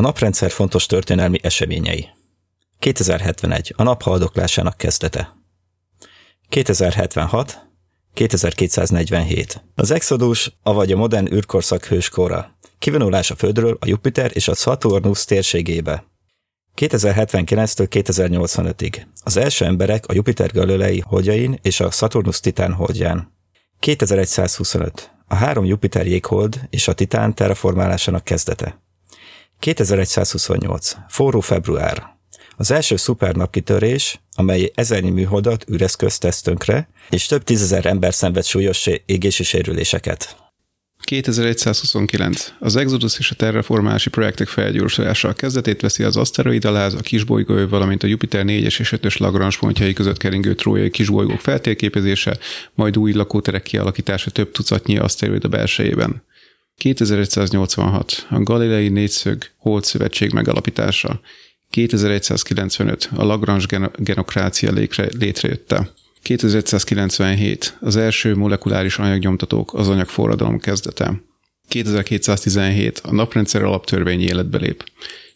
A naprendszer fontos történelmi eseményei. 2071. A nap haldoklásának kezdete. 2076. 2247. Az Exodus, avagy a modern űrkorszak hőskora. Kivonulás a Földről a Jupiter és a Saturnus térségébe. 2079-től 2085-ig. Az első emberek a Jupiter Galilei holdjain és a Saturnus Titán holdján. 2125. A három Jupiter jéghold és a Titán terraformálásának kezdete. 2128. Forró február. Az első szupernapkitörés, amely ezernyi műholdat üreszköz tesz és több tízezer ember szenved súlyos égési sérüléseket. 2129. Az Exodus és a terraformálási projektek felgyorsulása kezdetét veszi az aszteroid aláz, a kisbolygó, valamint a Jupiter 4-es és 5-ös Lagrange pontjai között keringő trójai kisbolygók feltérképezése, majd új lakóterek kialakítása több tucatnyi aszteroid a belsejében. 2186. A Galilei négyszög Hold Szövetség megalapítása. 2195. A Lagrange genokrácia létrejötte. 2197. Az első molekuláris anyagnyomtatók az anyagforradalom kezdete. 2217. A naprendszer alaptörvény életbe lép.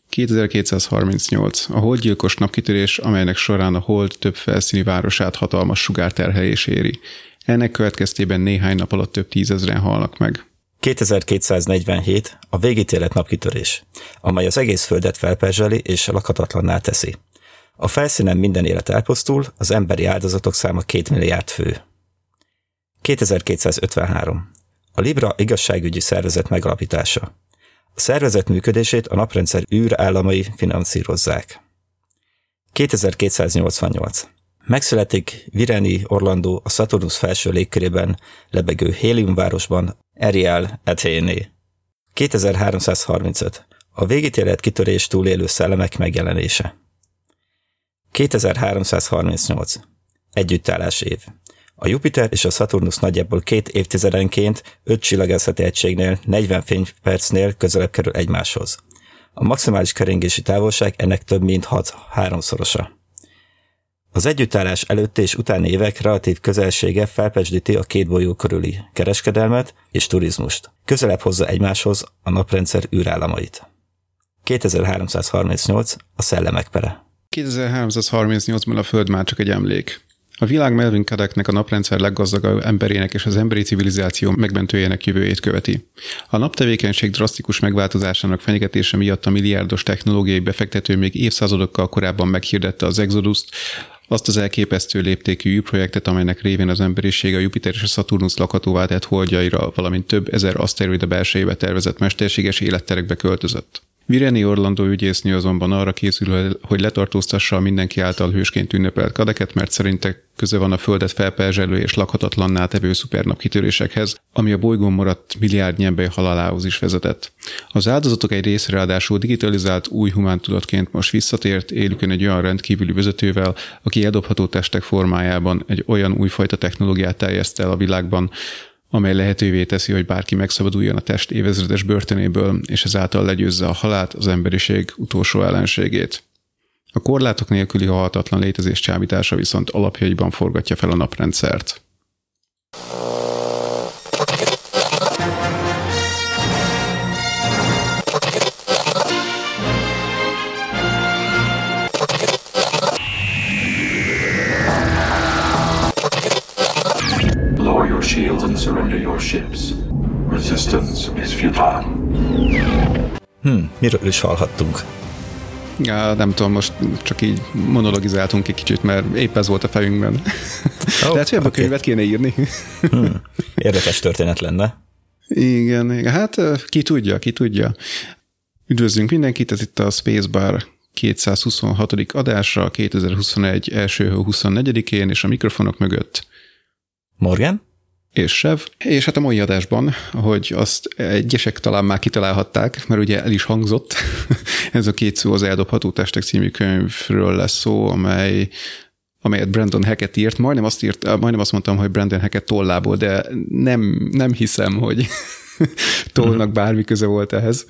2238. A holdgyilkos napkitörés, amelynek során a hold több felszíni városát hatalmas sugárterhelés éri. Ennek következtében néhány nap alatt több tízezren halnak meg. 2247 a végítélet napkitörés, amely az egész földet felperzseli és lakhatatlanná teszi. A felszínen minden élet elpusztul, az emberi áldozatok száma 2 milliárd fő. 2253. A Libra igazságügyi szervezet megalapítása. A szervezet működését a naprendszer űrállamai finanszírozzák. 2288. Megszületik Vireni Orlando a Saturnus felső légkörében lebegő héliumvárosban Ariel Athene. 2335. A végítélet kitörés túlélő szellemek megjelenése. 2338. Együttállás év. A Jupiter és a Saturnus nagyjából két évtizedenként öt csillagászati egységnél 40 fénypercnél közelebb kerül egymáshoz. A maximális keringési távolság ennek több mint 6 háromszorosa. Az együttállás előtti és utáni évek relatív közelsége felpesdíti a két bolygó körüli kereskedelmet és turizmust. Közelebb hozza egymáshoz a naprendszer űrállamait. 2338. A szellemek pere. 2338-ban a Föld már csak egy emlék. A világ Melvin Kadeknek a naprendszer leggazdagabb emberének és az emberi civilizáció megmentőjének jövőjét követi. A naptevékenység drasztikus megváltozásának fenyegetése miatt a milliárdos technológiai befektető még évszázadokkal korábban meghirdette az Exodus-t, azt az elképesztő léptékű űrprojektet, amelynek révén az emberiség a Jupiter és a Saturnus lakhatóvá tett holdjaira, valamint több ezer aszteroida belsejébe tervezett mesterséges életterekbe költözött. Vireni Orlandó ügyésznő azonban arra készül, hogy letartóztassa a mindenki által hősként ünnepelt kadeket, mert szerinte köze van a Földet felperzselő és lakhatatlanná tevő szupernap kitörésekhez, ami a bolygón maradt milliárdnyi ember halálához is vezetett. Az áldozatok egy része ráadásul digitalizált új humántudatként most visszatért, élükön egy olyan rendkívüli vezetővel, aki eldobható testek formájában egy olyan újfajta technológiát terjeszt el a világban, amely lehetővé teszi, hogy bárki megszabaduljon a test évezredes börtönéből, és ezáltal legyőzze a halált, az emberiség utolsó ellenségét. A korlátok nélküli halhatatlan létezés csábítása viszont alapjaiban forgatja fel a naprendszert. Ships. Resistance is futile. Hmm, miről is hallhattunk? Ja, nem tudom, most csak így monologizáltunk egy kicsit, mert épp ez volt a fejünkben. Oh, Lehet, hogy okay. a könyvet kéne írni. hmm, érdekes történet lenne. Igen, igen, hát ki tudja, ki tudja. Üdvözlünk mindenkit, ez itt a Spacebar 226. adása 2021 első 24-én, és a mikrofonok mögött Morgan? És Sev. És hát a mai adásban, hogy azt egyesek talán már kitalálhatták, mert ugye el is hangzott, ez a két szó az Eldobható Testek című könyvről lesz szó, amely amelyet Brandon Hackett írt. Majdnem azt, írt, majdnem azt mondtam, hogy Brandon Hackett tollából, de nem, nem hiszem, hogy tollnak bármi köze volt ehhez,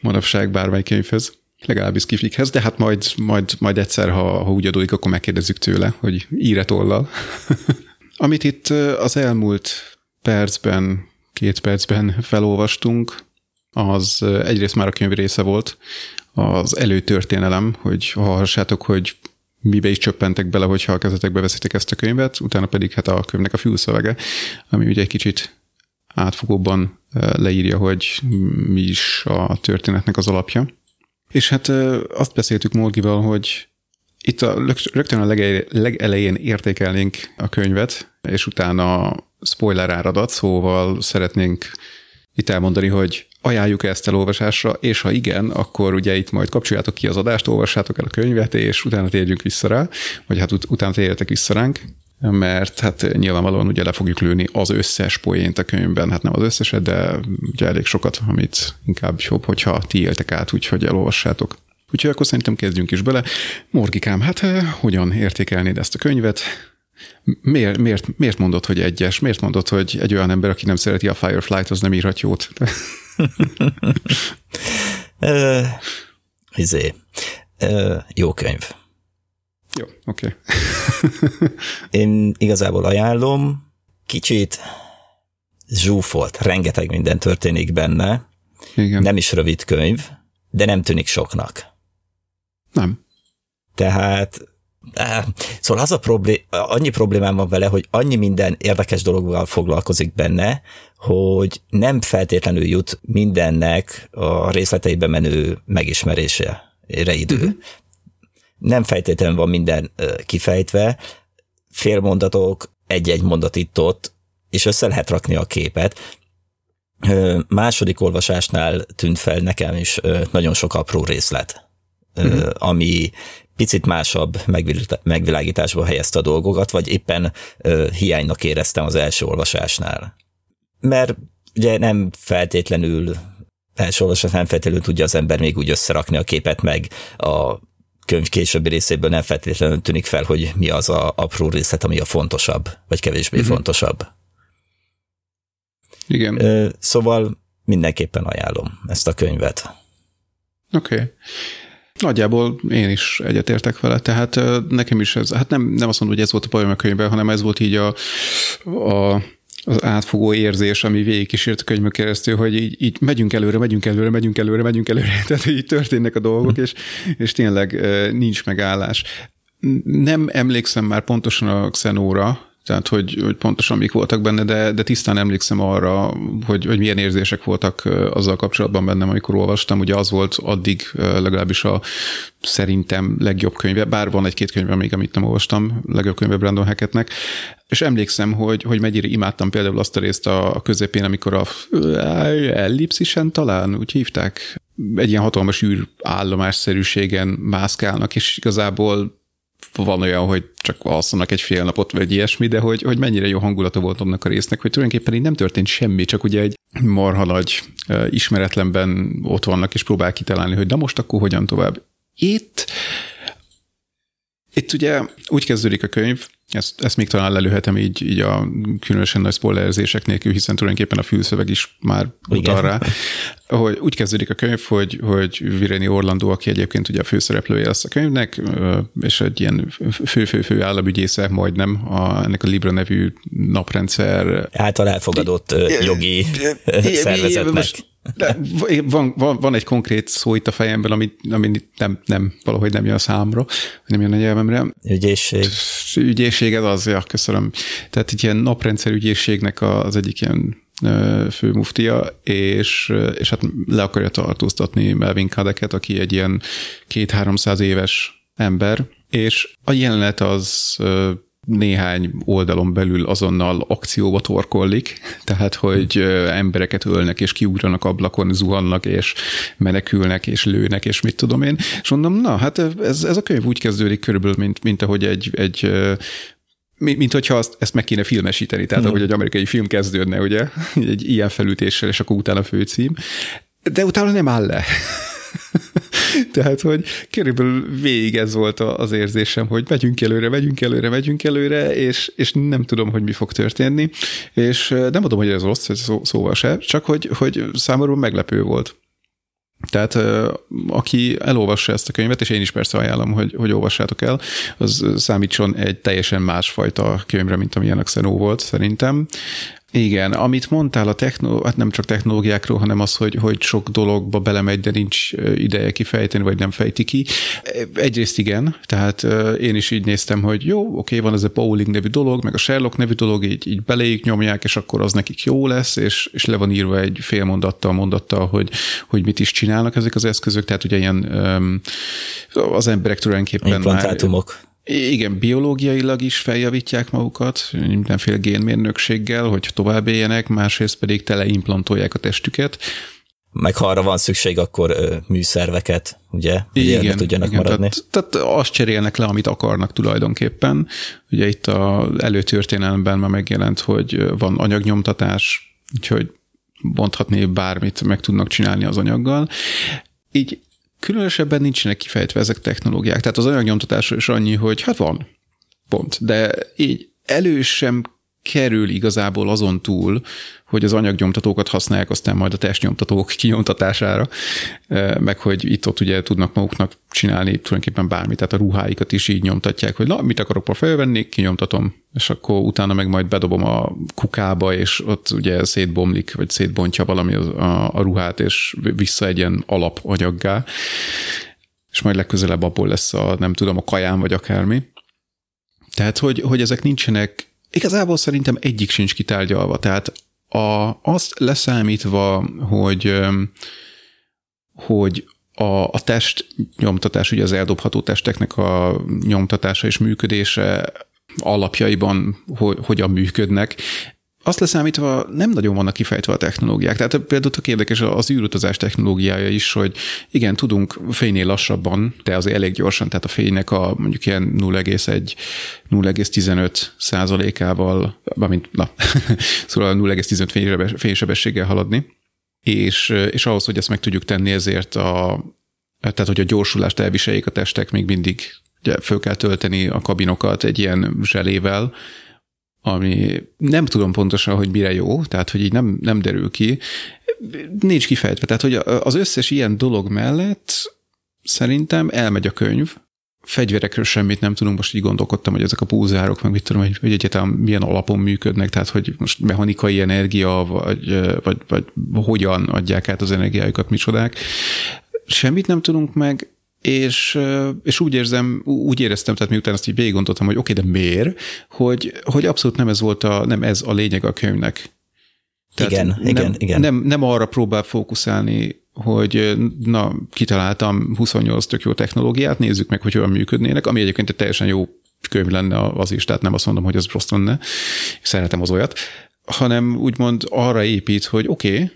manapság bármely könyvhöz legalábbis kifikhez, de hát majd, majd, majd egyszer, ha, ha úgy adódik, akkor megkérdezzük tőle, hogy íre tollal. Amit itt az elmúlt percben, két percben felolvastunk, az egyrészt már a könyv része volt, az előtörténelem, hogy hallhassátok, hogy mibe is csöppentek bele, hogyha a kezetekbe veszitek ezt a könyvet, utána pedig hát a könyvnek a fülszövege, ami ugye egy kicsit átfogóban leírja, hogy mi is a történetnek az alapja. És hát azt beszéltük Morgival, hogy itt a, rögtön a legelején értékelnénk a könyvet, és utána spoiler áradat, szóval szeretnénk itt elmondani, hogy ajánljuk ezt elolvasásra, és ha igen, akkor ugye itt majd kapcsoljátok ki az adást, olvassátok el a könyvet, és utána térjünk vissza rá, vagy hát ut- utána térjetek vissza ránk, mert hát nyilvánvalóan ugye le fogjuk lőni az összes poént a könyvben, hát nem az összeset, de ugye elég sokat, amit inkább jobb, hogyha ti éltek át, úgyhogy elolvassátok. Úgyhogy akkor szerintem kezdjünk is bele. Morgikám, hát eh, hogyan értékelnéd ezt a könyvet? Miért, miért, miért mondod, hogy egyes? Miért mondod, hogy egy olyan ember, aki nem szereti a Firefly-t, az nem írhat jót? uh, izé. Jó könyv. Jó, oké. Okay. Én igazából ajánlom. Kicsit zsúfolt, rengeteg minden történik benne. Igen. Nem is rövid könyv, de nem tűnik soknak. Nem. Tehát Szóval az a problém, annyi problémám van vele, hogy annyi minden érdekes dologgal foglalkozik benne, hogy nem feltétlenül jut mindennek a részleteibe menő megismerésére idő. Uh-huh. Nem feltétlenül van minden kifejtve, félmondatok, egy-egy mondat itt-ott, és össze lehet rakni a képet. Második olvasásnál tűnt fel nekem is nagyon sok apró részlet, uh-huh. ami picit másabb megvilágításba helyezte a dolgokat, vagy éppen ö, hiánynak éreztem az első olvasásnál. Mert ugye nem feltétlenül első olvasás nem feltétlenül tudja az ember még úgy összerakni a képet, meg a könyv későbbi részéből nem feltétlenül tűnik fel, hogy mi az a apró részlet, ami a fontosabb, vagy kevésbé uh-huh. fontosabb. Igen. Ö, szóval mindenképpen ajánlom ezt a könyvet. Oké. Okay. Nagyjából én is egyetértek vele, tehát nekem is ez, hát nem, nem azt mondom, hogy ez volt a bajom a könyvben, hanem ez volt így a, a az átfogó érzés, ami végig kísért a könyvön keresztül, hogy így, így megyünk előre, megyünk előre, megyünk előre, megyünk előre, tehát így történnek a dolgok, és, és tényleg nincs megállás. Nem emlékszem már pontosan a Xenóra, tehát hogy, hogy pontosan mik voltak benne, de, de tisztán emlékszem arra, hogy, hogy milyen érzések voltak azzal kapcsolatban bennem, amikor olvastam. Ugye az volt addig legalábbis a szerintem legjobb könyve, bár van egy-két könyve még, amit nem olvastam, legjobb könyve Brandon Hackettnek, és emlékszem, hogy, hogy mennyire imádtam például azt a részt a közepén, amikor a ellipszisen talán, úgy hívták, egy ilyen hatalmas űr állomásszerűségen mászkálnak, és igazából van olyan, hogy csak alszanak egy fél napot, vagy ilyesmi, de hogy, hogy mennyire jó hangulata volt annak a résznek, hogy tulajdonképpen így nem történt semmi, csak ugye egy marha nagy ismeretlenben ott vannak, és próbál kitalálni, hogy de most akkor hogyan tovább. Itt, itt ugye úgy kezdődik a könyv, ezt, ezt még talán lelőhetem így, így a különösen nagy spoilerzések nélkül, hiszen tulajdonképpen a fülszöveg is már utal rá. Hogy úgy kezdődik a könyv, hogy, hogy Vireni Orlandó, aki egyébként ugye a főszereplője lesz a könyvnek, és egy ilyen fő-fő-fő államügyésze majdnem a, ennek a Libra nevű naprendszer. Által elfogadott jogi szervezetnek. Most de van, van, van egy konkrét szó itt a fejemben, ami, ami nem, nem, valahogy nem jön számra, nem jön a nyelvemre. Ügyészség. Ügyészség, ez az, ja, köszönöm. Tehát egy ilyen naprendszer ügyészségnek az egyik ilyen fő muftia, és, és hát le akarja tartóztatni Melvin Kadeket, aki egy ilyen két-háromszáz éves ember, és a jelenet az néhány oldalon belül azonnal akcióba torkollik, tehát hogy embereket ölnek, és kiugranak ablakon, zuhannak, és menekülnek, és lőnek, és mit tudom én. És mondom, na, hát ez, ez a könyv úgy kezdődik körülbelül, mint, mint ahogy egy, egy mint, mint hogyha azt, ezt meg kéne filmesíteni, tehát mm. ahogy egy amerikai film kezdődne, ugye, egy ilyen felütéssel, és akkor utána főcím. De utána nem áll le. Tehát, hogy körülbelül végig ez volt az érzésem, hogy megyünk előre, megyünk előre, megyünk előre, és, és nem tudom, hogy mi fog történni, és nem mondom, hogy ez rossz, szó, szóval se, csak hogy, hogy számomra meglepő volt. Tehát aki elolvassa ezt a könyvet, és én is persze ajánlom, hogy, hogy olvassátok el, az számítson egy teljesen másfajta könyvre, mint amilyen a Xenó volt szerintem. Igen, amit mondtál a techno, hát nem csak technológiákról, hanem az, hogy, hogy sok dologba belemegy, de nincs ideje kifejteni, vagy nem fejti ki. Egyrészt igen, tehát én is így néztem, hogy jó, oké, van ez a Bowling nevű dolog, meg a Sherlock nevű dolog, így, így beléjük nyomják, és akkor az nekik jó lesz, és, és le van írva egy fél mondattal, mondattal, hogy, hogy mit is csinálnak ezek az eszközök, tehát ugye ilyen az emberek tulajdonképpen Implantátumok. Igen, biológiailag is feljavítják magukat, mindenféle génmérnökséggel, hogy tovább éljenek, másrészt pedig teleimplantolják a testüket. Meg ha arra van szükség, akkor ö, műszerveket, ugye, hogy igen, tudjanak igen, maradni. Tehát, tehát azt cserélnek le, amit akarnak tulajdonképpen. Ugye itt a előtörténelemben már megjelent, hogy van anyagnyomtatás, úgyhogy mondhatni bármit meg tudnak csinálni az anyaggal. Így különösebben nincsenek kifejtve ezek technológiák. Tehát az anyagnyomtatásra is annyi, hogy hát van, pont. De így elő sem kerül igazából azon túl, hogy az anyagnyomtatókat használják aztán majd a testnyomtatók kinyomtatására, meg hogy itt-ott ugye tudnak maguknak csinálni tulajdonképpen bármit, tehát a ruháikat is így nyomtatják, hogy na, mit akarok felvenni, kinyomtatom, és akkor utána meg majd bedobom a kukába, és ott ugye szétbomlik, vagy szétbontja valami a, a ruhát, és vissza egy ilyen alapanyaggá, és majd legközelebb abból lesz a, nem tudom, a kaján, vagy akármi. Tehát, hogy, hogy ezek nincsenek Igazából szerintem egyik sincs kitárgyalva, tehát a, azt leszámítva, hogy, hogy a, a test nyomtatás, ugye az eldobható testeknek a nyomtatása és működése alapjaiban hogy, hogyan működnek, azt leszámítva nem nagyon vannak kifejtve a technológiák. Tehát például tök érdekes az űrutazás technológiája is, hogy igen, tudunk fénynél lassabban, de azért elég gyorsan, tehát a fénynek a mondjuk ilyen 0,1-0,15 százalékával, mint na, szóval 0,15 fénysebességgel haladni, és, és ahhoz, hogy ezt meg tudjuk tenni, ezért a, tehát hogy a gyorsulást elviseljék a testek, még mindig ugye, föl kell tölteni a kabinokat egy ilyen zselével, ami nem tudom pontosan, hogy mire jó, tehát hogy így nem, nem derül ki. Nincs kifejtve, tehát hogy az összes ilyen dolog mellett szerintem elmegy a könyv, fegyverekről semmit nem tudunk, most így gondolkodtam, hogy ezek a púzárok, meg mit tudom, hogy, hogy egyáltalán milyen alapon működnek, tehát hogy most mechanikai energia, vagy, vagy, vagy hogyan adják át az energiájukat, micsodák. Semmit nem tudunk meg, és, és úgy érzem, úgy éreztem, tehát miután azt így végig gondoltam, hogy oké, okay, de miért, hogy, hogy abszolút nem ez volt a, nem ez a lényeg a könyvnek. Tehát igen, nem, igen, igen. Nem, nem arra próbál fókuszálni, hogy na, kitaláltam 28 tök jó technológiát, nézzük meg, hogy hogyan működnének, ami egyébként egy teljesen jó könyv lenne az is, tehát nem azt mondom, hogy ez rossz lenne, szeretem az olyat, hanem úgymond arra épít, hogy oké, okay,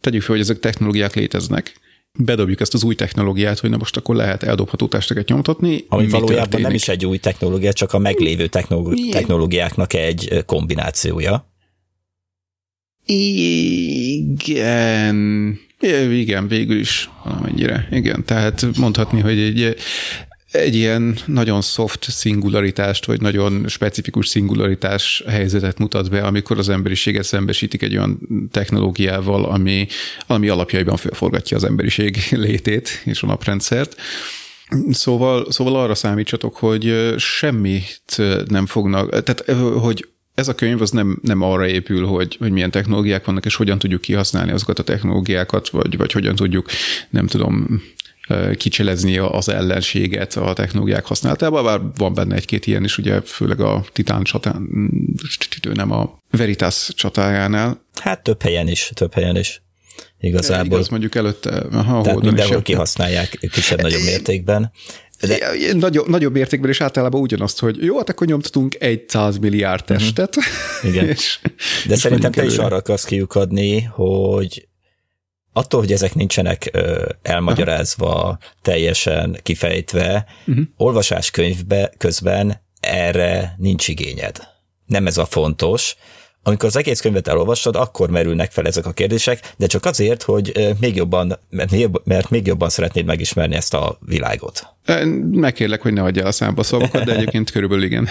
tegyük fel, hogy ezek technológiák léteznek, bedobjuk ezt az új technológiát, hogy na most akkor lehet eldobható testeket nyomtatni. Ami valójában történik? nem is egy új technológia, csak a meglévő technológiáknak egy kombinációja. Igen, igen, végül is valamennyire. Igen, tehát mondhatni, hogy egy egy ilyen nagyon soft szingularitást, vagy nagyon specifikus szingularitás helyzetet mutat be, amikor az emberiséget szembesítik egy olyan technológiával, ami, ami alapjaiban felforgatja az emberiség létét és a naprendszert. Szóval, szóval arra számítsatok, hogy semmit nem fognak, tehát hogy ez a könyv az nem, nem arra épül, hogy, hogy milyen technológiák vannak, és hogyan tudjuk kihasználni azokat a technológiákat, vagy, vagy hogyan tudjuk, nem tudom, kicselezni az ellenséget a technológiák használatában, bár van benne egy-két ilyen is, ugye főleg a Titán csatán, nem a Veritas csatájánál. Hát több helyen is, több helyen is. Igazából. Igaz, mondjuk előtte. Aha, Tehát mindenhol is kihasználják kisebb-nagyobb mértékben. De... Nagyobb, nagyobb mértékben is általában ugyanazt, hogy jó, hát akkor nyomtatunk egy 100 milliárd mhm. testet. Uh-huh. Igen. és, De és szerintem te is arra akarsz kiukadni, hogy attól, hogy ezek nincsenek ö, elmagyarázva, Aha. teljesen kifejtve, uh-huh. olvasáskönyvbe közben erre nincs igényed. Nem ez a fontos. Amikor az egész könyvet elolvastad, akkor merülnek fel ezek a kérdések, de csak azért, hogy még jobban, mert még jobban szeretnéd megismerni ezt a világot. Megkérlek, hogy ne adjál a számba szavakat, de egyébként körülbelül igen.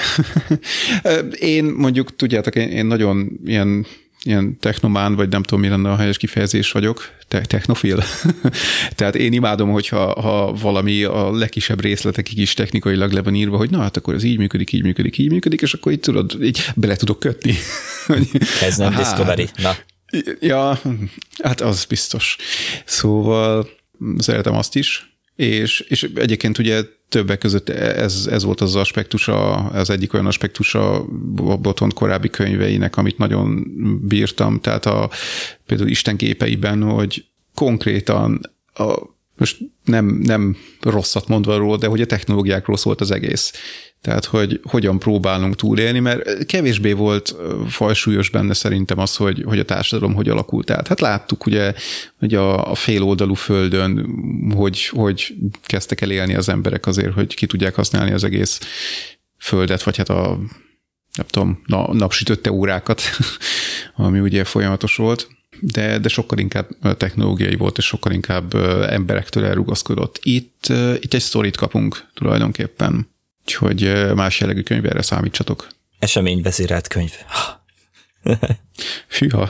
Én mondjuk, tudjátok, én, én nagyon ilyen ilyen technomán, vagy nem tudom, mi lenne a helyes kifejezés vagyok, te- technofil. Tehát én imádom, hogyha ha valami a legkisebb részletekig is technikailag le van írva, hogy na hát akkor ez így működik, így működik, így működik, és akkor így tudod, így bele tudok kötni. ez nem Aha. Discovery. Na. Ja, hát az biztos. Szóval szeretem azt is, és, és egyébként ugye többek között ez, ez volt az aspektusa, az egyik olyan aspektusa Botont korábbi könyveinek, amit nagyon bírtam, tehát a például Isten képeiben, hogy konkrétan a, most nem, nem rosszat mondva róla, de hogy a technológiákról szólt az egész. Tehát, hogy hogyan próbálunk túlélni, mert kevésbé volt fajsúlyos benne szerintem az, hogy, hogy a társadalom hogy alakult át. Hát láttuk ugye, hogy a, a fél oldalú földön, hogy, hogy kezdtek el élni az emberek azért, hogy ki tudják használni az egész földet, vagy hát a nem tudom, na, napsütötte órákat, ami ugye folyamatos volt, de, de sokkal inkább technológiai volt, és sokkal inkább emberektől elrugaszkodott. Itt, itt egy sztorit kapunk tulajdonképpen. Úgyhogy más jellegű könyvre számítsatok. vezérelt könyv. Fűha.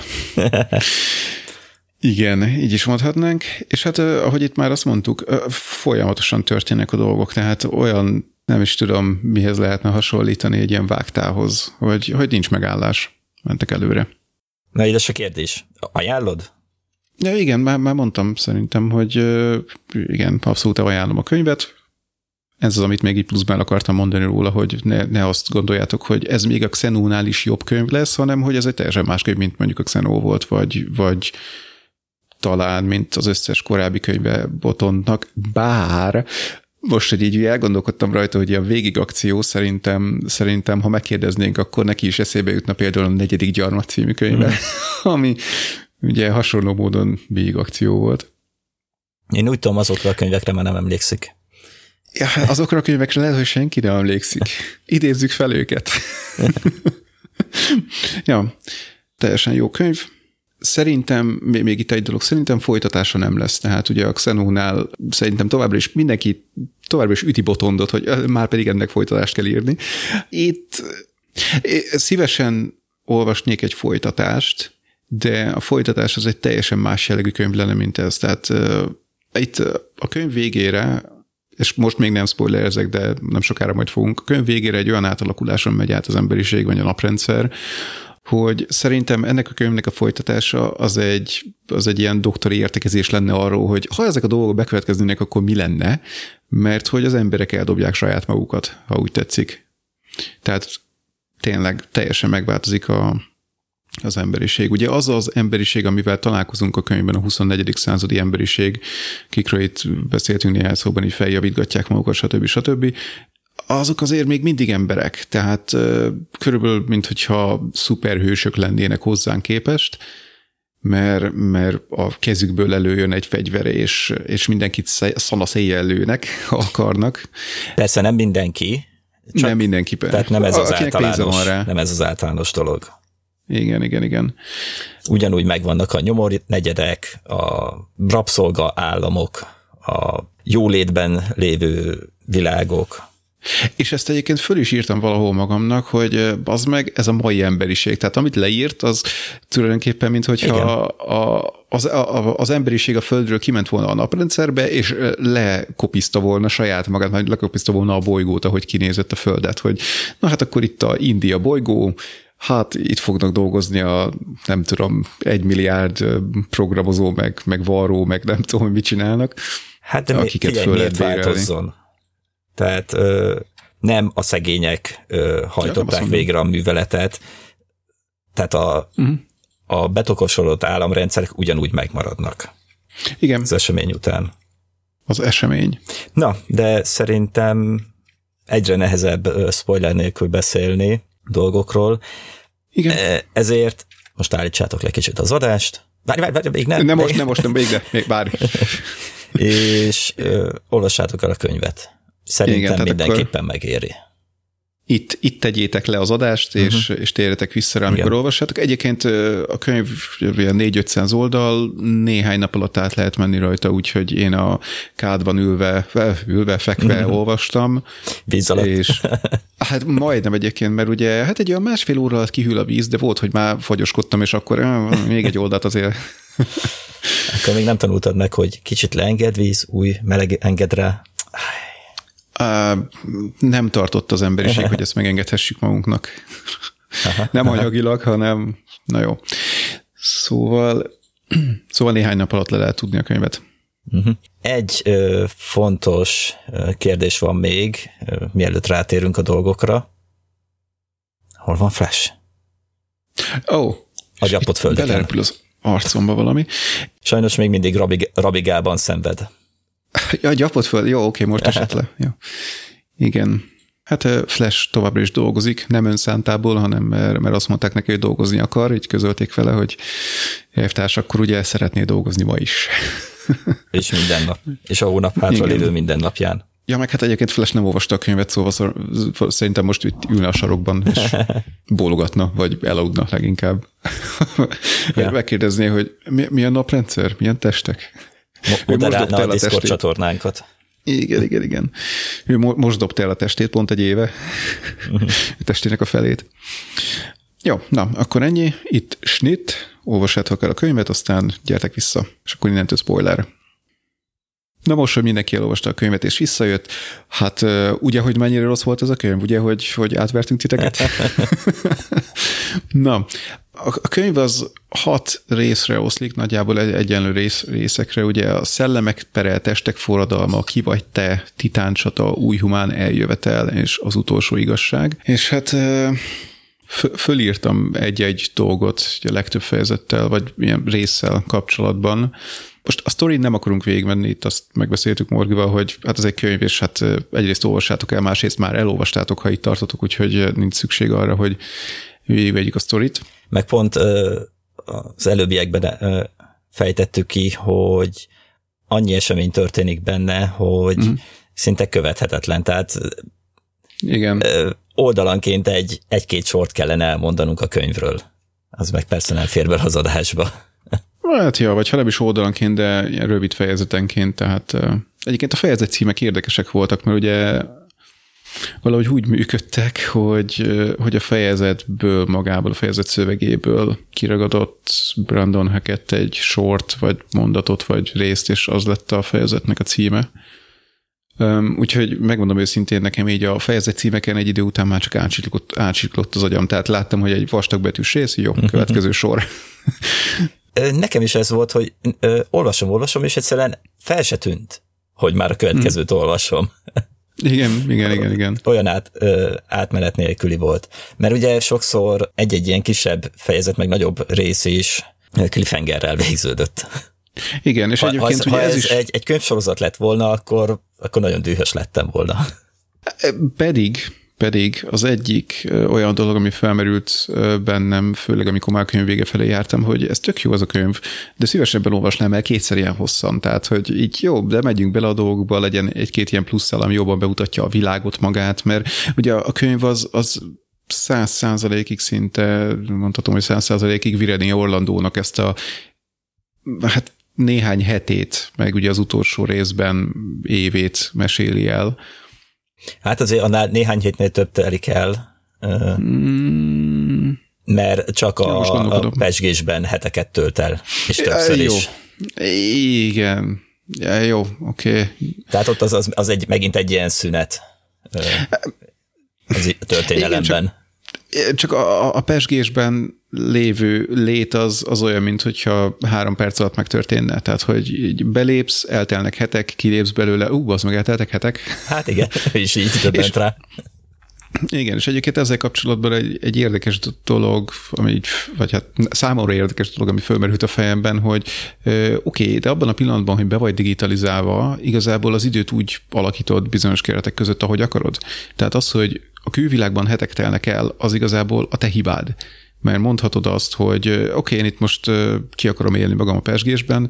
Igen, így is mondhatnánk. És hát, ahogy itt már azt mondtuk, folyamatosan történnek a dolgok, tehát olyan, nem is tudom, mihez lehetne hasonlítani egy ilyen vágtához, hogy, hogy nincs megállás. Mentek előre. Na, ide a kérdés. Ajánlod? Ja, igen, már, már mondtam szerintem, hogy igen, abszolút ajánlom a könyvet, ez az, amit még így pluszban akartam mondani róla, hogy ne, ne azt gondoljátok, hogy ez még a Xenónál is jobb könyv lesz, hanem hogy ez egy teljesen más könyv, mint mondjuk a Xenó volt, vagy, vagy talán, mint az összes korábbi könyve Botonnak, bár most, hogy így elgondolkodtam rajta, hogy a végigakció szerintem, szerintem, ha megkérdeznénk, akkor neki is eszébe jutna például a negyedik gyarmat című könyve, mm. ami ugye hasonló módon végigakció volt. Én úgy tudom, azokra a könyvekre már nem emlékszik. Ja, hát azokra a könyvekre lehet, hogy senki nem emlékszik. Idézzük fel őket. ja, teljesen jó könyv. Szerintem, még itt egy dolog, szerintem folytatása nem lesz. Tehát ugye a Xenónál szerintem továbbra is mindenki továbbra is üti botondot, hogy már pedig ennek folytatást kell írni. Itt szívesen olvasnék egy folytatást, de a folytatás az egy teljesen más jellegű könyv lenne, mint ez. Tehát uh, itt a könyv végére és most még nem spoilerezek, de nem sokára majd fogunk. A könyv végére egy olyan átalakuláson megy át az emberiség, vagy a naprendszer, hogy szerintem ennek a könyvnek a folytatása az egy, az egy ilyen doktori értekezés lenne arról, hogy ha ezek a dolgok bekövetkeznének, akkor mi lenne, mert hogy az emberek eldobják saját magukat, ha úgy tetszik. Tehát tényleg teljesen megváltozik a, az emberiség. Ugye az az emberiség, amivel találkozunk a könyvben, a 24. századi emberiség, kikről itt beszéltünk néhány szóban, így feljavítgatják magukat, stb. stb. Azok azért még mindig emberek, tehát körülbelül, mint hogyha szuperhősök lennének hozzánk képest, mert, mert a kezükből előjön egy fegyver, és, és mindenkit szanaszéjjel lőnek, akarnak. Persze nem mindenki. Csak, nem mindenki. Tehát nem ez az általános, nem ez az általános dolog. Igen, igen, igen. Ugyanúgy megvannak a nyomor negyedek, a rabszolga államok, a jólétben lévő világok. És ezt egyébként föl is írtam valahol magamnak, hogy az meg ez a mai emberiség. Tehát amit leírt, az tulajdonképpen, mint hogyha a, az, a, az emberiség a Földről kiment volna a naprendszerbe, és lekopiszta volna saját magát, vagy lekopiszta volna a bolygót, ahogy kinézett a Földet, hogy na hát akkor itt a India bolygó, hát itt fognak dolgozni a, nem tudom, egy milliárd programozó, meg, meg varró, meg nem tudom, hogy mit csinálnak. Hát de akiket figyelj, miért változzon? Tehát ö, nem a szegények ö, hajtották ja, végre a műveletet, tehát a, uh-huh. a betokosodott államrendszerek ugyanúgy megmaradnak. Igen. Az esemény után. Az esemény. Na, de szerintem egyre nehezebb spoiler nélkül beszélni, dolgokról. Igen. E, ezért most állítsátok le kicsit az adást. Várj, várj, várj, még nem. Nem most, nem most, nem még, de még várj. és ö, olvassátok el a könyvet. Szerintem Igen, mindenképpen megéri. Itt, itt tegyétek le az adást, és, uh-huh. és térjetek vissza rá, amikor Igen. olvassátok. Egyébként a könyv 4-500 oldal, néhány nap alatt át lehet menni rajta, úgyhogy én a kádban ülve, ülve fekve uh-huh. olvastam. Víz alatt. És Hát majdnem egyébként, mert ugye hát egy olyan másfél óra alatt kihűl a víz, de volt, hogy már fagyoskodtam, és akkor még egy oldalt azért. Akkor még nem tanultad meg, hogy kicsit leenged víz, új meleg enged rá. Nem tartott az emberiség, hogy ezt megengedhessük magunknak. Aha. Nem anyagilag, hanem na jó. Szóval, szóval néhány nap alatt le lehet tudni a könyvet. Uh-huh. Egy ö, fontos ö, kérdés van még, ö, mielőtt rátérünk a dolgokra. Hol van Flash? Ó, oh, a gyapott földeken. Belerepül az arcomba valami. Sajnos még mindig rabig, rabigában szenved. Ja, gyapott föld, jó, oké, most esett le. Jó. Igen. Hát Flash továbbra is dolgozik, nem önszántából, hanem mert, mert azt mondták neki, hogy dolgozni akar, így közölték vele, hogy elvtárs, akkor ugye szeretné dolgozni ma is. És minden nap. És a hónap hátra lévő minden napján. Ja, meg hát egyébként Flash nem olvasta a könyvet, szóval szerintem most itt ülne a sarokban, és bólogatna, vagy elaludna leginkább. Ja. Megkérdezné, hogy mi, milyen naprendszer, milyen testek? Moderálna a Discord csatornánkat. Igen, igen, igen. Ő most dobta el a testét pont egy éve, a testének a felét. Jó, na, akkor ennyi. Itt snit, olvassátok el a könyvet, aztán gyertek vissza, és akkor innentől spoiler. Na most, hogy mindenki elolvasta a könyvet és visszajött, hát ugye, hogy mennyire rossz volt ez a könyv, ugye, hogy, hogy átvertünk titeket? Na, a könyv az hat részre oszlik, nagyjából egy, egyenlő rész, részekre, ugye a szellemek perel, testek forradalma, ki vagy te, titáncsata, új humán eljövetel, és az utolsó igazság. És hát fölírtam egy-egy dolgot a legtöbb fejezettel, vagy ilyen résszel kapcsolatban. Most a sztori nem akarunk végigmenni, itt azt megbeszéltük Morgival, hogy hát ez egy könyv, és hát egyrészt olvassátok el, másrészt már elolvastátok, ha itt tartotok, úgyhogy nincs szükség arra, hogy végigvegyük a sztorit. Meg pont az előbbiekben fejtettük ki, hogy annyi esemény történik benne, hogy mm. szinte követhetetlen. Tehát igen. oldalanként egy, egy-két sort kellene elmondanunk a könyvről. Az meg persze nem fér be az adásba. Hát ja, vagy ha nem is oldalanként, de ilyen rövid fejezetenként, tehát egyébként a fejezet címek érdekesek voltak, mert ugye valahogy úgy működtek, hogy, hogy a fejezetből, magából, a fejezet szövegéből kiragadott Brandon Hackett egy sort, vagy mondatot, vagy részt, és az lett a fejezetnek a címe. Úgyhogy megmondom őszintén, nekem így a fejezet címeken egy idő után már csak átsiklott, átsiklott az agyam, tehát láttam, hogy egy vastagbetűs rész, jó, következő sor. Nekem is ez volt, hogy olvasom, olvasom, és egyszerűen fel se tűnt, hogy már a következőt hmm. olvasom. Igen, igen, igen, igen. Olyan át, ö, átmenet nélküli volt. Mert ugye sokszor egy-egy ilyen kisebb fejezet, meg nagyobb rész is cliffhangerrel végződött. Igen, és ha, egyébként ha, ugye ha ez, ez is... egy, egy könyvsorozat lett volna, akkor, akkor nagyon dühös lettem volna. Pedig, pedig az egyik olyan dolog, ami felmerült bennem, főleg amikor már könyv vége felé jártam, hogy ez tök jó az a könyv, de szívesebben olvasnám el kétszer ilyen hosszan. Tehát, hogy így jó, de megyünk bele a dolgokba, legyen egy-két ilyen plusz ami jobban bemutatja a világot magát, mert ugye a könyv az, az száz százalékig szinte, mondhatom, hogy száz százalékig Vireni Orlandónak ezt a hát néhány hetét, meg ugye az utolsó részben évét meséli el. Hát azért annál néhány hétnél több telik el, mm. mert csak a, a pesgésben heteket tölt el, és többször jó. is. Igen, ja, jó, oké. Okay. Tehát ott az, az, az egy, megint egy ilyen szünet az történelemben. Igen, csak, csak a, a pesgésben lévő lét az, az olyan, mint hogyha három perc alatt megtörténne. Tehát, hogy így belépsz, eltelnek hetek, kilépsz belőle, ú, az meg elteltek hetek. Hát igen, és így többent rá. Igen, és egyébként ezzel kapcsolatban egy, egy érdekes dolog, ami így, vagy hát számomra érdekes dolog, ami fölmerült a fejemben, hogy oké, okay, de abban a pillanatban, hogy be vagy digitalizálva, igazából az időt úgy alakítod bizonyos keretek között, ahogy akarod. Tehát az, hogy a külvilágban hetek telnek el, az igazából a te hibád mert mondhatod azt, hogy oké, okay, én itt most ki akarom élni magam a pesgésben,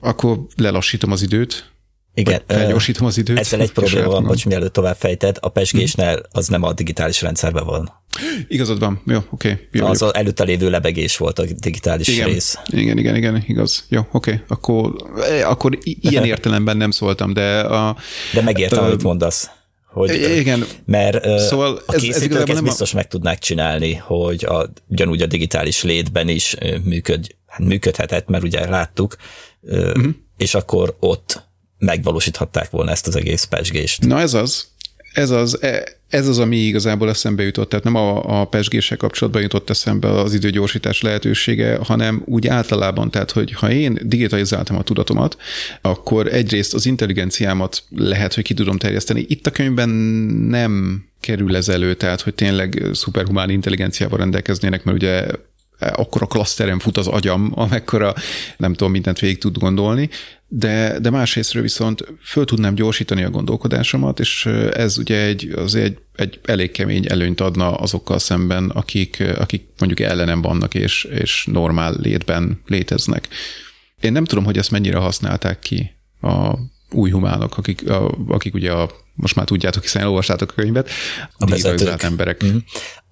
akkor lelassítom az időt, igen. Felgyorsítom az időt. Ezzel egy probléma van, hogy mielőtt tovább fejted, a pesgésnél az nem a digitális rendszerben van. Igazad van, jó, oké. Okay. az az előtte lévő lebegés volt a digitális igen, rész. Igen, igen, igen, igaz. Jó, oké. Okay. Akkor, akkor ilyen értelemben nem szóltam, de a... De megértem, amit mondasz Hogy, Igen. Mert szóval a ez, készítők ez ezt biztos a... meg tudnák csinálni, hogy a, ugyanúgy a digitális létben is működ, hát működhetett, mert ugye láttuk, uh-huh. és akkor ott megvalósíthatták volna ezt az egész pesgést. Na ez az. Ez az, e, ez az, ami igazából eszembe jutott, tehát nem a, a pesgéssel kapcsolatban jutott eszembe az időgyorsítás lehetősége, hanem úgy általában, tehát hogy ha én digitalizáltam a tudatomat, akkor egyrészt az intelligenciámat lehet, hogy ki tudom terjeszteni. Itt a könyvben nem kerül ez elő, tehát hogy tényleg szuperhumán intelligenciával rendelkeznének, mert ugye akkor a klaszteren fut az agyam, amekkora nem tudom, mindent végig tud gondolni, de, de másrésztről viszont föl tudnám gyorsítani a gondolkodásomat, és ez ugye egy, az egy, egy elég kemény előnyt adna azokkal szemben, akik, akik mondjuk ellenem vannak, és, és normál létben léteznek. Én nem tudom, hogy ezt mennyire használták ki a új humánok, akik, a, akik ugye a, most már tudjátok, hiszen elolvastátok a könyvet, a, a digitalizált emberek. Mm-hmm.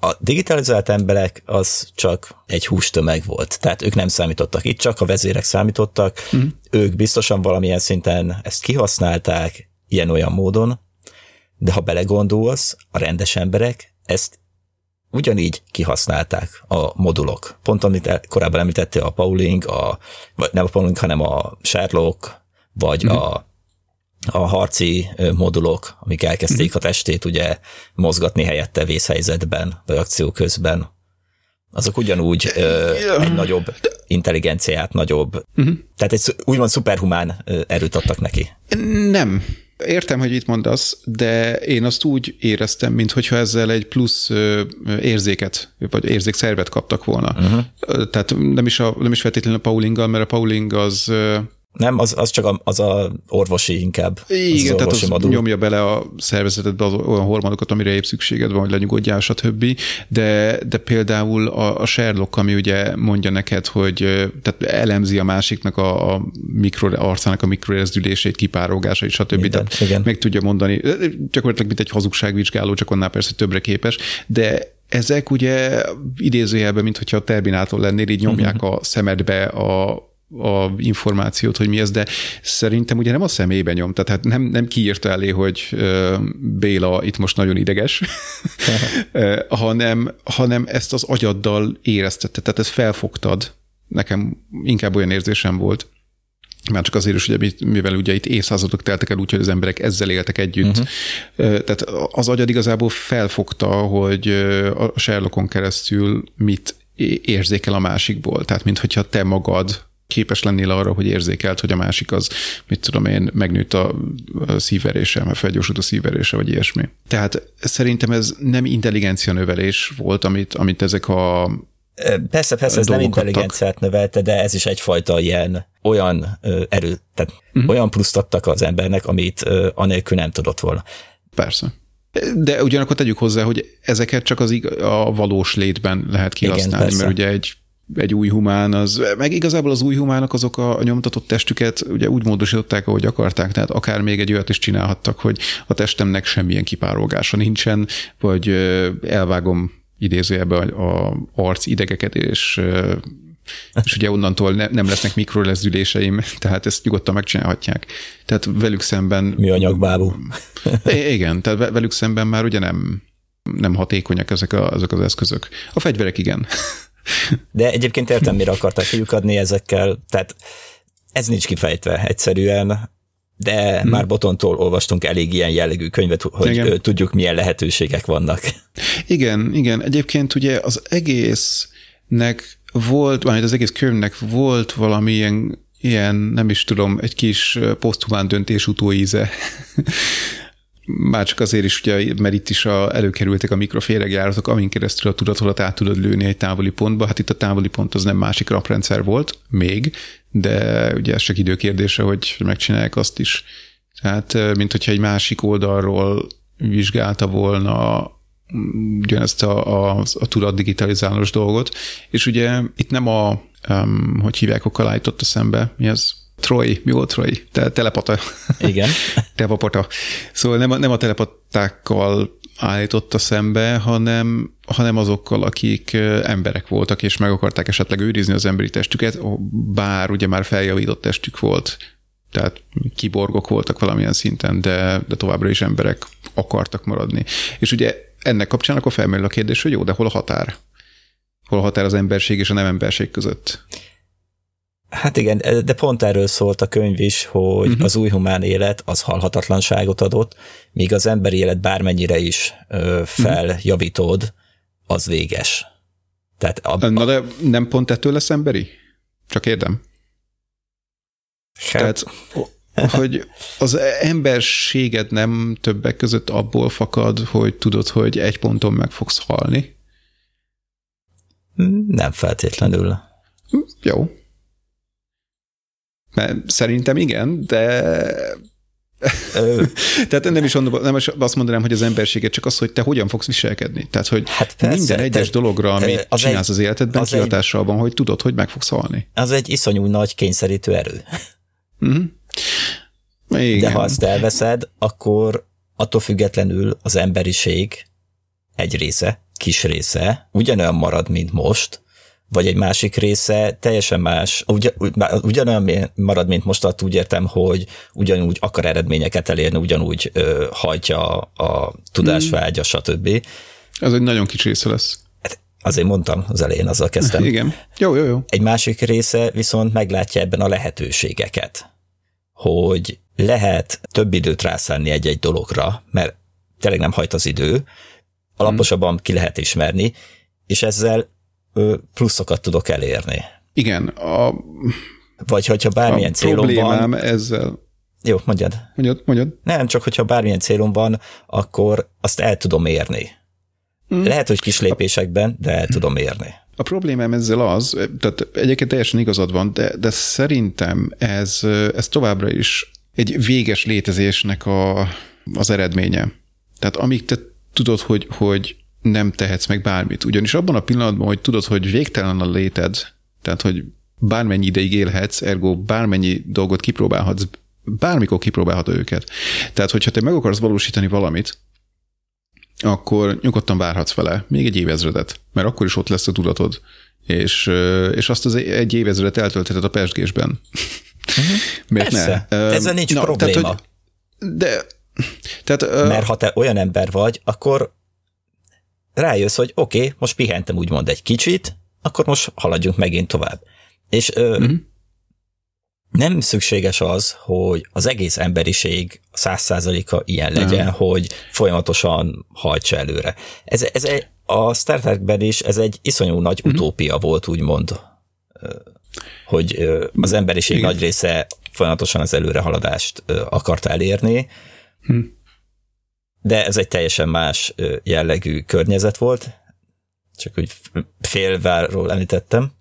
A digitalizált emberek az csak egy hústömeg volt, tehát ők nem számítottak itt, csak a vezérek számítottak, mm-hmm. ők biztosan valamilyen szinten ezt kihasználták ilyen-olyan módon, de ha belegondolsz, a rendes emberek ezt ugyanígy kihasználták a modulok. Pont amit el, korábban említette a Pauling, a, vagy nem a Pauling, hanem a Sherlock, vagy mm-hmm. a a harci modulok, amik elkezdték mm-hmm. a testét ugye mozgatni helyette vészhelyzetben, vagy akció közben, azok ugyanúgy ö, egy nagyobb intelligenciát, nagyobb, uh-huh. tehát egy úgymond szuperhumán erőt adtak neki. Nem. Értem, hogy itt mondasz, de én azt úgy éreztem, mintha ezzel egy plusz érzéket, vagy érzékszervet kaptak volna. Uh-huh. Tehát nem is, a, nem is feltétlenül a Paulinggal, mert a Pauling az nem, az, az csak a, az a orvosi inkább. Igen, az tehát az modul. nyomja bele a szervezetedbe az olyan hormonokat, amire épp szükséged van, hogy lenyugodjál, stb. De, de például a, a Sherlock, ami ugye mondja neked, hogy tehát elemzi a másiknak a, a mikro, arcának a mikrorezdülését, kipárogásait, stb. Minden, tehát igen. meg tudja mondani, gyakorlatilag mint egy hazugságvizsgáló, csak annál persze többre képes, de ezek ugye idézőjelben, mint hogyha a Terminátor lennél, így nyomják uh-huh. a szemedbe a a információt, hogy mi ez, de szerintem ugye nem a személybe nyom, tehát hát nem, nem kiírta elé, hogy Béla itt most nagyon ideges, hanem, hanem ezt az agyaddal éreztette, tehát ezt felfogtad. Nekem inkább olyan érzésem volt, már csak azért is, ugye, mivel ugye itt évszázadok teltek el úgy, hogy az emberek ezzel éltek együtt. Uh-huh. Tehát az agyad igazából felfogta, hogy a Sherlockon keresztül mit érzékel a másikból. Tehát, mintha te magad képes lennél arra, hogy érzékelt, hogy a másik az, mit tudom én, megnőtt a szívverése, mert felgyorsult a szívverése, vagy ilyesmi. Tehát szerintem ez nem intelligencia növelés volt, amit, amit ezek a Persze, persze, ez nem intelligenciát növelte, de ez is egyfajta ilyen olyan erő, tehát uh-huh. olyan pluszt adtak az embernek, amit anélkül nem tudott volna. Persze. De ugyanakkor tegyük hozzá, hogy ezeket csak az ig- a valós létben lehet kihasználni, Igen, mert ugye egy egy új humán, az, meg igazából az új humánok azok a, nyomtatott testüket ugye úgy módosították, ahogy akarták, tehát akár még egy olyat is csinálhattak, hogy a testemnek semmilyen kipárolgása nincsen, vagy elvágom idézőjelbe a, a arc idegeket, és és ugye onnantól ne, nem lesznek mikrolezdüléseim, tehát ezt nyugodtan megcsinálhatják. Tehát velük szemben... Mi anyagbábú. igen, tehát velük szemben már ugye nem, nem hatékonyak ezek, a, ezek az eszközök. A fegyverek igen. De egyébként értem, mire akarták adni ezekkel, tehát ez nincs kifejtve egyszerűen, de hmm. már Botontól olvastunk elég ilyen jellegű könyvet, hogy igen. tudjuk, milyen lehetőségek vannak. Igen, igen. Egyébként ugye az egésznek volt, vagy az egész könyvnek volt valami ilyen, nem is tudom, egy kis poszthumán döntés utóíze. Már csak azért is, ugye, mert itt is a, előkerültek a mikroféregjáratok, amin keresztül a tudatodat át tudod lőni egy távoli pontba. Hát itt a távoli pont az nem másik raprendszer volt, még, de ugye ez csak időkérdése, hogy megcsinálják azt is. Tehát, mint hogyha egy másik oldalról vizsgálta volna ugyanezt a, a, a tudat digitalizálós dolgot, és ugye itt nem a, um, hogy hívják, a állított a szembe, mi az? Troy, mi volt Troy? Te, telepata. Igen. telepata. Szóval nem, nem a telepatákkal állította szembe, hanem, hanem azokkal, akik emberek voltak, és meg akarták esetleg őrizni az emberi testüket, bár ugye már feljavított testük volt, tehát kiborgok voltak valamilyen szinten, de, de továbbra is emberek akartak maradni. És ugye ennek kapcsán akkor felmerül a kérdés, hogy jó, de hol a határ? Hol a határ az emberség és a nem emberség között? Hát igen, de pont erről szólt a könyv is, hogy uh-huh. az új humán élet az halhatatlanságot adott, míg az emberi élet bármennyire is ö, feljavítód, az véges. Tehát a, Na de nem pont ettől lesz emberi? Csak érdem. Hát. Tehát, hogy az emberséged nem többek között abból fakad, hogy tudod, hogy egy ponton meg fogsz halni? Nem feltétlenül. Jó. Mert szerintem igen, de Tehát nem is, nem is azt mondanám, hogy az emberséget, csak az, hogy te hogyan fogsz viselkedni. Tehát, hogy hát persze, minden egyes te, dologra, amit az csinálsz egy, az életedben, az kihatással egy, van, hogy tudod, hogy meg fogsz halni. Az egy iszonyú nagy kényszerítő erő. Uh-huh. Igen. De ha azt elveszed, akkor attól függetlenül az emberiség egy része, kis része ugyanolyan marad, mint most, vagy egy másik része teljesen más, ugyan, ugyanolyan marad, mint most, azt úgy értem, hogy ugyanúgy akar eredményeket elérni, ugyanúgy ö, hajtja a tudásvágya, hmm. stb. Ez egy nagyon kicsi része lesz. Hát azért mondtam az elején, azzal kezdtem. Igen. Jó, jó, jó. Egy másik része viszont meglátja ebben a lehetőségeket, hogy lehet több időt rászánni egy-egy dologra, mert tényleg nem hajt az idő, alaposabban ki lehet ismerni, és ezzel pluszokat tudok elérni. Igen. A, Vagy hogyha bármilyen a célom van... ezzel... Jó, mondjad. Mondjad, mondjad. Nem, csak hogyha bármilyen célom van, akkor azt el tudom érni. Mm. Lehet, hogy kis lépésekben, de el tudom érni. A problémám ezzel az, tehát egyébként teljesen igazad van, de, de szerintem ez, ez továbbra is egy véges létezésnek a, az eredménye. Tehát amíg te tudod, hogy, hogy nem tehetsz meg bármit. Ugyanis abban a pillanatban, hogy tudod, hogy végtelen a léted, tehát hogy bármennyi ideig élhetsz, ergo bármennyi dolgot kipróbálhatsz, bármikor kipróbálhatod őket. Tehát, hogyha te meg akarsz valósítani valamit, akkor nyugodtan várhatsz vele még egy évezredet, mert akkor is ott lesz a tudatod, és, és azt az egy évezredet eltöltheted a persgésben. Uh-huh. Miért Persze. ne? Ezzel nincs Na, probléma. Tehát, hogy, de tehát, Mert ha te olyan ember vagy, akkor rájössz, hogy oké, okay, most pihentem úgymond egy kicsit, akkor most haladjunk megint tovább. És ö, uh-huh. nem szükséges az, hogy az egész emberiség száz százaléka ilyen legyen, uh-huh. hogy folyamatosan hajtsa előre. Ez, ez egy, a Star Trekben is ez egy iszonyú nagy uh-huh. utópia volt, úgymond, hogy az emberiség Igen. nagy része folyamatosan az előrehaladást akarta elérni, uh-huh de ez egy teljesen más jellegű környezet volt, csak úgy félváról említettem.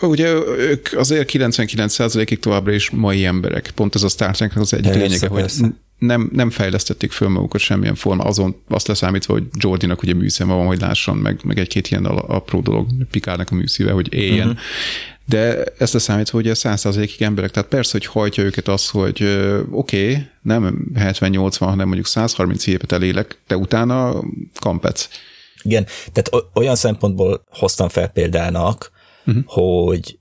Ugye ők azért 99%-ig továbbra is mai emberek. Pont ez a Star Trek az egyik persze, lényege, persze. hogy nem, nem fejlesztették föl magukat semmilyen forma, azon azt leszámítva, hogy Jordinak ugye műszeme van, hogy lásson, meg, meg egy-két ilyen apró dolog Pikárnak a műszíve, hogy éljen. Uh-huh. De ezt a számítva, hogy a százszerzékig emberek, tehát persze, hogy hajtja őket az, hogy oké, okay, nem 70-80, hanem mondjuk 130 évet elélek, de utána kampec. Igen, tehát olyan szempontból hoztam fel példának, uh-huh. hogy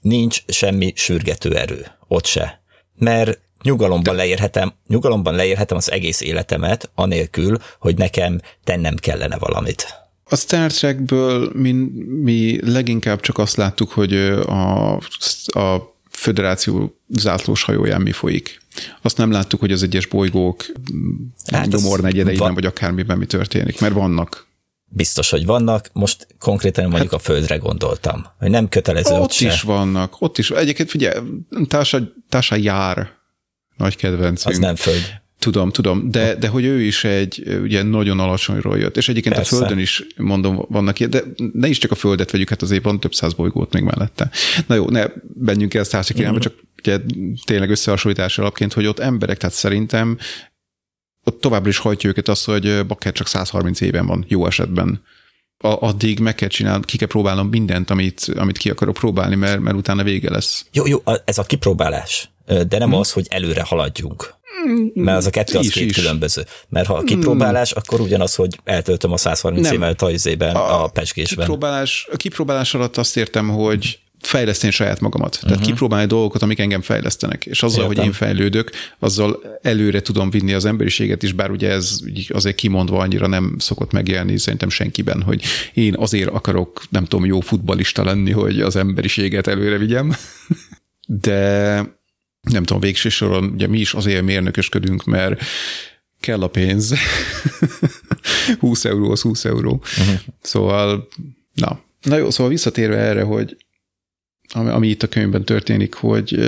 nincs semmi sürgető erő, ott se. Mert nyugalomban leérhetem, nyugalomban leérhetem az egész életemet, anélkül, hogy nekem tennem kellene valamit. A Star Trekből mi, mi leginkább csak azt láttuk, hogy a, a föderáció zászlós hajóján mi folyik. Azt nem láttuk, hogy az egyes bolygók hát nyomor negyedeiben, van. vagy akármiben mi történik, mert vannak. Biztos, hogy vannak. Most konkrétan mondjuk hát, a Földre gondoltam, hogy nem kötelező ott, ott is se. vannak, ott is. Egyébként figyelj, társa, társa jár, nagy kedvencünk. Az nem Föld. Tudom, tudom, de, de hogy ő is egy ugye nagyon alacsonyról jött, és egyébként Persze. a Földön is mondom, vannak ilyen, de ne is csak a Földet vegyük, hát azért van több száz bolygót még mellette. Na jó, ne menjünk el társak irányba, uh-huh. csak ugye tényleg összehasonlítás alapként, hogy ott emberek, tehát szerintem ott továbbra is hajtja őket azt, hogy bakker csak 130 éven van, jó esetben. A, addig meg kell csinálni, ki kell próbálnom mindent, amit, amit ki akarok próbálni, mert, mert utána vége lesz. Jó, jó, ez a kipróbálás, de nem hmm. az, hogy előre haladjunk. Mert az a kettő az is, két is. különböző. Mert ha a kipróbálás, mm. akkor ugyanaz, hogy eltöltöm a 130 évvel tajzében, a, a pecskésben. Kipróbálás, a kipróbálás alatt azt értem, hogy fejleszteni saját magamat. Tehát uh-huh. kipróbálni dolgokat, amik engem fejlesztenek. És azzal, Értem. hogy én fejlődök, azzal előre tudom vinni az emberiséget is, bár ugye ez azért kimondva annyira nem szokott megjelenni szerintem senkiben, hogy én azért akarok, nem tudom, jó futbalista lenni, hogy az emberiséget előre vigyem. De nem tudom, végső soron ugye mi is azért mérnökösködünk, mert kell a pénz. 20 euró az 20 euró. Uh-huh. Szóval, na. Na jó, szóval visszatérve erre, hogy ami, ami itt a könyvben történik, hogy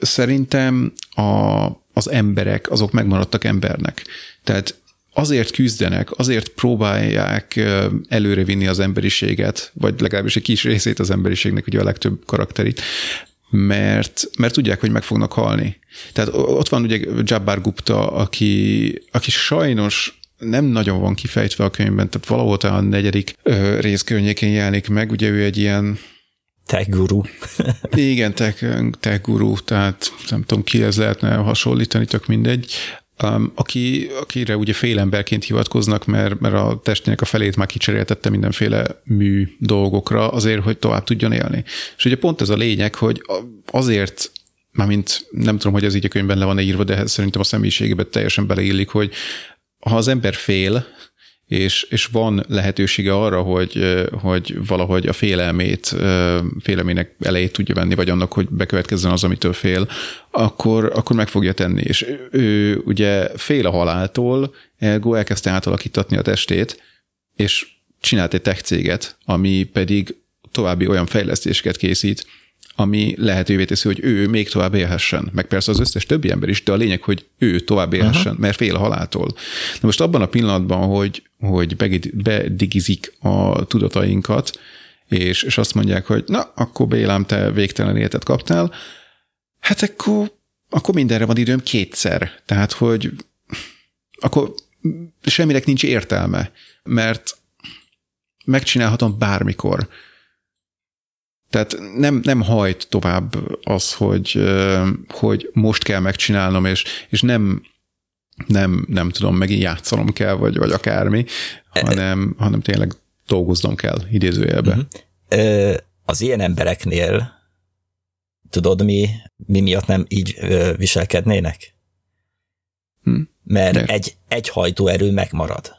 szerintem a, az emberek, azok megmaradtak embernek. Tehát azért küzdenek, azért próbálják előrevinni az emberiséget, vagy legalábbis egy kis részét az emberiségnek, ugye a legtöbb karakterit, mert, mert tudják, hogy meg fognak halni. Tehát ott van ugye Jabbar Gupta, aki, aki sajnos nem nagyon van kifejtve a könyvben, tehát valahol a negyedik rész környékén jelenik meg, ugye ő egy ilyen tech guru. Igen, tech, tech guru, tehát nem tudom ki ez lehetne hasonlítani, tök mindegy. Um, aki, akire ugye félemberként hivatkoznak, mert, mert a testének a felét már kicseréltette mindenféle mű dolgokra azért, hogy tovább tudjon élni. És ugye pont ez a lényeg, hogy azért mármint nem tudom, hogy ez így a könyvben le van írva, de szerintem a személyiségében teljesen beleillik, hogy ha az ember fél, és, és van lehetősége arra, hogy, hogy valahogy a félelmét, félelmének elejét tudja venni, vagy annak, hogy bekövetkezzen az, amitől fél, akkor, akkor meg fogja tenni. És ő ugye fél a haláltól, Ergo elkezdte átalakítatni a testét, és csinált egy tech céget, ami pedig további olyan fejlesztéseket készít, ami lehetővé teszi, hogy ő még tovább élhessen. Meg persze az összes többi ember is, de a lényeg, hogy ő tovább élhessen, uh-huh. mert fél a haláltól. Na most abban a pillanatban, hogy, hogy bedigizik a tudatainkat, és, és azt mondják, hogy na, akkor Bélám, te végtelen életet kaptál, hát akkor, akkor mindenre van időm kétszer. Tehát, hogy akkor semminek nincs értelme, mert megcsinálhatom bármikor. Tehát nem, nem hajt tovább az, hogy, hogy most kell megcsinálnom, és, és nem, nem, nem tudom, megint játszanom kell, vagy, vagy akármi, hanem, hanem tényleg dolgoznom kell, idézőjelbe. Uh-huh. Az ilyen embereknél tudod, mi, mi miatt nem így viselkednének? Hm? Mert De. egy, egy hajtóerő megmarad,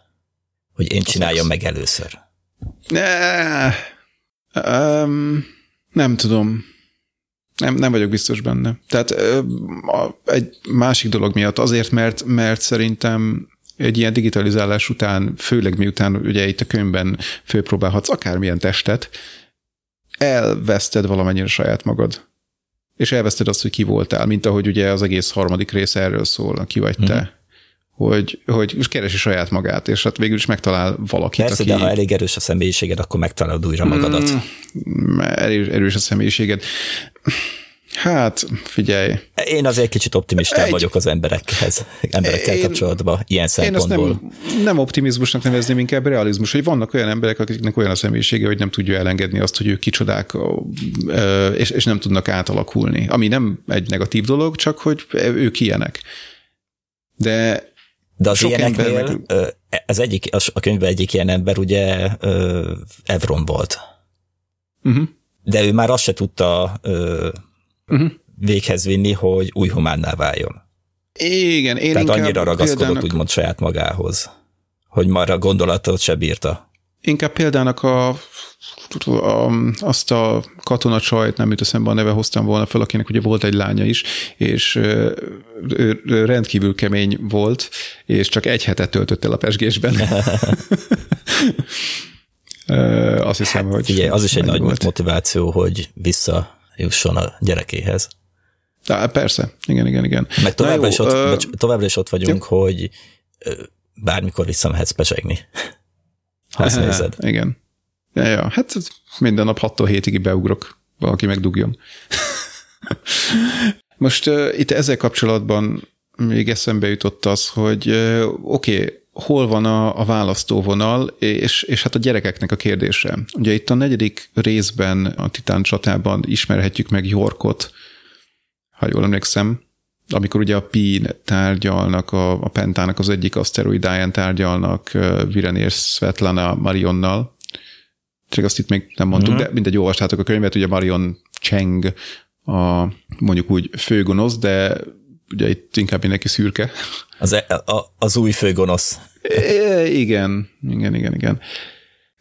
hogy én csináljam meg először. Ne, um, nem tudom. Nem, nem vagyok biztos benne. Tehát egy másik dolog miatt azért, mert, mert szerintem egy ilyen digitalizálás után, főleg miután ugye itt a könyvben főpróbálhatsz akármilyen testet, elveszted valamennyire saját magad. És elveszted azt, hogy ki voltál, mint ahogy ugye az egész harmadik rész erről szól, ki vagy te. Mm hogy, hogy keresi saját magát, és hát végül is megtalál valakit, Persze, aki... de ha elég erős a személyiséged, akkor megtalálod újra magadat. Mm, erős, erős a személyiséged. Hát, figyelj. Én azért kicsit optimistább egy... vagyok az emberekhez, emberekkel én, kapcsolatban, ilyen szempontból. Én ezt nem, nem optimizmusnak nevezném, inkább realizmus, hogy vannak olyan emberek, akiknek olyan a személyisége, hogy nem tudja elengedni azt, hogy ők kicsodák, és, és nem tudnak átalakulni. Ami nem egy negatív dolog, csak hogy ők ilyenek. De de az Sok ilyeneknél, meg... ez egyik, a könyvben egyik ilyen ember ugye Evron volt. Uh-huh. De ő már azt se tudta uh-huh. véghez vinni, hogy új humánná váljon. Igen, én Tehát annyira ragaszkodott példának... úgymond saját magához, hogy már a gondolatot se bírta. Inkább példának a a, azt a katonacsajt, nem jut eszembe a neve, hoztam volna fel, akinek ugye volt egy lánya is, és ő rendkívül kemény volt, és csak egy hetet töltött el a pesgésben. azt hiszem, hogy... Ugye, az is egy nagy volt. motiváció, hogy visszajusson a gyerekéhez. Á, persze, igen, igen, igen. Meg továbbra, jó, is, ott, uh, továbbra is ott vagyunk, jó. hogy bármikor visszamehetsz pesegni. Ha azt nézed. Igen. Ja, ja, hát minden nap 6-tól 7-ig beugrok, valaki megdugjon. Most uh, itt ezzel kapcsolatban még eszembe jutott az, hogy uh, oké, okay, hol van a, a választóvonal, és, és hát a gyerekeknek a kérdése. Ugye itt a negyedik részben, a Titán csatában ismerhetjük meg Yorkot, ha jól emlékszem, amikor ugye a Pi tárgyalnak, a, a Pentának az egyik aszteroidáján tárgyalnak Viren és Svetlana Marionnal, csak azt itt még nem mondtuk, uh-huh. de mindegy, olvastátok a könyvet, ugye Marion Cheng a mondjuk úgy főgonosz, de ugye itt inkább mindenki szürke. Az, e, a, az új főgonosz. É, igen, igen, igen, igen.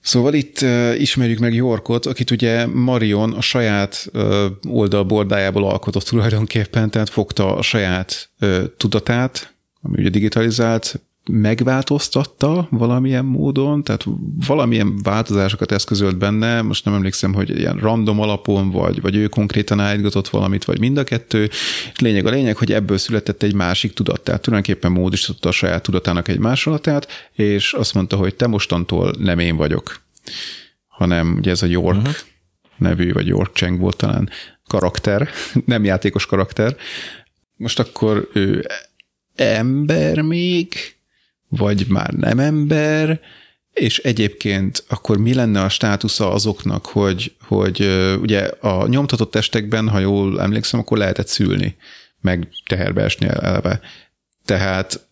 Szóval itt uh, ismerjük meg Yorkot, akit ugye Marion a saját uh, oldalbordájából alkotott tulajdonképpen, tehát fogta a saját uh, tudatát, ami ugye digitalizált, megváltoztatta valamilyen módon, tehát valamilyen változásokat eszközölt benne, most nem emlékszem, hogy ilyen random alapon, vagy, vagy ő konkrétan állítgatott valamit, vagy mind a kettő. Lényeg a lényeg, hogy ebből született egy másik tudat, tehát tulajdonképpen módosította a saját tudatának egy másolatát, és azt mondta, hogy te mostantól nem én vagyok, hanem ugye ez a York uh-huh. nevű, vagy York Cheng volt talán karakter, nem játékos karakter. Most akkor ő ember még, vagy már nem ember, és egyébként akkor mi lenne a státusza azoknak, hogy, hogy ugye a nyomtatott testekben, ha jól emlékszem, akkor lehetett szülni, meg teherbe esni eleve. Tehát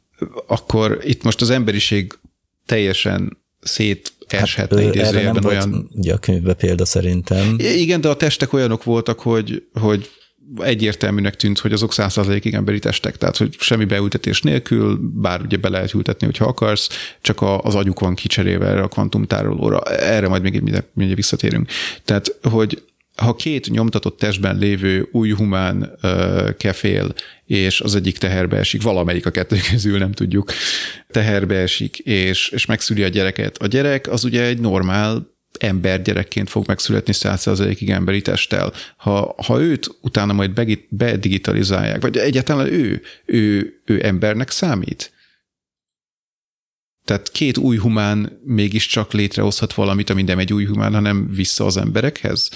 akkor itt most az emberiség teljesen szét eshetne hát, idézőjelben olyan... ugye a könyvbe példa szerintem. Igen, de a testek olyanok voltak, hogy, hogy egyértelműnek tűnt, hogy azok százszerzalékig emberi testek, tehát hogy semmi beültetés nélkül, bár ugye be lehet ültetni, hogyha akarsz, csak az agyuk van kicserélve erre a kvantumtárolóra. Erre majd még mindjárt visszatérünk. Tehát, hogy ha két nyomtatott testben lévő új humán uh, kefél, és az egyik teherbe esik, valamelyik a kettő közül, nem tudjuk, teherbe esik, és, és megszüli a gyereket. A gyerek az ugye egy normál ember gyerekként fog megszületni 100%-ig emberi testtel. Ha, ha őt utána majd bedigitalizálják, vagy egyáltalán ő, ő, ő embernek számít? Tehát két új humán mégiscsak létrehozhat valamit, ami nem egy új humán, hanem vissza az emberekhez?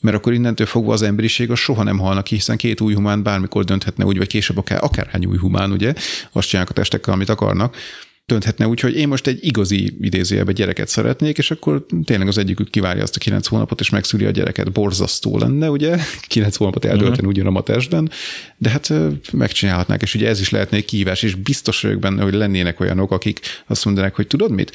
Mert akkor innentől fogva az emberiség az soha nem halna ki, hiszen két új humán bármikor dönthetne úgy, vagy később akár akárhány új humán, ugye, azt csinálják a testekkel, amit akarnak, dönthetne úgy, hogy én most egy igazi idézőjelbe gyereket szeretnék, és akkor tényleg az egyikük kivárja azt a kilenc hónapot, és megszüli a gyereket. Borzasztó lenne, ugye? Kilenc hónapot eldölteni uh-huh. ugyan a testben, de hát megcsinálhatnák, és ugye ez is lehetne egy kívás, és biztos vagyok benne, hogy lennének olyanok, akik azt mondanák, hogy tudod mit?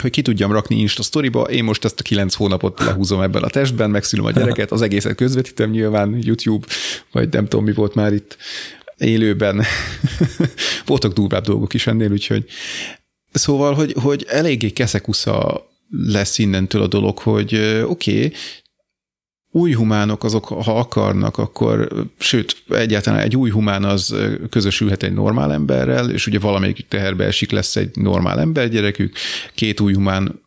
hogy ki tudjam rakni Insta sztoriba, én most ezt a kilenc hónapot lehúzom ebben a testben, megszülöm a gyereket, az egészet közvetítem nyilván YouTube, vagy nem tudom mi volt már itt, élőben. Voltak durvább dolgok is ennél, úgyhogy szóval, hogy, hogy eléggé keszekusza lesz innentől a dolog, hogy oké, okay, új humánok azok, ha akarnak, akkor, sőt, egyáltalán egy új humán az közösülhet egy normál emberrel, és ugye valamelyik teherbe esik, lesz egy normál embergyerekük, két új humán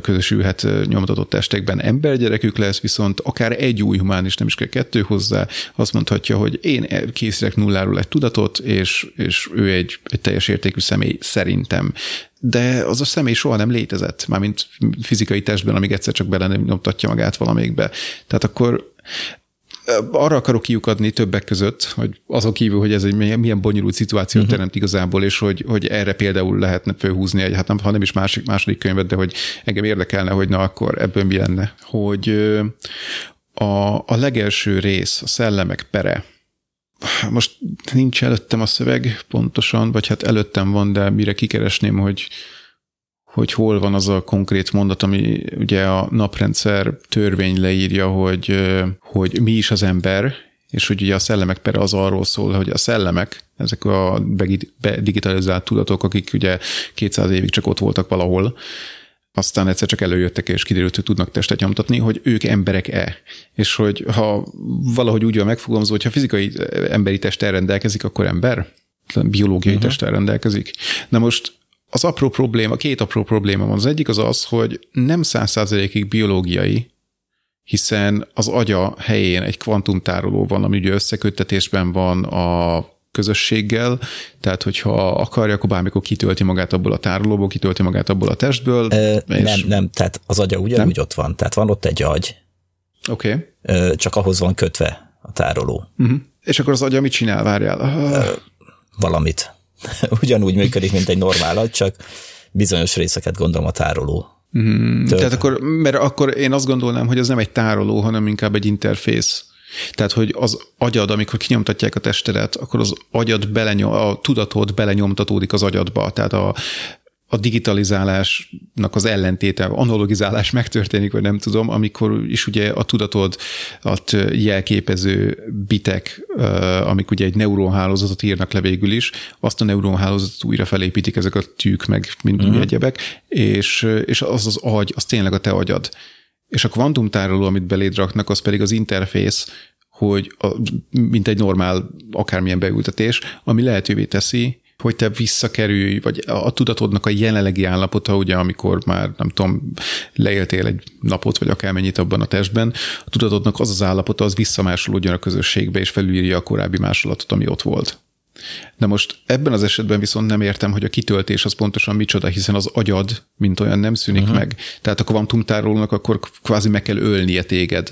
közösülhet nyomtatott testekben embergyerekük lesz, viszont akár egy új humán is, nem is kell kettő hozzá, azt mondhatja, hogy én készítek nulláról egy tudatot, és, és ő egy, egy teljes értékű személy szerintem. De az a személy soha nem létezett, mármint fizikai testben, amíg egyszer csak bele nem nyomtatja magát valamelyikbe. Tehát akkor arra akarok kiukadni többek között, hogy azon kívül, hogy ez egy milyen bonyolult szituációt uh-huh. teremt igazából, és hogy, hogy erre például lehetne főhúzni egy, hát nem, ha nem is másik, második könyvet, de hogy engem érdekelne, hogy na akkor ebből mi lenne. Hogy a, a legelső rész, a szellemek pere, most nincs előttem a szöveg pontosan, vagy hát előttem van, de mire kikeresném, hogy hogy hol van az a konkrét mondat, ami ugye a naprendszer törvény leírja, hogy, hogy mi is az ember, és hogy ugye a szellemek pere az arról szól, hogy a szellemek, ezek a bedigitalizált tudatok, akik ugye 200 évig csak ott voltak valahol, aztán egyszer csak előjöttek, és kiderült, hogy tudnak testet nyomtatni, hogy ők emberek-e. És hogy ha valahogy úgy van megfogalmazva, hogy ha fizikai emberi testtel rendelkezik, akkor ember? Biológiai uh-huh. testtel rendelkezik. Na most az apró probléma, két apró probléma van. Az egyik az az, hogy nem száz százalékig biológiai, hiszen az agya helyén egy kvantumtároló van, ami ugye összeköttetésben van a közösséggel, tehát hogyha akarja, akkor bármikor kitölti magát abból a tárolóból, kitölti magát abból a testből. Ö, és nem, nem, tehát az agya ugyanúgy nem? ott van, tehát van ott egy agy. Oké. Okay. Csak ahhoz van kötve a tároló. Uh-huh. És akkor az agya mit csinál, várjál? Ö, valamit. ugyanúgy működik, mint egy normál agy, csak bizonyos részeket gondolom a tároló. Mm, tehát akkor, mert akkor én azt gondolnám, hogy ez nem egy tároló, hanem inkább egy interfész. Tehát, hogy az agyad, amikor kinyomtatják a testedet, akkor az agyad belenyom, a tudatod belenyomtatódik az agyadba. Tehát a, a digitalizálásnak az ellentéte, analogizálás megtörténik, vagy nem tudom, amikor is ugye a tudatod jelképező bitek, amik ugye egy neuronhálózatot írnak le végül is, azt a neuronhálózatot újra felépítik ezek a tűk, meg mind uh-huh. egyebek, és, és az az agy, az tényleg a te agyad. És a kvantumtároló, amit beléd raknak, az pedig az interfész, hogy a, mint egy normál akármilyen beültetés, ami lehetővé teszi, hogy te visszakerülj, vagy a tudatodnak a jelenlegi állapota, ugye, amikor már nem tudom, leéltél egy napot, vagy akármennyit abban a testben, a tudatodnak az az állapota, az visszamásolódjon a közösségbe, és felülírja a korábbi másolatot, ami ott volt. De most ebben az esetben viszont nem értem, hogy a kitöltés az pontosan micsoda, hiszen az agyad, mint olyan nem szűnik uh-huh. meg. Tehát a kvantumtárolónak akkor kvázi meg kell ölnie téged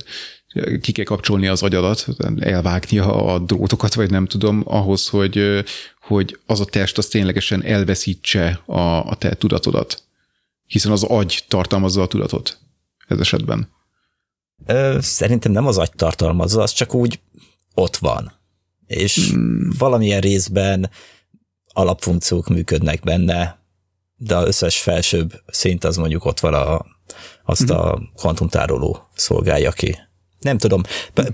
ki kell kapcsolni az agyadat, elvágni a drótokat, vagy nem tudom, ahhoz, hogy, hogy az a test az ténylegesen elveszítse a, a te tudatodat. Hiszen az agy tartalmazza a tudatot ez esetben. Ö, szerintem nem az agy tartalmazza, az csak úgy ott van. És hmm. valamilyen részben alapfunkciók működnek benne, de az összes felsőbb szint az mondjuk ott van a, azt hmm. a kvantumtároló szolgálja ki. Nem tudom.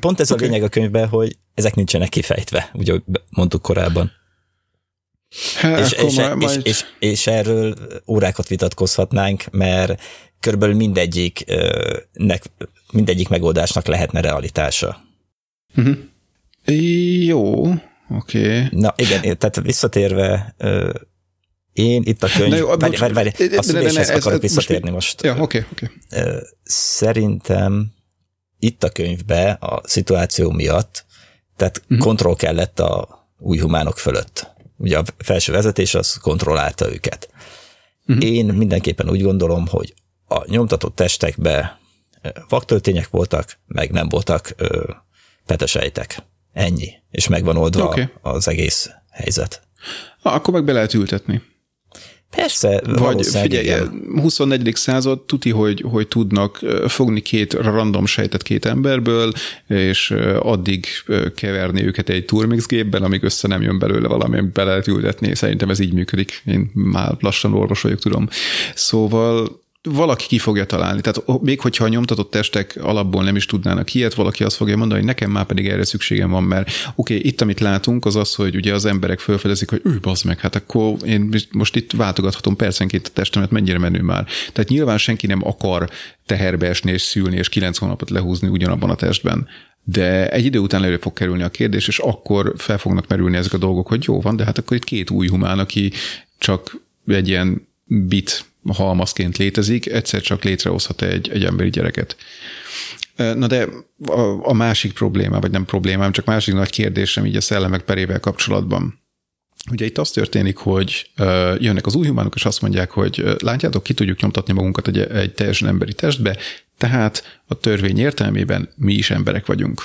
Pont ez okay. a lényeg a könyvben, hogy ezek nincsenek kifejtve, ugye mondtuk korábban. Hát, és, és, majd... és, és, és erről órákat vitatkozhatnánk, mert körülbelül mindegyik, nek, mindegyik megoldásnak lehetne realitása. Uh-huh. Jó, oké. Okay. Na igen, tehát visszatérve, én itt a könyv... jó, várj, várj, várj, a szüléshez akarok visszatérni most. most. Ja, oké, okay, oké. Okay. Szerintem itt a könyvbe a szituáció miatt, tehát uh-huh. kontroll kellett a új humánok fölött. Ugye a felső vezetés az kontrollálta őket. Uh-huh. Én mindenképpen úgy gondolom, hogy a nyomtatott testekbe vaktöltények voltak, meg nem voltak ö, petesejtek. Ennyi. És megvan oldva okay. az egész helyzet. Akkor meg be lehet ültetni. Persze, Vagy figyelj, igen. 24. század tuti, hogy, hogy tudnak fogni két random sejtet két emberből, és addig keverni őket egy turmix gépben, amíg össze nem jön belőle valami, be lehet ültetni. Szerintem ez így működik. Én már lassan orvos vagyok, tudom. Szóval valaki ki fogja találni. Tehát még hogyha a nyomtatott testek alapból nem is tudnának ilyet, valaki azt fogja mondani, hogy nekem már pedig erre szükségem van, mert oké, okay, itt amit látunk, az az, hogy ugye az emberek felfedezik, hogy ő bazd meg, hát akkor én most itt váltogathatom percenként a testemet, mennyire menő már. Tehát nyilván senki nem akar teherbe esni és szülni, és kilenc hónapot lehúzni ugyanabban a testben. De egy idő után elő fog kerülni a kérdés, és akkor fel fognak merülni ezek a dolgok, hogy jó van, de hát akkor itt két új humán, aki csak egy ilyen bit halmazként létezik, egyszer csak létrehozhat egy, egy emberi gyereket. Na de a, a másik probléma, vagy nem problémám, csak másik nagy kérdésem így a szellemek perével kapcsolatban. Ugye itt az történik, hogy jönnek az új humánok, és azt mondják, hogy látjátok, ki tudjuk nyomtatni magunkat egy, egy teljesen emberi testbe, tehát a törvény értelmében mi is emberek vagyunk.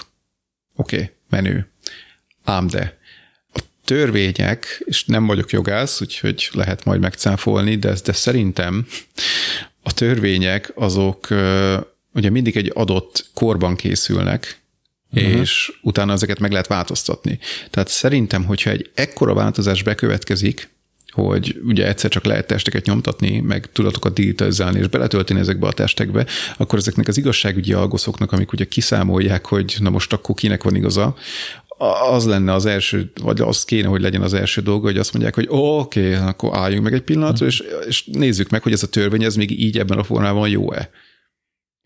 Oké, okay, menő. Ám de törvények, és nem vagyok jogász, úgyhogy lehet majd megcáfolni, de, de szerintem a törvények azok ugye mindig egy adott korban készülnek, uh-huh. és utána ezeket meg lehet változtatni. Tehát szerintem, hogyha egy ekkora változás bekövetkezik, hogy ugye egyszer csak lehet testeket nyomtatni, meg tudatokat digitalizálni és beletölteni ezekbe a testekbe, akkor ezeknek az igazságügyi algoszoknak, amik ugye kiszámolják, hogy na most akkor kinek van igaza, az lenne az első, vagy az kéne, hogy legyen az első dolga, hogy azt mondják, hogy oké, okay, akkor álljunk meg egy pillanatra, és, és nézzük meg, hogy ez a törvény, ez még így ebben a formában jó-e.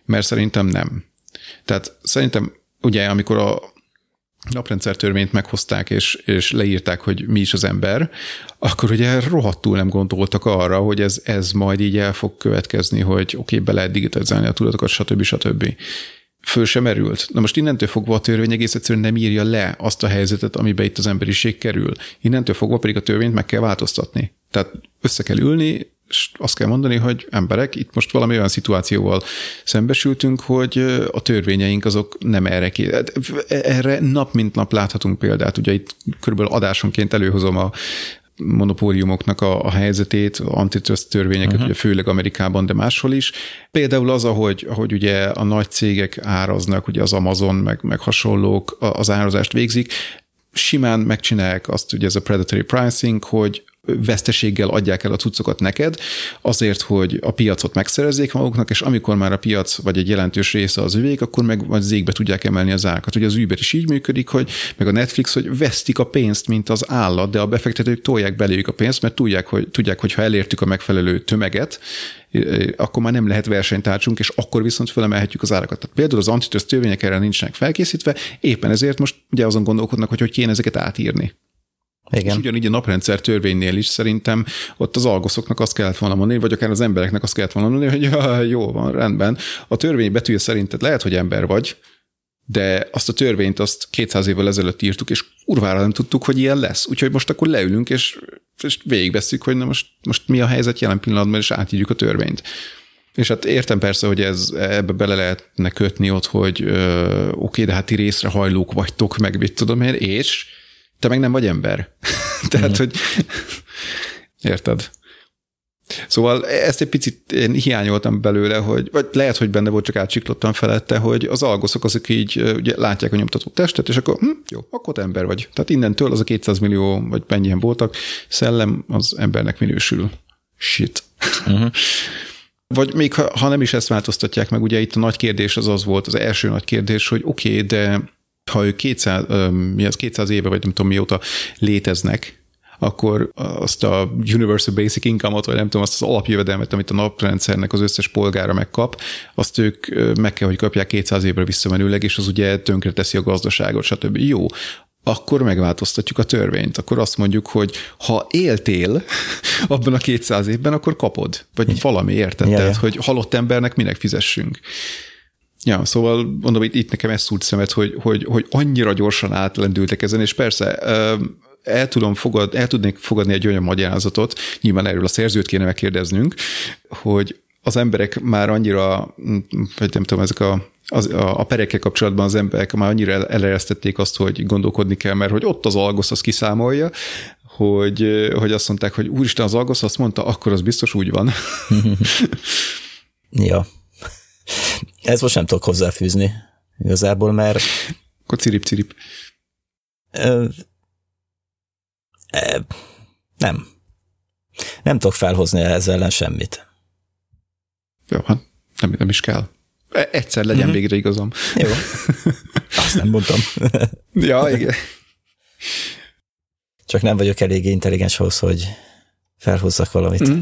Mert szerintem nem. Tehát szerintem ugye, amikor a naprendszer törvényt meghozták, és, és leírták, hogy mi is az ember, akkor ugye rohadtul nem gondoltak arra, hogy ez, ez majd így el fog következni, hogy oké, okay, be lehet digitalizálni a tudatokat, stb. stb föl sem merült. Na most innentől fogva a törvény egész egyszerűen nem írja le azt a helyzetet, amiben itt az emberiség kerül. Innentől fogva pedig a törvényt meg kell változtatni. Tehát össze kell ülni, és azt kell mondani, hogy emberek, itt most valami olyan szituációval szembesültünk, hogy a törvényeink azok nem erre ki. Erre nap mint nap láthatunk példát. Ugye itt körülbelül adásonként előhozom a, monopóliumoknak a, a helyzetét, antitrust törvényeket, uh-huh. ugye főleg Amerikában, de máshol is. Például az, ahogy, ahogy ugye a nagy cégek áraznak, ugye az Amazon, meg, meg hasonlók az árazást végzik, simán megcsinálják azt, ugye ez a predatory pricing, hogy veszteséggel adják el a cuccokat neked, azért, hogy a piacot megszerezzék maguknak, és amikor már a piac vagy egy jelentős része az övék, akkor meg az égbe tudják emelni az árakat. Ugye az Uber is így működik, hogy meg a Netflix, hogy vesztik a pénzt, mint az állat, de a befektetők tolják beléjük a pénzt, mert tudják, hogy, tudják, hogy ha elértük a megfelelő tömeget, akkor már nem lehet versenytárcsunk, és akkor viszont felemelhetjük az árakat. Tehát például az antitrust törvények erre nincsenek felkészítve, éppen ezért most ugye azon gondolkodnak, hogy hogy kéne ezeket átírni. Igen. És ugyanígy a naprendszer törvénynél is szerintem ott az algoszoknak azt kellett volna mondani, vagy akár az embereknek azt kellett volna mondani, hogy ja, jó van, rendben. A törvény betűje szerinted lehet, hogy ember vagy, de azt a törvényt azt 200 évvel ezelőtt írtuk, és urvára nem tudtuk, hogy ilyen lesz. Úgyhogy most akkor leülünk, és, és végigveszünk, hogy na most, most mi a helyzet jelen pillanatban, és átírjuk a törvényt. És hát értem persze, hogy ez, ebbe bele lehetne kötni ott, hogy oké, okay, de hát ti részre hajlók vagytok, meg mit tudom én, és te meg nem vagy ember. Tehát, mm. hogy érted? Szóval ezt egy picit én hiányoltam belőle, hogy, vagy lehet, hogy benne volt, csak átsiklottam felette, hogy az algoszok azok így ugye, látják a nyomtatott testet, és akkor hm, jó, akkor te ember vagy. Tehát innentől az a 200 millió, vagy mennyien voltak, szellem az embernek minősül. Shit. Uh-huh. Vagy még ha, ha nem is ezt változtatják meg, ugye itt a nagy kérdés az az volt, az első nagy kérdés, hogy oké, okay, de ha ők 200, mi az 200 éve, vagy nem tudom mióta léteznek, akkor azt a Universal Basic Income-ot, vagy nem tudom, azt az alapjövedelmet, amit a naprendszernek az összes polgára megkap, azt ők meg kell, hogy kapják 200 évre visszamenőleg, és az ugye tönkre teszi a gazdaságot, stb. Jó, akkor megváltoztatjuk a törvényt. Akkor azt mondjuk, hogy ha éltél abban a 200 évben, akkor kapod. Vagy valami, érted? Ja, Tehát, ja. hogy halott embernek minek fizessünk. Ja, szóval mondom, itt, itt nekem ez szúrt szemet, hogy, hogy, hogy annyira gyorsan átlendültek ezen, és persze el, tudom fogad, el tudnék fogadni egy olyan magyarázatot, nyilván erről a szerzőt kéne megkérdeznünk, hogy az emberek már annyira, vagy nem tudom, ezek a az, a, a perekkel kapcsolatban az emberek már annyira eleresztették azt, hogy gondolkodni kell, mert hogy ott az algosz az kiszámolja, hogy, hogy azt mondták, hogy úristen, az algosz azt mondta, akkor az biztos úgy van. ja. Ez most nem tudok hozzáfűzni igazából, mert... Akkor cirip-cirip. Nem. Nem tudok felhozni ezzel ellen semmit. Jó, hát nem, nem is kell. E, egyszer legyen mm-hmm. végre igazam. Jó. Azt nem mondtam. ja, igen. Csak nem vagyok elég intelligens ahhoz, hogy felhozzak valamit. Mm.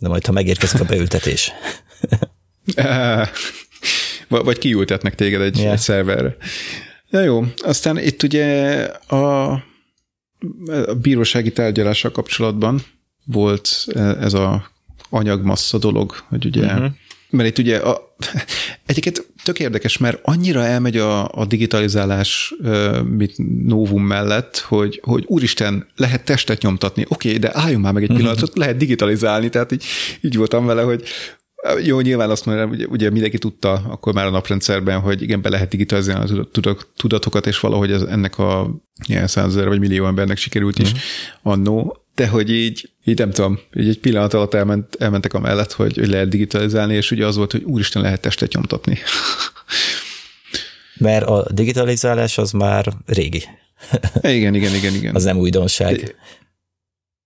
De majd, ha megérkezik a beültetés. Vagy kiültetnek téged egy, yeah. egy szerverre. Ja, jó. Aztán itt ugye a a bírósági tárgyalással kapcsolatban volt ez a anyagmassza dolog, hogy ugye, uh-huh. mert itt ugye a, egyiket tök érdekes, mert annyira elmegy a, a digitalizálás mit novum mellett, hogy, hogy úristen, lehet testet nyomtatni, oké, okay, de álljunk már meg egy mhm. pillanatot, lehet digitalizálni, tehát így, így voltam vele, hogy jó, nyilván azt mondom, ugye, ugye mindenki tudta akkor már a naprendszerben, hogy igen, be lehet digitalizálni a tudatokat, és valahogy ez ennek a ilyen százezer vagy millió embernek sikerült is uh-huh. annó, de hogy így, így nem tudom, így egy pillanat alatt elment, elmentek a mellett, hogy, hogy lehet digitalizálni, és ugye az volt, hogy úristen, lehet testet nyomtatni. Mert a digitalizálás az már régi. igen, igen, igen, igen. Az nem újdonság.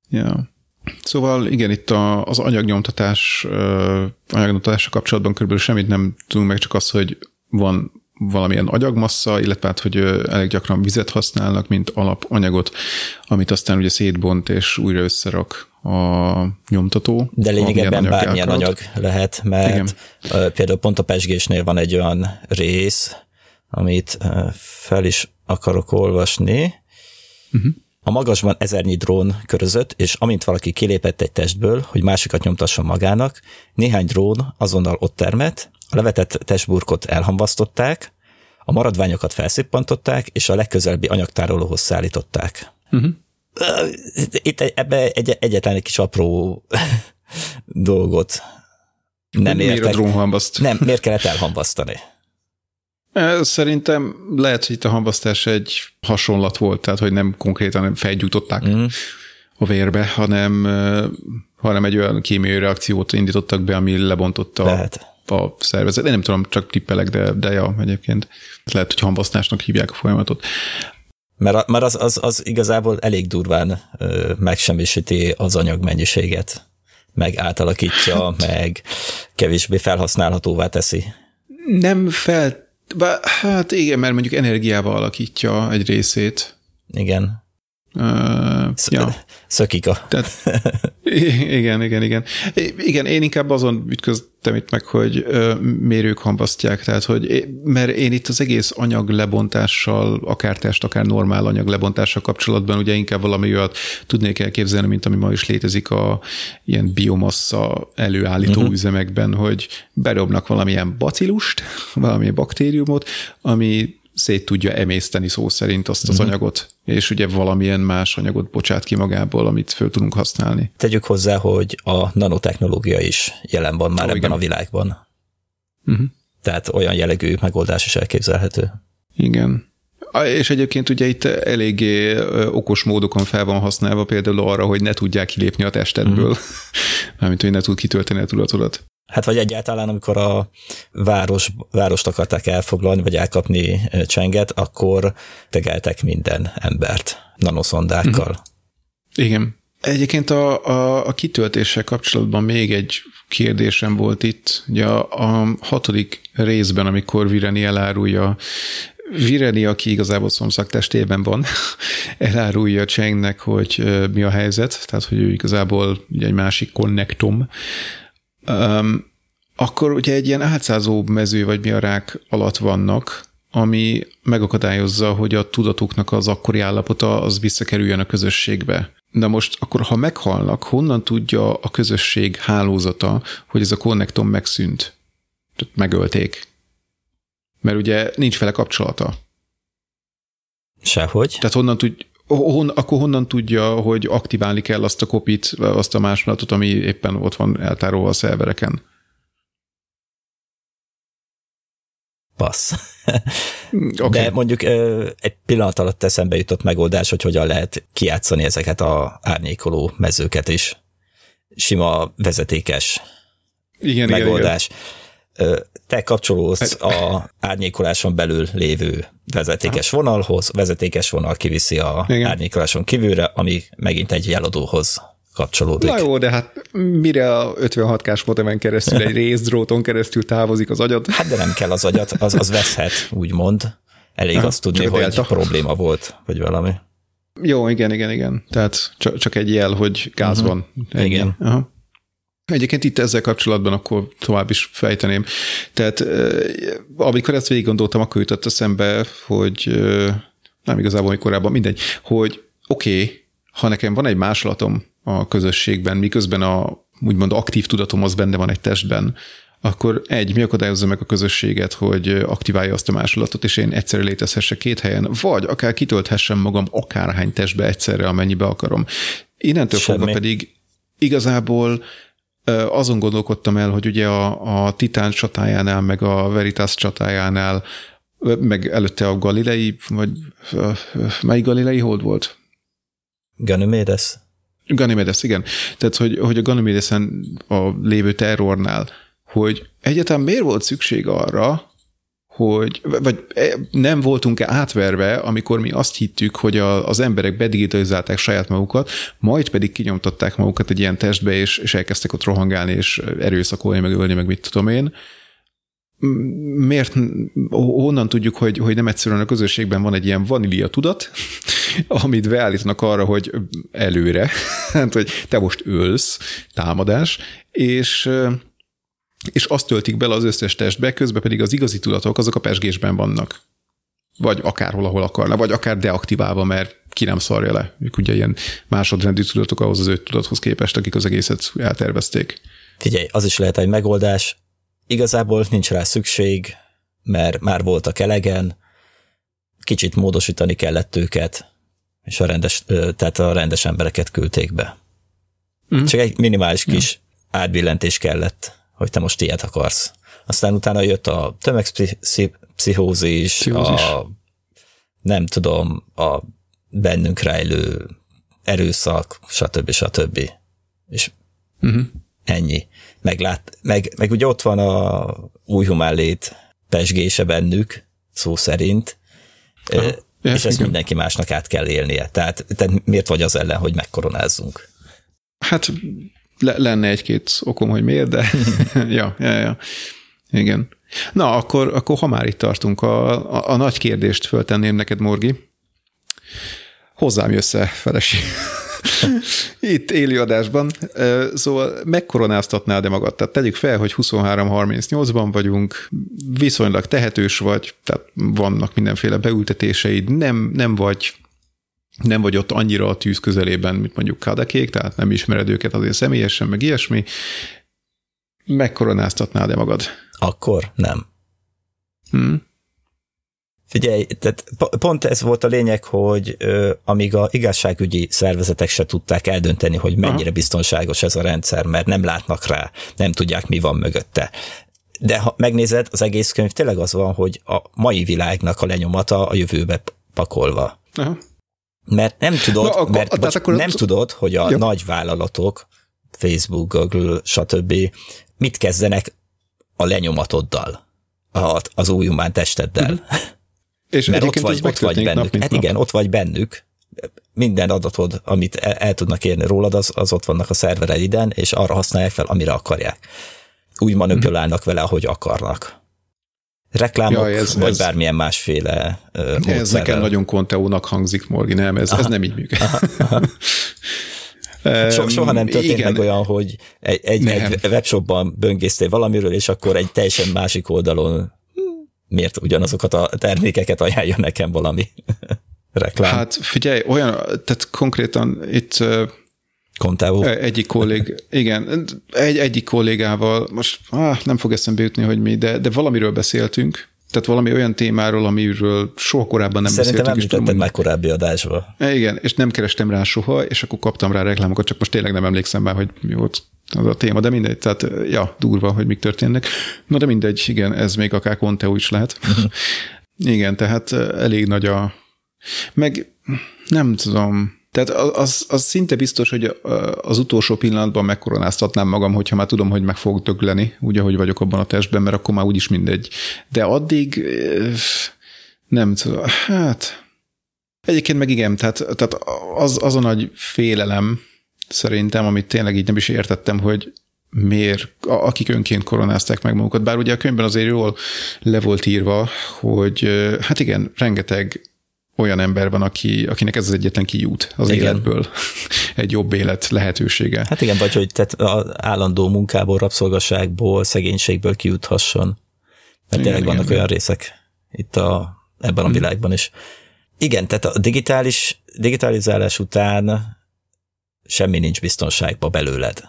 Ja. Szóval igen, itt a, az anyagnyomtatás, anyagnyomtatásra kapcsolatban körülbelül semmit nem tudunk meg, csak az, hogy van valamilyen agyagmassza, illetve hát, hogy elég gyakran vizet használnak, mint alapanyagot, amit aztán ugye szétbont és újra összerak a nyomtató. De lényegében bármilyen anyag lehet, mert Igen. például pont a pesgésnél van egy olyan rész, amit fel is akarok olvasni, uh-huh. A magasban ezernyi drón körözött, és amint valaki kilépett egy testből, hogy másikat nyomtasson magának, néhány drón azonnal ott termett, a levetett testburkot elhamvasztották, a maradványokat felszippantották, és a legközelebbi anyagtárolóhoz szállították. Uh-huh. Itt ebbe egy, egyetlen egy kis apró dolgot nem értek. Miért a drónhamvaszt? Nem, miért kellett elhamvasztani? Szerintem lehet, hogy itt a hamvasztás egy hasonlat volt, tehát hogy nem konkrétan felgyújtották mm. a vérbe, hanem, hanem egy olyan kémiai reakciót indítottak be, ami lebontotta lehet. a szervezet. Én nem tudom, csak tippelek, de, de ja, egyébként lehet, hogy hamvasztásnak hívják a folyamatot. Mert, mert az, az, az igazából elég durván megsemmisíti az anyag mennyiséget, meg átalakítja, hát. meg kevésbé felhasználhatóvá teszi. Nem fel... Hát igen, mert mondjuk energiával alakítja egy részét. Igen. Uh, ja. Szökik a... Tehát, igen, igen, igen. Igen, én inkább azon ütköztem itt meg, hogy mérők hambasztják, tehát hogy, mert én itt az egész anyag lebontással, akár test, akár normál anyag lebontással kapcsolatban ugye inkább valami olyat tudnék elképzelni, mint ami ma is létezik a ilyen biomassa előállító uh-huh. üzemekben, hogy berobnak valamilyen bacillust, valamilyen baktériumot, ami szét tudja emészteni szó szerint azt az uh-huh. anyagot, és ugye valamilyen más anyagot bocsát ki magából, amit föl tudunk használni. Tegyük hozzá, hogy a nanotechnológia is jelen van már oh, ebben igen. a világban. Uh-huh. Tehát olyan jellegű megoldás is elképzelhető. Igen. És egyébként ugye itt eléggé okos módokon fel van használva például arra, hogy ne tudják kilépni a testedből, uh-huh. mármint, hogy ne tud kitölteni a tudatodat. Hát vagy egyáltalán, amikor a város, várost akarták elfoglalni, vagy elkapni csenget, akkor tegeltek minden embert nanoszondákkal. Uh-huh. Igen. Egyébként a, a, a kitöltéssel kapcsolatban még egy kérdésem volt itt. Ugye a, a hatodik részben, amikor Vireni elárulja Vireni, aki igazából szomszak testében van, elárulja Csengnek, hogy mi a helyzet, tehát hogy ő igazából egy másik konnektom, Um, akkor ugye egy ilyen átszázó mező vagy mi a rák alatt vannak, ami megakadályozza, hogy a tudatuknak az akkori állapota az visszakerüljön a közösségbe. De most akkor, ha meghalnak, honnan tudja a közösség hálózata, hogy ez a konnektom megszűnt? Tehát megölték. Mert ugye nincs vele kapcsolata. Sehogy. Tehát honnan tud, hon, akkor honnan tudja, hogy aktiválni kell azt a kopit, azt a másolatot, ami éppen ott van eltárolva a szervereken? Passz. okay. De mondjuk egy pillanat alatt eszembe jutott megoldás, hogy hogyan lehet kiátszani ezeket a árnyékoló mezőket is. Sima vezetékes igen, megoldás. Igen, igen te kapcsolódsz a árnyékoláson belül lévő vezetékes vonalhoz, vezetékes vonal kiviszi a Igen. árnyékoláson kívülre, ami megint egy jeladóhoz kapcsolódik. Na jó, de hát mire a 56K-s modemen keresztül, egy részdróton keresztül távozik az agyad? Hát de nem kell az agyat, az, az veszhet, úgymond. Elég Aha, azt tudni, hogy delta. probléma volt, vagy valami. Jó, igen, igen, igen. Tehát csak, csak egy jel, hogy gáz uh-huh. van. Ennyi. Igen. Aha. Egyébként itt ezzel kapcsolatban akkor tovább is fejteném. Tehát amikor ezt végig gondoltam, akkor jutott eszembe, hogy nem igazából, hogy korábban, mindegy, hogy oké, okay, ha nekem van egy másolatom a közösségben, miközben a úgymond aktív tudatom az benne van egy testben, akkor egy, mi akadályozza meg a közösséget, hogy aktiválja azt a másolatot, és én egyszerre létezhessek két helyen, vagy akár kitölthessem magam akárhány testbe egyszerre, amennyibe akarom. Innentől Semmi. fogva pedig igazából azon gondolkodtam el, hogy ugye a, a Titán csatájánál, meg a Veritas csatájánál, meg előtte a Galilei, vagy mely Galilei hold volt? Ganymedes. Ganymedes, igen. Tehát, hogy, hogy a Ganymedesen a lévő terrornál, hogy egyetem miért volt szükség arra, hogy, vagy e, nem voltunk-e átverve, amikor mi azt hittük, hogy a, az emberek bedigitalizálták saját magukat, majd pedig kinyomtatták magukat egy ilyen testbe, és, és elkezdtek ott rohangálni, és erőszakolni, meg ölni, meg mit tudom én. Miért, honnan tudjuk, hogy, hogy nem egyszerűen a közösségben van egy ilyen vanília tudat, amit beállítanak arra, hogy előre, hát, hogy te most ölsz, támadás, és és azt töltik bele az összes testbe, közben pedig az igazi tudatok azok a pesgésben vannak. Vagy akárhol, ahol akarna, vagy akár deaktiválva, mert ki nem szarja le. Ők ugye ilyen másodrendű tudatok ahhoz az öt tudathoz képest, akik az egészet eltervezték. Figyelj, az is lehet egy megoldás. Igazából nincs rá szükség, mert már voltak elegen, kicsit módosítani kellett őket, és a rendes, tehát a rendes embereket küldték be. Mm. Csak egy minimális kis ja. átbillentés kellett hogy te most ilyet akarsz. Aztán utána jött a tömegpszichózis, a nem tudom, a bennünk rejlő erőszak, stb. stb. És uh-huh. ennyi. Meglát, meg, meg ugye ott van a új humánlét pesgése bennük, szó szerint. Ja, és ezt igen. mindenki másnak át kell élnie. Tehát, tehát miért vagy az ellen, hogy megkoronázzunk? Hát lenne egy-két okom, hogy miért, de ja, ja, ja. Igen. Na, akkor, akkor ha már itt tartunk, a, a, a nagy kérdést föltenném neked, Morgi. Hozzám jössze, felesi. Itt élő adásban. Szóval megkoronáztatnád-e magad? Tehát tegyük fel, hogy 23-38-ban vagyunk, viszonylag tehetős vagy, tehát vannak mindenféle beültetéseid, nem, nem vagy nem vagy ott annyira a tűz közelében, mint mondjuk Kadekék, tehát nem ismered őket azért személyesen, meg ilyesmi. Megkoronáztatnád-e magad? Akkor nem. Hmm. Figyelj, tehát pont ez volt a lényeg, hogy ö, amíg a igazságügyi szervezetek se tudták eldönteni, hogy mennyire Aha. biztonságos ez a rendszer, mert nem látnak rá, nem tudják, mi van mögötte. De ha megnézed, az egész könyv tényleg az van, hogy a mai világnak a lenyomata a jövőbe pakolva. Aha. Mert nem tudod, Na, akkor, mert most akkor nem tudod, hogy a jó. nagy vállalatok, Facebook, Google, stb. mit kezdenek a lenyomatoddal, az új humán testeddel. Hmm. És Mert ott vagy, ott vagy bennük. Nap, hát nap. igen, ott vagy bennük. Minden adatod, amit el, el tudnak érni rólad, az, az ott vannak a szervereiden, és arra használják fel, amire akarják. Úgy manipulálnak hmm. vele, ahogy akarnak. Reklámok, ja, ez, vagy ez, bármilyen másféle uh, Ez nekem nagyon konteónak hangzik, Morgi, nem, ez, ez nem így működik. Aha, aha. So, soha nem történt Igen. meg olyan, hogy egy, egy, egy webshopban böngésztél valamiről, és akkor egy teljesen másik oldalon miért ugyanazokat a termékeket ajánlja nekem valami reklám. Hát figyelj, olyan, tehát konkrétan itt Kontávó. Egyik kollég, igen, egy, egyik kollégával, most ah, nem fog eszembe jutni, hogy mi, de, de valamiről beszéltünk, tehát valami olyan témáról, amiről soha korábban nem Szerintem beszéltünk. Szerintem már korábbi adásban. Igen, és nem kerestem rá soha, és akkor kaptam rá reklámokat, csak most tényleg nem emlékszem már, hogy mi volt az a téma, de mindegy, tehát ja, durva, hogy mik történnek. Na de mindegy, igen, ez még akár Conteo is lehet. Igen, tehát elég nagy a... Meg nem tudom, tehát az, az szinte biztos, hogy az utolsó pillanatban megkoronáztatnám magam, hogyha már tudom, hogy meg fogok dögleni, úgy, ahogy vagyok abban a testben, mert akkor már úgyis mindegy. De addig nem tudom, hát egyébként meg igen, tehát, tehát az, az a nagy félelem szerintem, amit tényleg így nem is értettem, hogy miért, akik önként koronázták meg magukat. Bár ugye a könyvben azért jól le volt írva, hogy hát igen, rengeteg olyan ember van, aki, akinek ez az egyetlen kijút az igen. életből, egy jobb élet lehetősége. Hát igen, vagy hogy tehát az állandó munkából, rabszolgaságból, szegénységből kijuthasson. Mert igen, tényleg vannak igen. olyan részek itt a, ebben a hmm. világban is. Igen, tehát a digitális, digitalizálás után semmi nincs biztonságban belőled.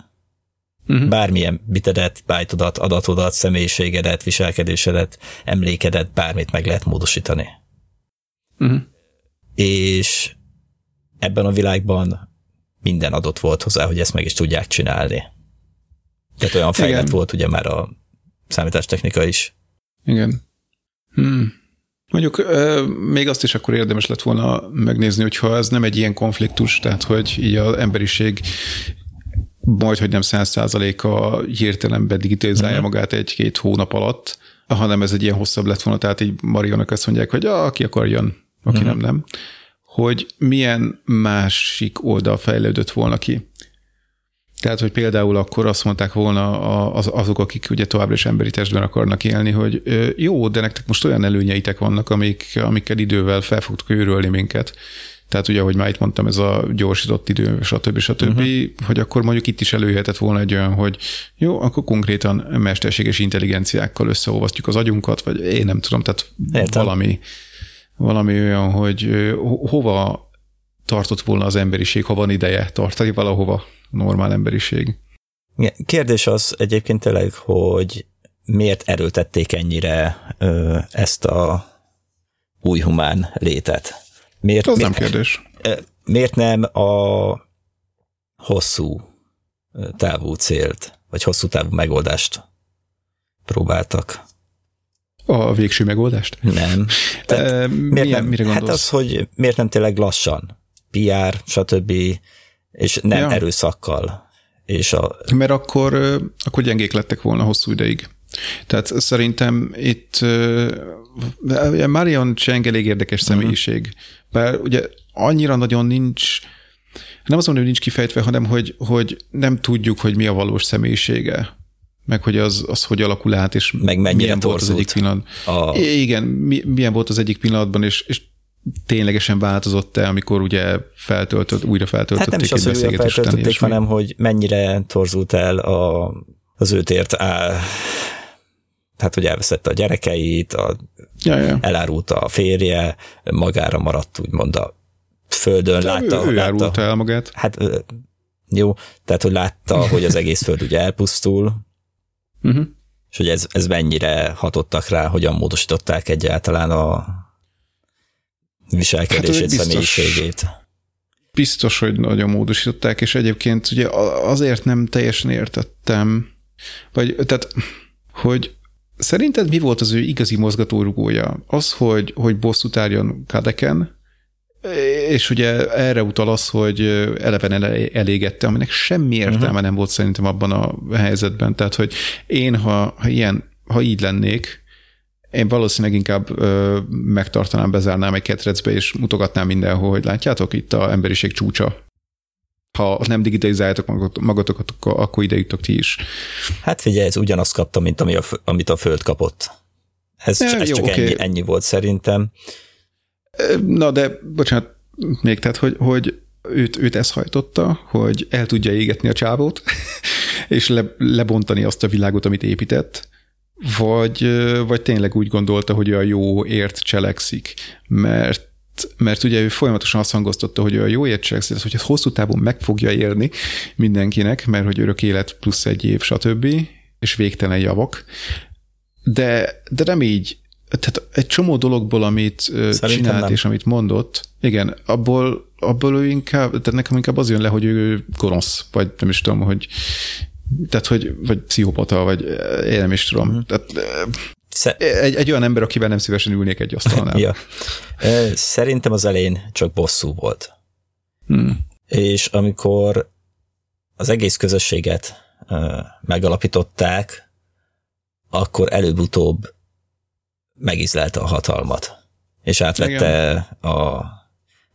Uh-huh. Bármilyen bitedet, bájtodat, adatodat, személyiségedet, viselkedésedet, emlékedet, bármit meg lehet módosítani. Uh-huh és ebben a világban minden adott volt hozzá, hogy ezt meg is tudják csinálni. Tehát olyan fejlett Igen. volt ugye már a számítástechnika is. Igen. Hmm. Mondjuk euh, még azt is akkor érdemes lett volna megnézni, hogyha ez nem egy ilyen konfliktus, tehát hogy így az emberiség majd, hogy nem száz százaléka hirtelenben digitalizálja uh-huh. magát egy-két hónap alatt, hanem ez egy ilyen hosszabb lett volna, tehát így Marionak azt mondják, hogy ah, aki akar jön, aki uh-huh. nem, nem, hogy milyen másik oldal fejlődött volna ki. Tehát, hogy például akkor azt mondták volna az, azok, akik ugye továbbra is emberi testben akarnak élni, hogy jó, de nektek most olyan előnyeitek vannak, amik, amikkel idővel fel fogtok őrölni minket. Tehát ugye, ahogy már itt mondtam, ez a gyorsított idő, stb. stb., uh-huh. hogy akkor mondjuk itt is előjöhetett volna egy olyan, hogy jó, akkor konkrétan mesterséges intelligenciákkal összeolvasztjuk az agyunkat, vagy én nem tudom, tehát Értem. valami valami olyan, hogy hova tartott volna az emberiség, ha van ideje tartani valahova normál emberiség. Kérdés az egyébként tényleg, hogy miért erőltették ennyire ö, ezt a új humán létet? Miért, az miért, nem kérdés. Miért nem a hosszú távú célt, vagy hosszú távú megoldást próbáltak? A végső megoldást? Nem. Tehát e, miért milyen, nem? Mire gondolsz? Hát az, hogy miért nem tényleg lassan, PR, stb., és nem ja. erőszakkal. És a... Mert akkor, akkor gyengék lettek volna hosszú ideig. Tehát szerintem itt uh, Marion Cheng elég érdekes uh-huh. személyiség, bár ugye annyira nagyon nincs, nem azt mondom, hogy nincs kifejtve, hanem hogy, hogy nem tudjuk, hogy mi a valós személyisége meg hogy az, az hogy alakul át, és meg milyen volt az egyik pillanat. A... Igen, milyen volt az egyik pillanatban, és, és ténylegesen változott-e, amikor ugye feltöltött, újra feltöltötték hát nem is az, hogy újra feltöltötték, hanem hogy mennyire torzult el a, az őt ért á, tehát, hogy elveszette a gyerekeit, a, ja, ja. elárulta a férje, magára maradt úgymond a földön, De látta. Ő, ő látta, el magát. Hát jó, tehát, hogy látta, hogy az egész föld ugye elpusztul, uh-huh. és hogy ez, ez mennyire hatottak rá, hogyan módosították egyáltalán a viselkedését, hát, személyiségét. Biztos, hogy nagyon módosították, és egyébként ugye azért nem teljesen értettem, vagy tehát, hogy szerinted mi volt az ő igazi mozgatórugója? Az, hogy, hogy bosszút álljon Kadeken, és ugye erre utal az, hogy eleven elégette, aminek semmi értelme uh-huh. nem volt szerintem abban a helyzetben. Tehát, hogy én, ha, ha ilyen, ha így lennék, én valószínűleg inkább ö, megtartanám, bezárnám egy ketrecbe, és mutogatnám mindenhol, hogy látjátok, itt a emberiség csúcsa. Ha nem digitalizáljátok magatokat, akkor ide jutok ti is. Hát figyelj, ez ugyanazt kapta, mint ami a, amit a Föld kapott. Ez, ja, ez jó, csak okay. ennyi, ennyi volt szerintem. Na de, bocsánat, még tehát, hogy, hogy őt, őt ez hajtotta, hogy el tudja égetni a csávót, és le, lebontani azt a világot, amit épített, vagy, vagy tényleg úgy gondolta, hogy a jó ért cselekszik, mert mert ugye ő folyamatosan azt hangoztatta, hogy a jó ért cselekszik, hogy ez hosszú távon meg fogja érni mindenkinek, mert hogy örök élet plusz egy év, stb., és végtelen javak. De, de nem így, tehát egy csomó dologból, amit Szerintem csinált nem. és amit mondott, igen, abból, abból ő inkább, tehát nekem inkább az jön le, hogy ő gonosz, vagy nem is tudom, hogy tehát, hogy vagy pszichopata, vagy én nem is tudom. Uh-huh. Tehát, egy, egy olyan ember, akivel nem szívesen ülnék egy asztalnál. ja. Szerintem az elején csak bosszú volt. Hmm. És amikor az egész közösséget megalapították, akkor előbb-utóbb megizlelte a hatalmat, és átvette Igen. a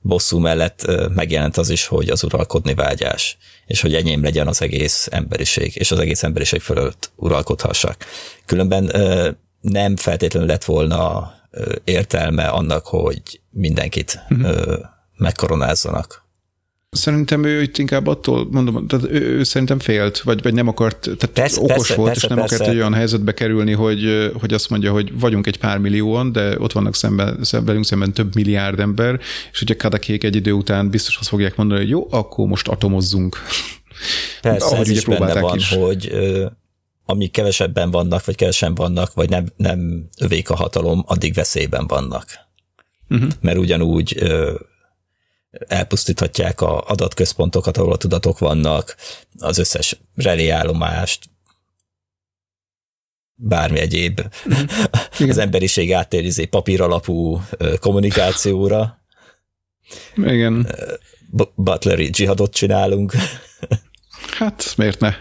bosszú mellett megjelent az is, hogy az uralkodni vágyás, és hogy enyém legyen az egész emberiség, és az egész emberiség fölött uralkodhassak. Különben nem feltétlenül lett volna értelme annak, hogy mindenkit uh-huh. megkoronázzanak. Szerintem ő itt inkább attól, mondom, tehát ő, ő szerintem félt, vagy, vagy nem akart, tehát persze, okos persze, volt, persze, és nem persze. akart egy olyan helyzetbe kerülni, hogy, hogy azt mondja, hogy vagyunk egy pár millióan, de ott vannak szemben, szemben velünk szemben több milliárd ember, és hogyha Kadakék egy idő után biztos azt fogják mondani, hogy jó, akkor most atomozzunk. Persze, Ahogy ez is benne van, is. hogy amíg kevesebben vannak, vagy kevesen vannak, vagy nem, nem övék a hatalom, addig veszélyben vannak. Uh-huh. Mert ugyanúgy elpusztíthatják a adatközpontokat, ahol a tudatok vannak, az összes reléállomást, bármi egyéb. Igen. Az emberiség áttérizé papír alapú kommunikációra. Igen. Butleri dzsihadot csinálunk. Hát, miért ne?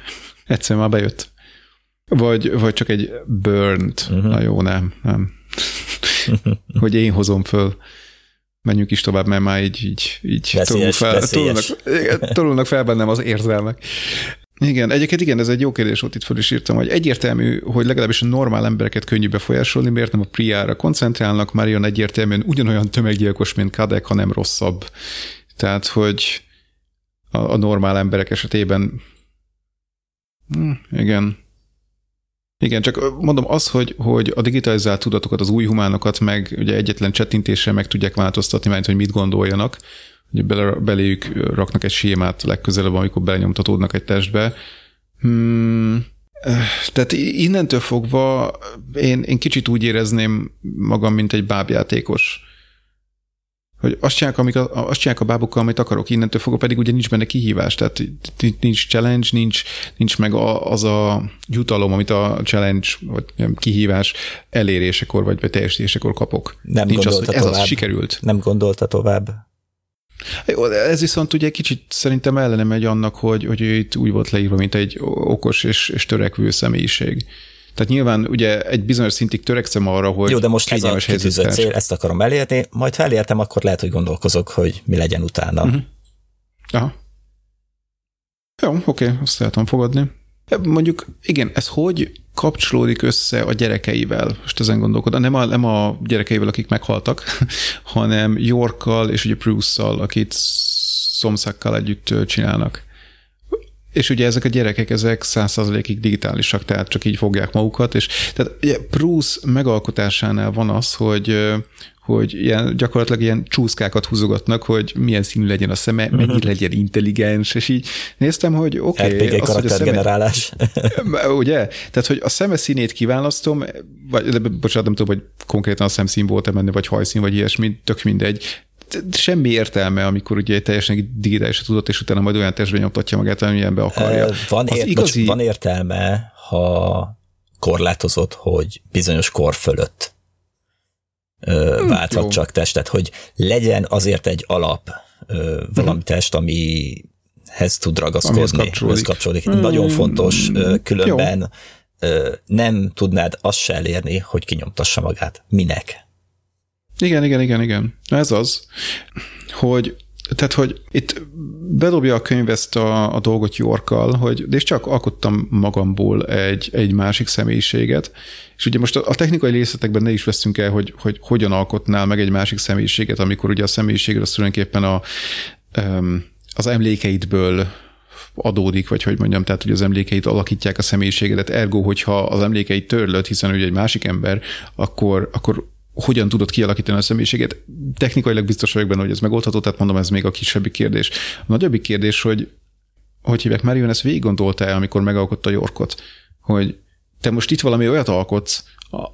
Egyszer már bejött. Vagy, vagy csak egy burnt. Uh-huh. Na jó, nem, nem. hogy én hozom föl menjünk is tovább, mert már így, így, így veszélyes, fel, tolulnak, tolulnak fel bennem az érzelmek. Igen, egyébként igen, ez egy jó kérdés volt, itt fel is írtam, hogy egyértelmű, hogy legalábbis a normál embereket könnyű befolyásolni, miért nem a Priára koncentrálnak, már jön egyértelműen ugyanolyan tömeggyilkos, mint Kadek, hanem rosszabb. Tehát, hogy a, a normál emberek esetében hm, igen, igen, csak mondom az, hogy, hogy a digitalizált tudatokat, az új humánokat meg ugye egyetlen csettintéssel meg tudják változtatni, mert hogy mit gondoljanak, hogy bele, beléjük raknak egy sémát legközelebb, amikor belenyomtatódnak egy testbe. Hmm, tehát innentől fogva én, én kicsit úgy érezném magam, mint egy bábjátékos hogy azt csinálják, amik a, azt csinálják a bábukkal, amit akarok, innentől fogva pedig ugye nincs benne kihívás, tehát nincs challenge, nincs, nincs meg a, az a jutalom, amit a challenge, vagy nem, kihívás elérésekor, vagy, vagy teljesítésekor kapok. Nem nincs az, hogy ez tovább. az sikerült. Nem gondolta tovább. Jó, ez viszont ugye kicsit szerintem ellene megy annak, hogy, hogy ő itt úgy volt leírva, mint egy okos és, és törekvő személyiség. Tehát nyilván ugye egy bizonyos szintig törekszem arra, hogy... Jó, de most legyen kitűzött cél, ezt akarom elérni, majd ha elértem, akkor lehet, hogy gondolkozok, hogy mi legyen utána. Uh-huh. Aha. Jó, oké, okay, azt tudom fogadni. Mondjuk, igen, ez hogy kapcsolódik össze a gyerekeivel? Most ezen gondolkodom. Nem a, nem a gyerekeivel, akik meghaltak, hanem Yorkkal és ugye Bruce-szal, akit szomszakkal együtt csinálnak. És ugye ezek a gyerekek, ezek százszerzalékig digitálisak, tehát csak így fogják magukat, és tehát ugye Bruce megalkotásánál van az, hogy hogy ilyen, gyakorlatilag ilyen csúszkákat húzogatnak, hogy milyen színű legyen a szeme, uh-huh. mennyire legyen intelligens, és így néztem, hogy oké. Okay, RPG karaktergenerálás. ugye? Tehát, hogy a szeme színét kiválasztom, vagy, de, bocsánat, nem tudom, hogy konkrétan a szemszín volt-e benne, vagy hajszín, vagy ilyesmi, tök mindegy semmi értelme, amikor ugye teljesen digitális tudott, és utána majd olyan testbe nyomtatja magát, amilyenbe akarja. Van, ért, igazi... van értelme, ha korlátozott, hogy bizonyos kor fölött ö, hm, válthat Jó. csak testet, hogy legyen azért egy alap ö, valami hmm. test, amihez tud ragaszkodni, amihez kapcsolódik. kapcsolódik. Hmm. Nagyon fontos, ö, különben ö, nem tudnád azt se elérni, hogy kinyomtassa magát. Minek? Igen, igen, igen, igen. Ez az, hogy tehát, hogy itt bedobja a könyv ezt a, a dolgot Yorkkal, hogy, de és csak alkottam magamból egy, egy másik személyiséget, és ugye most a, technikai részletekben ne is veszünk el, hogy, hogy hogyan alkotnál meg egy másik személyiséget, amikor ugye a személyiséged az tulajdonképpen a, az emlékeidből adódik, vagy hogy mondjam, tehát hogy az emlékeit alakítják a személyiségedet, ergo, hogyha az emlékeit törlöd, hiszen ugye egy másik ember, akkor, akkor hogyan tudod kialakítani a személyiséget. Technikailag biztos vagyok benne, hogy ez megoldható, tehát mondom, ez még a kisebbik kérdés. A nagyobbik kérdés, hogy hogy hívják, Marion ezt végig gondolta-e, amikor megalkotta Yorkot, hogy te most itt valami olyat alkotsz,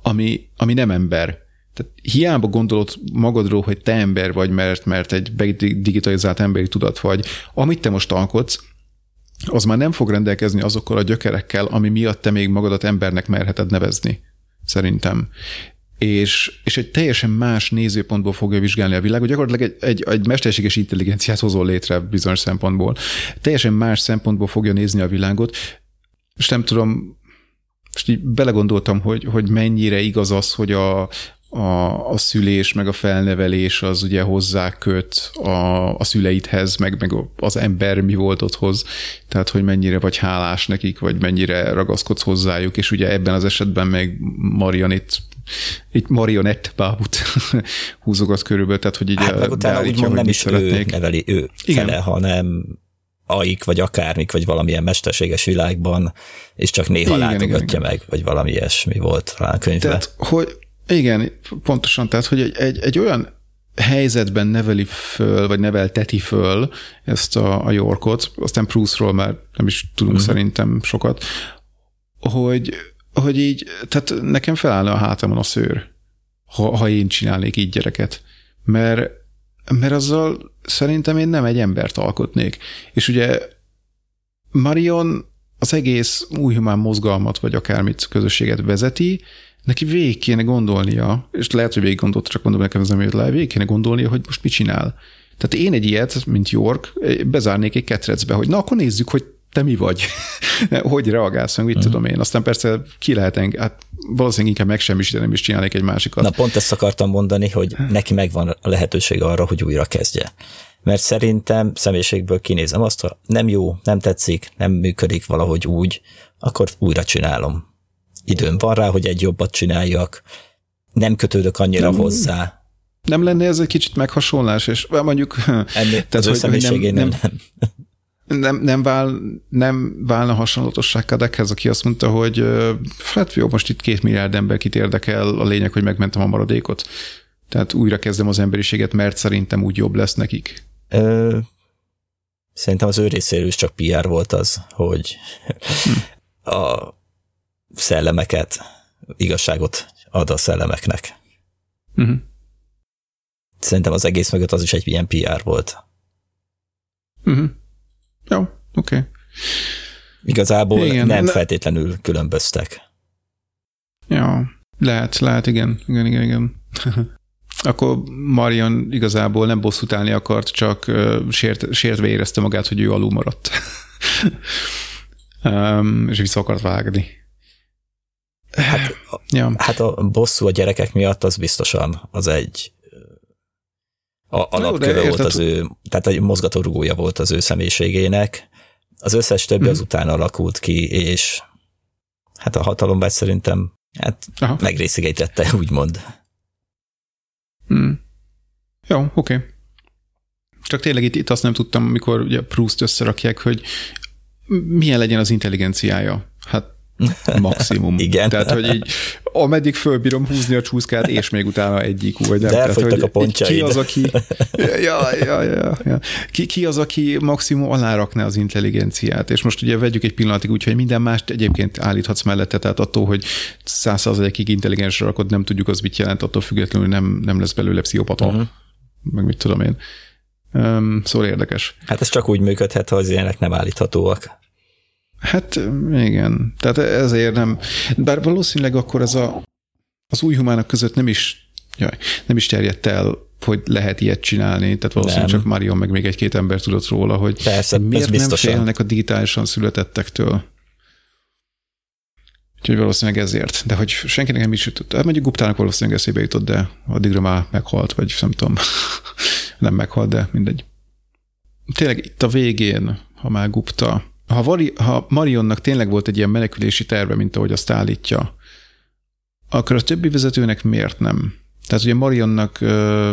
ami, ami nem ember. Tehát hiába gondolod magadról, hogy te ember vagy, mert, mert egy digitalizált emberi tudat vagy. Amit te most alkotsz, az már nem fog rendelkezni azokkal a gyökerekkel, ami miatt te még magadat embernek merheted nevezni. Szerintem és, és egy teljesen más nézőpontból fogja vizsgálni a világot, gyakorlatilag egy, egy, egy mesterséges intelligenciát hozol létre bizonyos szempontból. Teljesen más szempontból fogja nézni a világot, és nem tudom, most így belegondoltam, hogy, hogy mennyire igaz az, hogy a, a, a szülés, meg a felnevelés az ugye hozzá köt a, a szüleidhez, meg, meg az ember mi volt otthoz, tehát hogy mennyire vagy hálás nekik, vagy mennyire ragaszkodsz hozzájuk, és ugye ebben az esetben meg Marian itt egy marionett bábut húzogat körülbelül, tehát hogy így hát, utána úgymond nem is szeretnék. ő neveli ő Igen. fele, hanem aik, vagy akármik, vagy valamilyen mesterséges világban, és csak néha igen, látogatja igen, meg, igen. vagy valami ilyesmi volt talán a könyvben. Tehát, hogy igen, pontosan, tehát, hogy egy, egy, egy olyan helyzetben neveli föl, vagy nevelteti föl ezt a, a Yorkot, aztán Bruce-ról már nem is tudunk uh-huh. szerintem sokat, hogy hogy így, tehát nekem felállna a hátamon a szőr, ha, ha én csinálnék így gyereket. Mert, mert azzal szerintem én nem egy embert alkotnék. És ugye Marion az egész új humán mozgalmat, vagy akármit közösséget vezeti, neki végig kéne gondolnia, és lehet, hogy végig gondolta, csak mondom nekem ez nem jött le, végig kéne gondolnia, hogy most mit csinál. Tehát én egy ilyet, mint York, bezárnék egy ketrecbe, hogy na akkor nézzük, hogy te mi vagy? hogy reagálsz, mit uh-huh. tudom én. Aztán persze ki lehet engem, hát valószínűleg inkább megsemmisíteném és csinálnék egy másikat. Na pont ezt akartam mondani, hogy neki megvan a lehetőség arra, hogy újra kezdje. Mert szerintem személyiségből kinézem azt, ha nem jó, nem tetszik, nem működik valahogy úgy, akkor újra csinálom. Időm van rá, hogy egy jobbat csináljak, nem kötődök annyira nem, hozzá. Nem lenne ez egy kicsit meghasonlás, és mondjuk... Ennél tehát, az hogy, hogy nem, nem, nem, nem, nem, vál, nem válna hasonlatosság Kadekhez, aki azt mondta, hogy hát jó, most itt két milliárd ember kit érdekel, a lényeg, hogy megmentem a maradékot. Tehát újra kezdem az emberiséget, mert szerintem úgy jobb lesz nekik. Ö, szerintem az ő részéről is csak PR volt az, hogy hm. a szellemeket, igazságot ad a szellemeknek. Uh-huh. Szerintem az egész mögött az is egy ilyen PR volt. Uh-huh. Jó, oké. Okay. Igazából igen, nem le... feltétlenül különböztek. Ja, lehet, lehet, igen, igen, igen, igen. Akkor Marian igazából nem bosszút állni akart, csak sért, sértve érezte magát, hogy ő alul maradt. um, és vissza akart vágni. Hát, ja. hát a bosszú a gyerekek miatt az biztosan az egy a, alapköve volt az ő, tehát egy mozgatórugója volt az ő személyiségének. Az összes többi mm. azután alakult ki, és hát a hatalomban szerintem hát megrészigejtette, úgymond. Mm. Jó, oké. Okay. Csak tényleg itt, itt azt nem tudtam, amikor ugye Proust összerakják, hogy milyen legyen az intelligenciája. Hát maximum. Igen. Tehát, hogy így ameddig fölbírom húzni a csúszkát, és még utána egyik vagy nem. De Tehát, hogy a pontjaid. Ki az, aki, ja, ja, ja, ja. Ki, ki az, aki maximum alárakná az intelligenciát? És most ugye vegyük egy pillanatig úgy, hogy minden mást egyébként állíthatsz mellette, tehát attól, hogy százszerzalékig intelligensre rakod, nem tudjuk az mit jelent, attól függetlenül nem, nem lesz belőle pszichopata. Uh-huh. Meg mit tudom én. Um, szóval érdekes. Hát ez csak úgy működhet, ha az ilyenek nem állíthatóak. Hát igen, tehát ezért nem, bár valószínűleg akkor ez a, az új humánok között nem is, jaj, nem is terjedt el, hogy lehet ilyet csinálni, tehát valószínűleg nem. csak Marion meg még egy-két ember tudott róla, hogy Persze, miért nem félnek a digitálisan születettektől. Úgyhogy valószínűleg ezért. De hogy senkinek nem is jutott. Hát mondjuk Guptának valószínűleg eszébe jutott, de addigra már meghalt, vagy nem tudom, nem meghalt, de mindegy. Tényleg itt a végén, ha már Gupta, ha, Vari, ha Marionnak tényleg volt egy ilyen menekülési terve, mint ahogy azt állítja, akkor a többi vezetőnek miért nem? Tehát ugye Marionnak ö,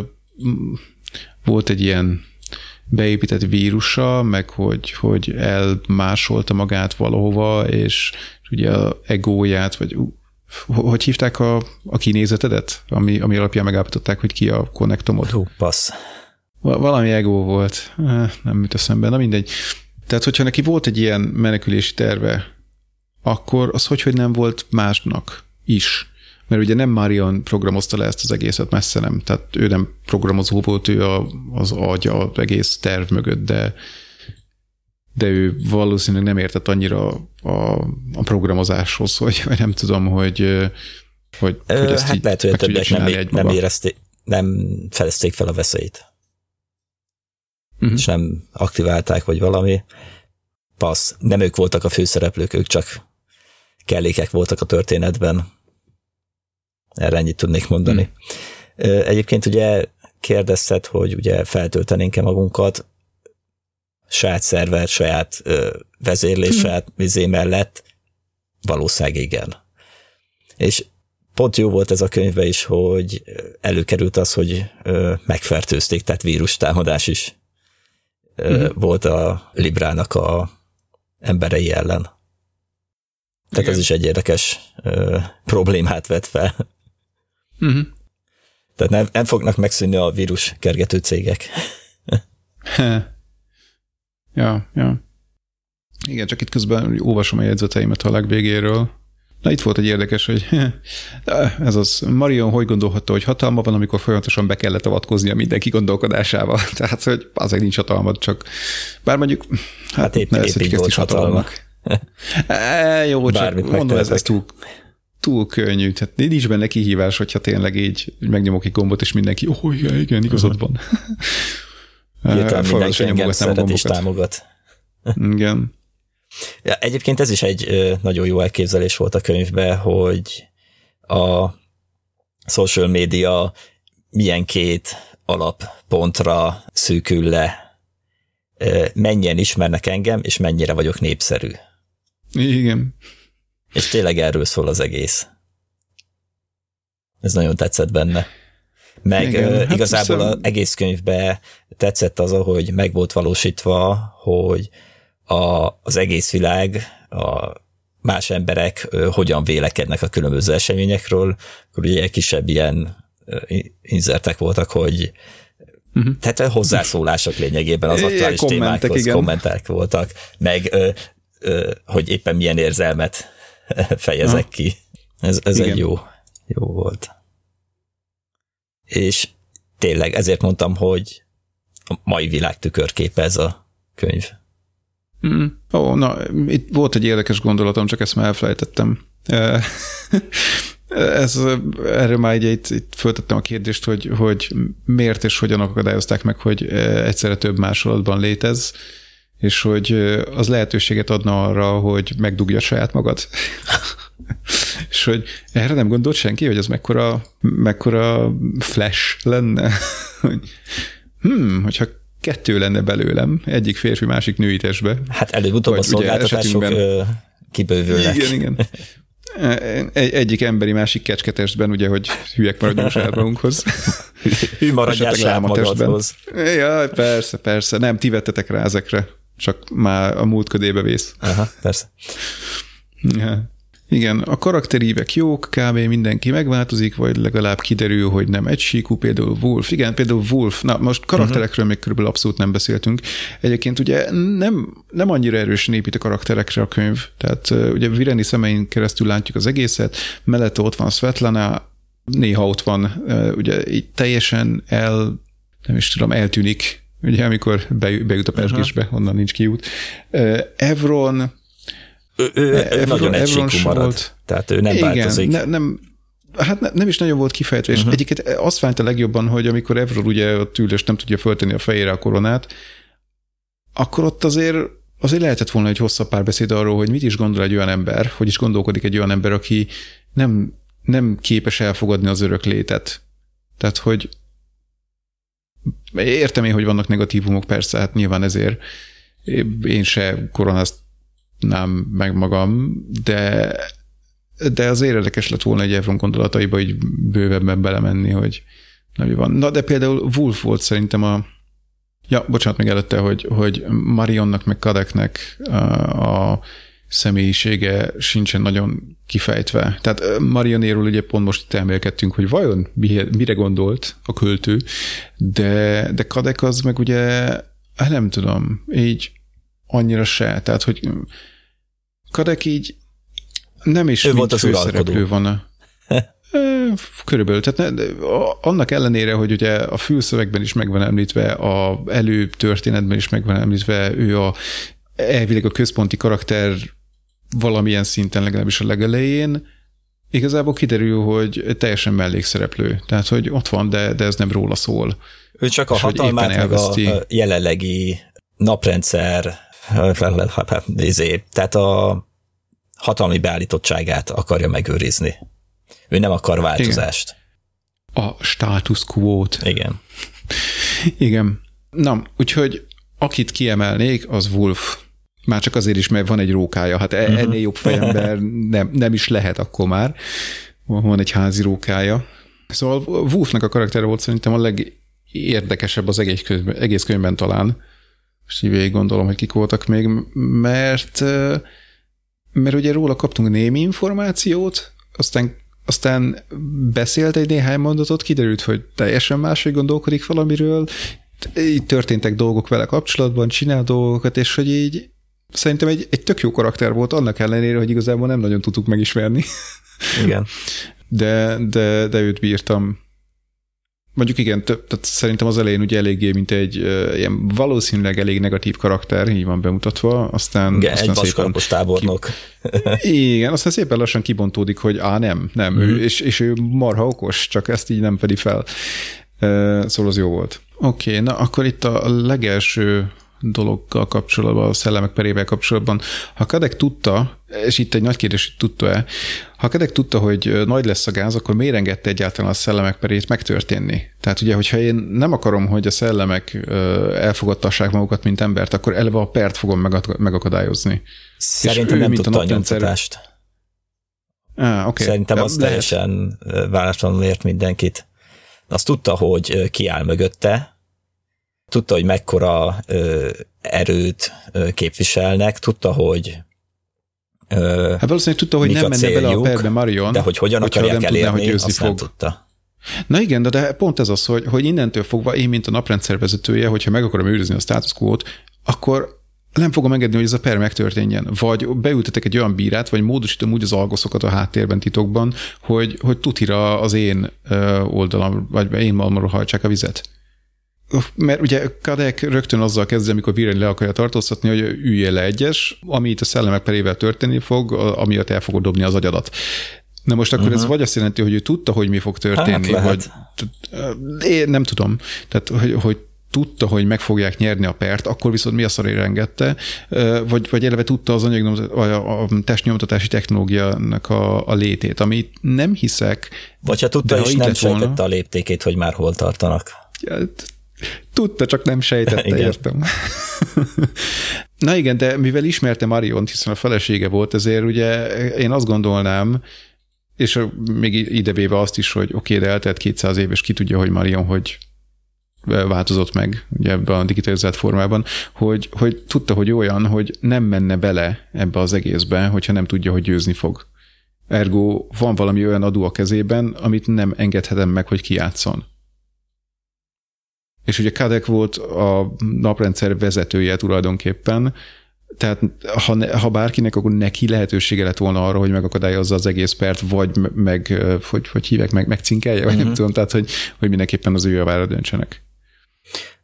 volt egy ilyen beépített vírusa, meg hogy, hogy elmásolta magát valahova, és, ugye a egóját, vagy hogy hívták a, a kinézetedet, ami, ami alapján megállapították, hogy ki a konnektomod? Passz. Valami egó volt. Nem jut eszembe. Na mindegy. Tehát, hogyha neki volt egy ilyen menekülési terve, akkor az hogy, hogy nem volt másnak is. Mert ugye nem Marion programozta le ezt az egészet, messze nem. Tehát ő nem programozó volt, ő a, az agya az egész terv mögött, de, de ő valószínűleg nem értett annyira a, a programozáshoz, hogy nem tudom, hogy, hogy, Ö, hogy ezt hát lehet, hogy a többiek nem, nem érezték, nem fel a veszélyt uh-huh. és nem aktiválták, vagy valami. Passz, nem ők voltak a főszereplők, ők csak kellékek voltak a történetben. Erre ennyit tudnék mondani. Uh-huh. Egyébként ugye kérdezted, hogy ugye feltöltenénk-e magunkat saját szerver, saját vezérlés, uh-huh. saját vizé mellett, valószínűleg igen. És pont jó volt ez a könyvben is, hogy előkerült az, hogy megfertőzték, tehát vírustámadás is uh-huh. volt a Librának a emberei ellen. Tehát Igen. ez is egy érdekes ö, problémát vet fel. Uh-huh. Tehát nem, nem fognak megszűnni a vírus kergető cégek. ja, ja. Igen, csak itt közben olvasom a jegyzeteimet a legvégéről. Na itt volt egy érdekes, hogy ez az, Marion hogy gondolhatta, hogy hatalma van, amikor folyamatosan be kellett avatkoznia mindenki gondolkodásába. Tehát, hogy azért nincs hatalmad, csak bár mondjuk, hát, hát épp, épp így volt hatalma. e, jó, Bármit csak mondom, ez, ez túl, túl könnyű. Tehát nincs benne kihívás, hogyha tényleg így megnyomok egy gombot, és mindenki, ó, oh, igen, igen, igazad van. Írtam mindenki engem szeret és támogat. Igen. Ja, egyébként ez is egy ö, nagyon jó elképzelés volt a könyvben, hogy a social media milyen két alappontra szűkül le, ö, mennyien ismernek engem, és mennyire vagyok népszerű. Igen. És tényleg erről szól az egész. Ez nagyon tetszett benne. Meg Igen, hát igazából az egész könyvben tetszett az, hogy meg volt valósítva, hogy a, az egész világ, a más emberek hogyan vélekednek a különböző eseményekről, akkor ugye kisebb ilyen inzertek voltak, hogy uh-huh. tehát hozzászólások lényegében az aktuális témákhoz igen. kommentek voltak, meg ö, ö, hogy éppen milyen érzelmet fejezek ha. ki. Ez, ez egy jó, jó volt. És tényleg ezért mondtam, hogy a mai világ tükörképe ez a könyv. Mm. Ó, na, itt volt egy érdekes gondolatom, csak ezt már elfelejtettem. Ez, erről már így itt, itt föltettem a kérdést, hogy, hogy miért és hogyan akadályozták meg, hogy egyszerre több másolatban létez, és hogy az lehetőséget adna arra, hogy megdugja saját magad. és És hogy erre nem gondolt senki, hogy ez mekkora, mekkora flash lenne, hogy hmm, hogyha kettő lenne belőlem, egyik férfi, másik női testbe. Hát előbb-utóbb a szolgáltatások kibővülnek. Igen, igen. Egy, egyik emberi, másik kecsketestben, ugye, hogy hülyek maradjunk saját magunkhoz. Hű maradjál saját magadhoz. Ja, persze, persze. Nem, ti vettetek rá ezekre, csak már a múlt ködébe vész. Aha, persze. Ja. Igen, a karakterívek jók, kb. mindenki megváltozik, vagy legalább kiderül, hogy nem egy síkú, például Wolf. Igen, például Wolf, na most karakterekről uh-huh. még körülbelül abszolút nem beszéltünk. Egyébként ugye nem, nem annyira erősen épít a karakterekre a könyv, tehát ugye Vireni szemein keresztül látjuk az egészet, mellette ott van Svetlana, néha ott van, ugye így teljesen el, nem is tudom, eltűnik, ugye amikor bejut a pesgésbe, uh-huh. onnan nincs kiút. Evron, ő, ő, ő Evron, nagyon egysíkú marad, volt. tehát ő nem Igen, változik. Ne, nem, Hát ne, nem is nagyon volt kifejtve, és uh-huh. egyiket azt fájt a legjobban, hogy amikor Evron ugye a tűlős nem tudja föltenni a fejére a koronát, akkor ott azért azért lehetett volna egy hosszabb párbeszéd arról, hogy mit is gondol egy olyan ember, hogy is gondolkodik egy olyan ember, aki nem, nem képes elfogadni az örök létet. Tehát, hogy értem én, hogy vannak negatívumok, persze, hát nyilván ezért én se koronázt nem meg magam, de, de az érdekes lett volna egy Evron gondolataiba így bővebben belemenni, hogy mi van. Na, de például Wolf volt szerintem a Ja, bocsánat még előtte, hogy, hogy Marionnak meg Kadeknek a személyisége sincsen nagyon kifejtve. Tehát Marionéről ugye pont most itt elmélkedtünk, hogy vajon mire gondolt a költő, de, de Kadek az meg ugye, hát nem tudom, így annyira se. Tehát, hogy Kadek így nem is ő volt az főszereplő van. Körülbelül. Tehát ne, annak ellenére, hogy ugye a fülszövegben is megvan említve, a előtörténetben is megvan említve, ő a elvileg a központi karakter valamilyen szinten legalábbis a legelején, igazából kiderül, hogy teljesen mellékszereplő. Tehát, hogy ott van, de, de ez nem róla szól. Ő csak a hatalmát, meg a jelenlegi naprendszer izé, tehát a hatalmi beállítottságát akarja megőrizni. Ő nem akar változást. Igen. A status quo-t. Igen. Igen. Na, úgyhogy akit kiemelnék, az Wolf. Már csak azért is, mert van egy rókája. Hát uh-huh. ennél jobb fejember nem, nem is lehet akkor már. Van egy házi rókája. Szóval Wolfnak a karakter volt szerintem a legérdekesebb az egész könyvben, egész könyvben talán és így végig gondolom, hogy kik voltak még, mert, mert ugye róla kaptunk némi információt, aztán, aztán beszélt egy néhány mondatot, kiderült, hogy teljesen máshogy gondolkodik valamiről, így történtek dolgok vele kapcsolatban, csinál dolgokat, és hogy így szerintem egy, egy tök jó karakter volt, annak ellenére, hogy igazából nem nagyon tudtuk megismerni. Igen. De, de, de őt bírtam Mondjuk igen, több, tehát szerintem az elején ugye eléggé, mint egy uh, ilyen valószínűleg elég negatív karakter, így van bemutatva, aztán... Igen, aztán egy vaskarpos tábornok. Ki, igen, aztán szépen lassan kibontódik, hogy á, nem, nem, mm. ő, mhm. és, és ő marha okos, csak ezt így nem fedi fel. Uh, szóval az jó volt. Oké, okay, na akkor itt a legelső dologgal kapcsolatban, a szellemek perével kapcsolatban. Ha Kadek tudta, és itt egy nagy kérdés, hogy tudta-e, ha Kadek tudta, hogy nagy lesz a gáz, akkor miért engedte egyáltalán a szellemek perét megtörténni? Tehát ugye, hogyha én nem akarom, hogy a szellemek elfogadtassák magukat, mint embert, akkor eleve a pert fogom megakadályozni. Szerintem nem tudta a, a nyomtatást. Ah, okay. Szerintem az Lehet. teljesen váratlanul ért mindenkit. Azt tudta, hogy kiáll mögötte, tudta, hogy mekkora ö, erőt ö, képviselnek, tudta, hogy ö, Hát valószínűleg tudta, hogy nem menne bele a perbe Marion, de hogy hogyan akarják nem elérni, tudná, hogy azt fog. nem tudta. Na igen, de, de pont ez az, hogy, hogy innentől fogva én, mint a naprendszer vezetője, hogyha meg akarom őrizni a status quo-t, akkor nem fogom engedni, hogy ez a per megtörténjen. Vagy beültetek egy olyan bírát, vagy módosítom úgy az algoszokat a háttérben titokban, hogy, hogy tutira az én oldalam, vagy én malmról hajtsák a vizet mert ugye Kadek rögtön azzal kezdve, amikor Viren le akarja tartóztatni, hogy üljél le egyes, ami itt a szellemek perével történni fog, amiatt el fogod dobni az agyadat. Na most akkor uh-huh. ez vagy azt jelenti, hogy ő tudta, hogy mi fog történni, hát vagy én nem tudom. Tehát, hogy, hogy tudta, hogy meg fogják nyerni a pert, akkor viszont mi a szarért engedte, vagy, vagy eleve tudta az anyag, a, a testnyomtatási technológiának a, a létét, amit nem hiszek. Vagy ha tudta, és nem volna, a léptékét, hogy már hol tartanak. Tudta, csak nem sejtette, igen. értem. Na igen, de mivel ismerte Mariont, hiszen a felesége volt, ezért ugye én azt gondolnám, és még idevéve azt is, hogy oké, okay, de eltelt 200 év, és ki tudja, hogy Marion hogy változott meg ugye ebben a digitalizált formában, hogy, hogy tudta, hogy olyan, hogy nem menne bele ebbe az egészbe, hogyha nem tudja, hogy győzni fog. Ergo van valami olyan adó a kezében, amit nem engedhetem meg, hogy kiátszon. És ugye Kadek volt a naprendszer vezetője tulajdonképpen, tehát ha, ne, ha bárkinek, akkor neki lehetősége lett volna arra, hogy megakadályozza az egész pert, vagy meg, hogy, hogy hívek meg, megcinkelje, vagy uh-huh. nem mhm. tudom, tehát hogy, hogy mindenképpen az ő javára döntsenek.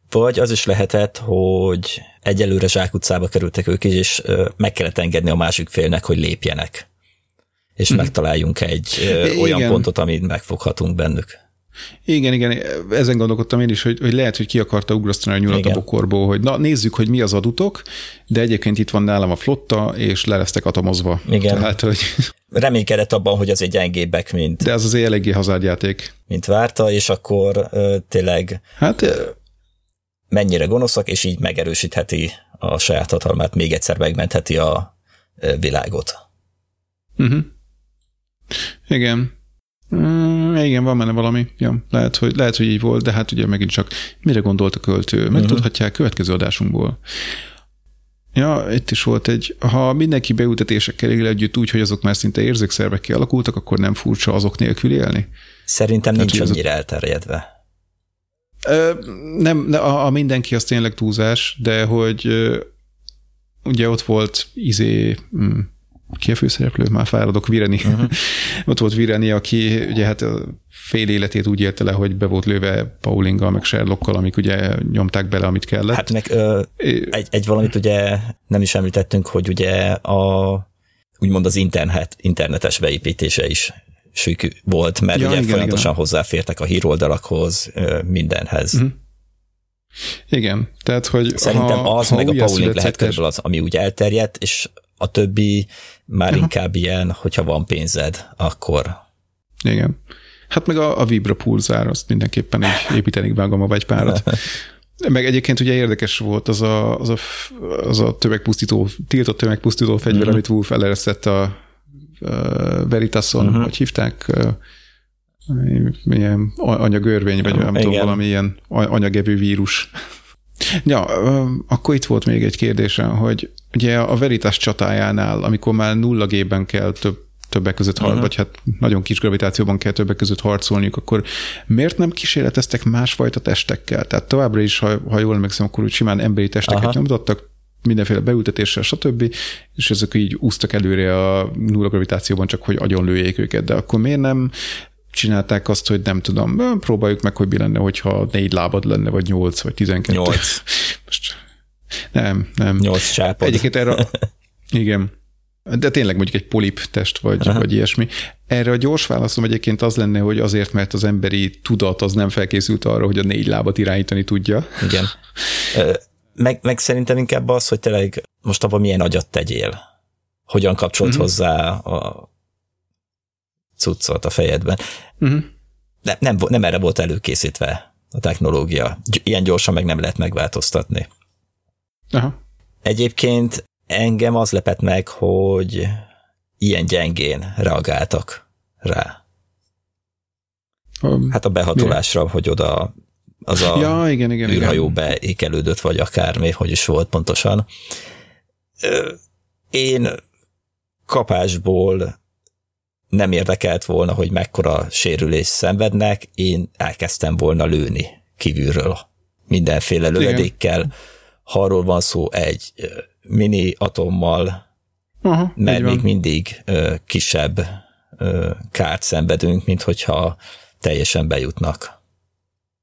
Vagy az is lehetett, hogy egyelőre zsákutcába kerültek ők is, és meg kellett engedni a másik félnek, hogy lépjenek. És uh-huh. megtaláljunk egy Igen. olyan pontot, amit megfoghatunk bennük. Igen, igen, ezen gondolkodtam én is, hogy, hogy lehet, hogy ki akarta ugrasztani a nyulat igen. a bokorból, hogy na nézzük, hogy mi az adutok, de egyébként itt van nálam a flotta, és le lesztek atomozva. Igen. Tehát, hogy... Reménykedett abban, hogy azért gyengébbek, mint... De ez azért eléggé hazardjáték. Mint várta, és akkor ö, tényleg hát, ö, mennyire gonoszak, és így megerősítheti a saját hatalmát, még egyszer megmentheti a világot. Uh-huh. Igen. Mm, igen, van benne valami. Ja, lehet, hogy, lehet, hogy így volt, de hát ugye megint csak mire gondolt a költő? Megtudhatják uh-huh. következő adásunkból. Ja, itt is volt egy, ha mindenki beültetésekkel él együtt úgy, hogy azok már szinte érzékszervekkel alakultak, akkor nem furcsa azok nélkül élni? Szerintem Tehát, nincs annyira elterjedve. Ö, nem, a, a mindenki az tényleg túlzás, de hogy ö, ugye ott volt izé, mm, ki a főszereplő? Már fáradok, Vireni. Uh-huh. Ott volt Vireni, aki ugye hát fél életét úgy élte le, hogy be volt lőve Paulinggal, meg Sherlockkal, amik ugye nyomták bele, amit kellett. Hát meg ö, egy, egy valamit ugye nem is említettünk, hogy ugye a úgymond az internet, internetes beépítése is sük volt, mert ja, ugye igen, folyamatosan igen. hozzáfértek a híroldalakhoz, mindenhez. Uh-huh. Igen, tehát hogy Szerintem ha, az, ha meg a Pauling lehet körülbelül az, ami úgy elterjedt, és a többi már Aha. inkább ilyen, hogyha van pénzed, akkor... Igen. Hát meg a, a Vibra pulzár, azt mindenképpen így építenék be a egy párat. Meg egyébként ugye érdekes volt az a, az a, az a tömegpusztító, tiltott tömegpusztító fegyver, uh-huh. amit Wolf eleresztett a, a Veritason, uh-huh. hogy hívták, milyen anyagörvény, vagy nem tudom, valami ilyen anyagevő vírus. Ja, akkor itt volt még egy kérdésem, hogy ugye a Veritas csatájánál, amikor már nulla gében kell több többek között harc, uh-huh. vagy hát nagyon kis gravitációban kell többek között harcolniuk, akkor miért nem kísérleteztek másfajta testekkel? Tehát továbbra is, ha, ha jól emlékszem, akkor úgy simán emberi testeket Aha. nyomtattak, mindenféle beültetéssel, stb. És ezek így úsztak előre a nulla gravitációban, csak hogy agyonlőjék őket. De akkor miért nem csinálták azt, hogy nem tudom, próbáljuk meg, hogy mi lenne, hogyha négy lábad lenne, vagy nyolc, vagy tizenkettő. Nyolc. Most nem, nem. Nyolc csápod. Egyébként erre, igen, de tényleg mondjuk egy polip test, vagy, Aha. vagy ilyesmi. Erre a gyors válaszom egyébként az lenne, hogy azért, mert az emberi tudat az nem felkészült arra, hogy a négy lábat irányítani tudja. Igen. Meg, meg szerintem inkább az, hogy tényleg most abban milyen agyat tegyél. Hogyan kapcsolt uh-huh. hozzá a cuccot a fejedben. Uh-huh. Nem, nem, nem erre volt előkészítve a technológia. Ilyen gyorsan meg nem lehet megváltoztatni. Aha. Egyébként engem az lepett meg, hogy ilyen gyengén reagáltak rá. Um, hát a behatolásra, milyen? hogy oda az a ja, igen, igen, űrhajó igen. beékelődött, vagy akármi, hogy is volt pontosan. Én kapásból nem érdekelt volna, hogy mekkora sérülés szenvednek, én elkezdtem volna lőni kívülről mindenféle lövedékkel. Igen ha arról van szó egy mini atommal, Aha, mert még mindig ö, kisebb ö, kárt szenvedünk, mint hogyha teljesen bejutnak.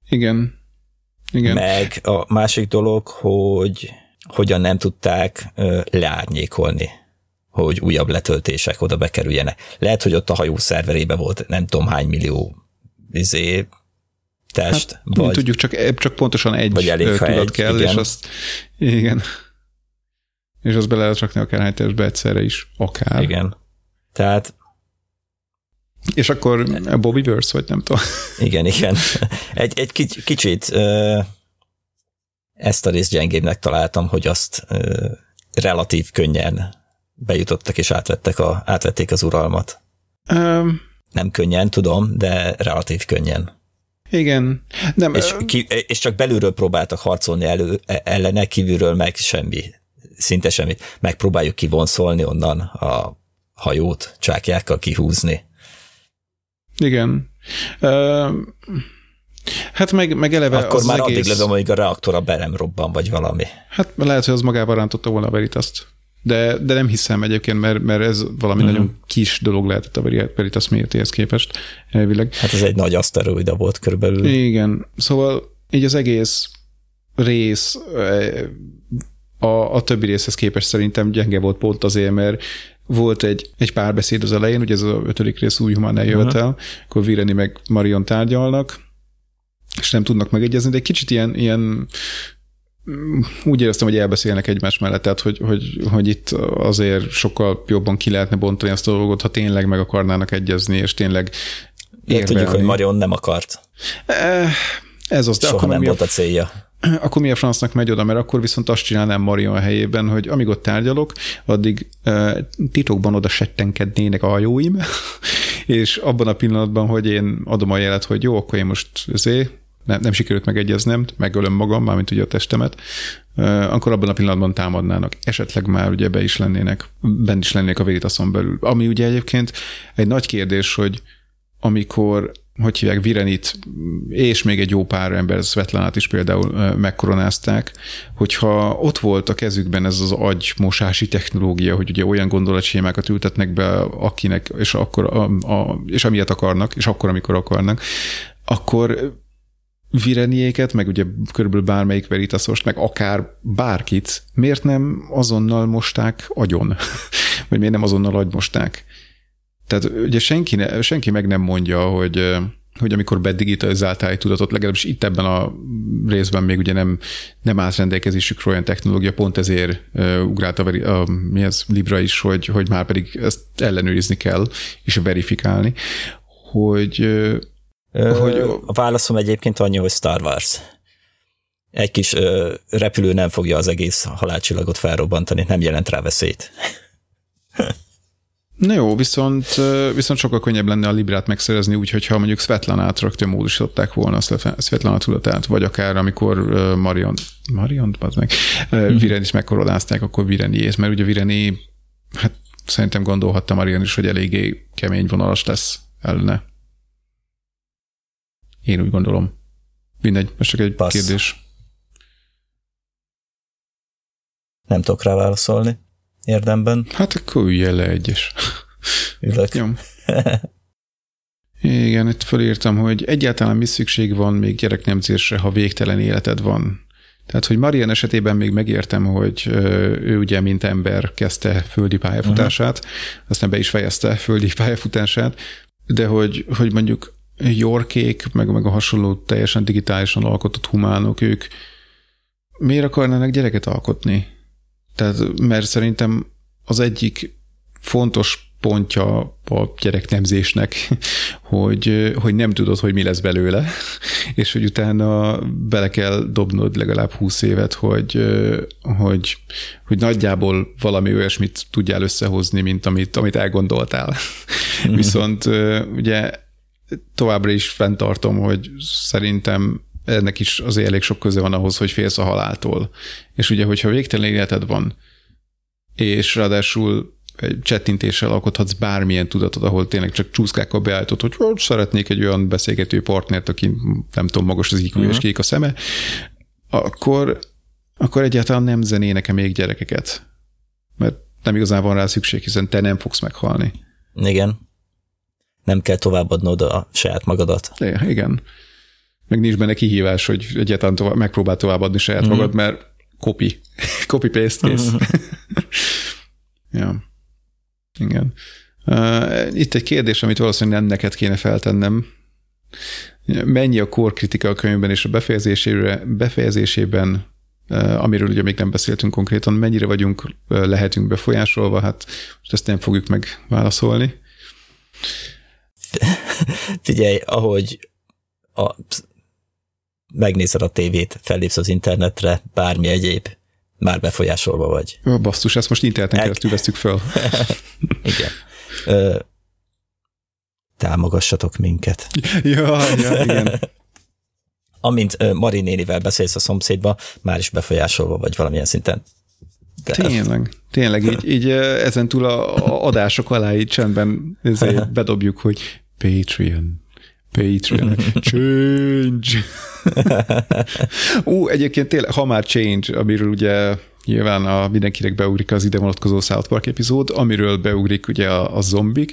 Igen. Igen. Meg a másik dolog, hogy hogyan nem tudták ö, leárnyékolni, hogy újabb letöltések oda bekerüljenek. Lehet, hogy ott a hajó szerverébe volt nem tudom hány millió izé, test. Hát, vagy, tudjuk, csak, csak pontosan egy vagy elég, tudat egy, kell, igen. és azt igen. És azt bele lehet rakni akár testbe egyszerre is, akár. Igen. Tehát és akkor a Bobby Verse, vagy nem tudom. Igen, igen. Egy, egy kicsit ezt a részt gyengébbnek találtam, hogy azt relatív könnyen bejutottak és átvettek a, átvették az uralmat. Um, nem könnyen, tudom, de relatív könnyen. Igen. Nem, és, ki, és csak belülről próbáltak harcolni elő, e, ellene, kívülről meg semmi, szinte semmit. Megpróbáljuk kivonszolni onnan a hajót, csákjákkal kihúzni. Igen. Uh, hát meg, meg eleve Akkor az már egész... addig lövöm, amíg a reaktora be nem robban, vagy valami. Hát lehet, hogy az magában rántotta volna a Veritaszt. De, de nem hiszem egyébként, mert, mert ez valami uh-huh. nagyon kis dolog lehetett a Veritas méretéhez képest elvileg. Hát ez egy nagy aszteroida volt körülbelül. Igen. Szóval így az egész rész a, a többi részhez képest szerintem gyenge volt pont azért, mert volt egy, egy párbeszéd az elején, ugye ez az ötödik rész új humán eljövetel, uh-huh. akkor Vireni meg Marion tárgyalnak, és nem tudnak megegyezni, de egy kicsit ilyen, ilyen úgy éreztem, hogy elbeszélnek egymás mellett, tehát hogy, hogy, hogy itt azért sokkal jobban ki lehetne bontani azt a dolgot, ha tényleg meg akarnának egyezni, és tényleg De tudjuk, hogy Marion nem akart. Eh, ez az, de Soha akkor nem volt a célja. Akkor mi a francnak megy oda, mert akkor viszont azt csinálnám Marion a helyében, hogy amíg ott tárgyalok, addig uh, titokban oda settenkednének a hajóim, és abban a pillanatban, hogy én adom a jelet, hogy jó, akkor én most azért nem, nem sikerült megegyeznem, megölöm magam, mármint ugye a testemet, akkor abban a pillanatban támadnának. Esetleg már ugye be is lennének, bent is lennének a véritaszon belül. Ami ugye egyébként egy nagy kérdés, hogy amikor hogy hívják, Virenit, és még egy jó pár ember, Svetlanát is például megkoronázták, hogyha ott volt a kezükben ez az agymosási technológia, hogy ugye olyan gondolatsémákat ültetnek be, akinek, és, akkor a, a, és amilyet akarnak, és akkor, amikor akarnak, akkor Vireniéket, meg ugye körülbelül bármelyik Veritasost, meg akár bárkit, miért nem azonnal mosták agyon? Vagy miért nem azonnal agymosták? Tehát ugye senki, ne, senki meg nem mondja, hogy hogy amikor bedigitalizáltál egy tudatot, legalábbis itt ebben a részben még ugye nem, nem állt rendelkezésükre olyan technológia, pont ezért uh, ugrált a, a, mi ez, Libra is, hogy, hogy már pedig ezt ellenőrizni kell, és verifikálni, hogy, hogy a válaszom egyébként annyi, hogy Star Wars. Egy kis ö, repülő nem fogja az egész halálcsillagot felrobbantani, nem jelent rá veszélyt. Na jó, viszont, viszont sokkal könnyebb lenne a Librát megszerezni úgy, hogyha mondjuk Svetlanát rögtön módosították volna a Svetlana tudatát, vagy akár amikor Marion, Marion, az meg, mm. Viren is megkorodázták, akkor Vireniét, mert ugye Vireni, hát szerintem gondolhatta Marion is, hogy eléggé kemény vonalas lesz ellene. Én úgy gondolom. Mindegy, most csak egy Passz. kérdés. Nem tudok rá válaszolni érdemben. Hát akkor ülje le egyes. Ülök. Jó. Igen, itt fölírtam, hogy egyáltalán mi szükség van még gyereknemzésre, ha végtelen életed van. Tehát, hogy Marian esetében még megértem, hogy ő ugye, mint ember kezdte földi pályafutását, uh-huh. aztán be is fejezte földi pályafutását, de hogy, hogy mondjuk Yorkék, meg, meg a hasonló teljesen digitálisan alkotott humánok, ők miért akarnának gyereket alkotni? Tehát, mert szerintem az egyik fontos pontja a gyereknemzésnek, hogy, hogy nem tudod, hogy mi lesz belőle, és hogy utána bele kell dobnod legalább 20 évet, hogy, hogy, hogy nagyjából valami olyasmit tudjál összehozni, mint amit, amit elgondoltál. Viszont ugye továbbra is fenntartom, hogy szerintem ennek is azért elég sok köze van ahhoz, hogy félsz a haláltól. És ugye, hogyha végtelen életed van, és ráadásul egy csettintéssel alkothatsz bármilyen tudatot, ahol tényleg csak csúszkákkal beállított, hogy oh, szeretnék egy olyan beszélgető partnert, aki nem tudom, magas az IQ uh-huh. és kék a szeme, akkor, akkor egyáltalán nem zenének-e még gyerekeket. Mert nem igazán van rá szükség, hiszen te nem fogsz meghalni. Igen. Nem kell továbbadnod a saját magadat. É, igen meg nincs benne kihívás, hogy egyáltalán tovább, megpróbál továbbadni saját mm. magad, mert copy, copy-paste kész. Mm. ja. Igen. Uh, itt egy kérdés, amit valószínűleg nem neked kéne feltennem, mennyi a core kritika a könyvben és a befejezésére, befejezésében, amiről ugye még nem beszéltünk konkrétan, mennyire vagyunk, lehetünk befolyásolva, hát most ezt nem fogjuk megválaszolni. Figyelj, ahogy a, megnézed a tévét, fellépsz az internetre, bármi egyéb, már befolyásolva vagy. Ó, basszus, ezt most interneten keresztül vesztük föl. Igen. Ö, támogassatok minket. ja, ja, igen. Amint Mari nénivel beszélsz a szomszédba, már is befolyásolva vagy valamilyen szinten. Tényleg, tényleg így, így ezen túl a, a adások alá így csendben bedobjuk, hogy Patreon. Patreon. Change. Ú, egyébként tényleg, ha már change, amiről ugye nyilván a, mindenkinek beugrik az ide vonatkozó South Park epizód, amiről beugrik ugye a, a zombik.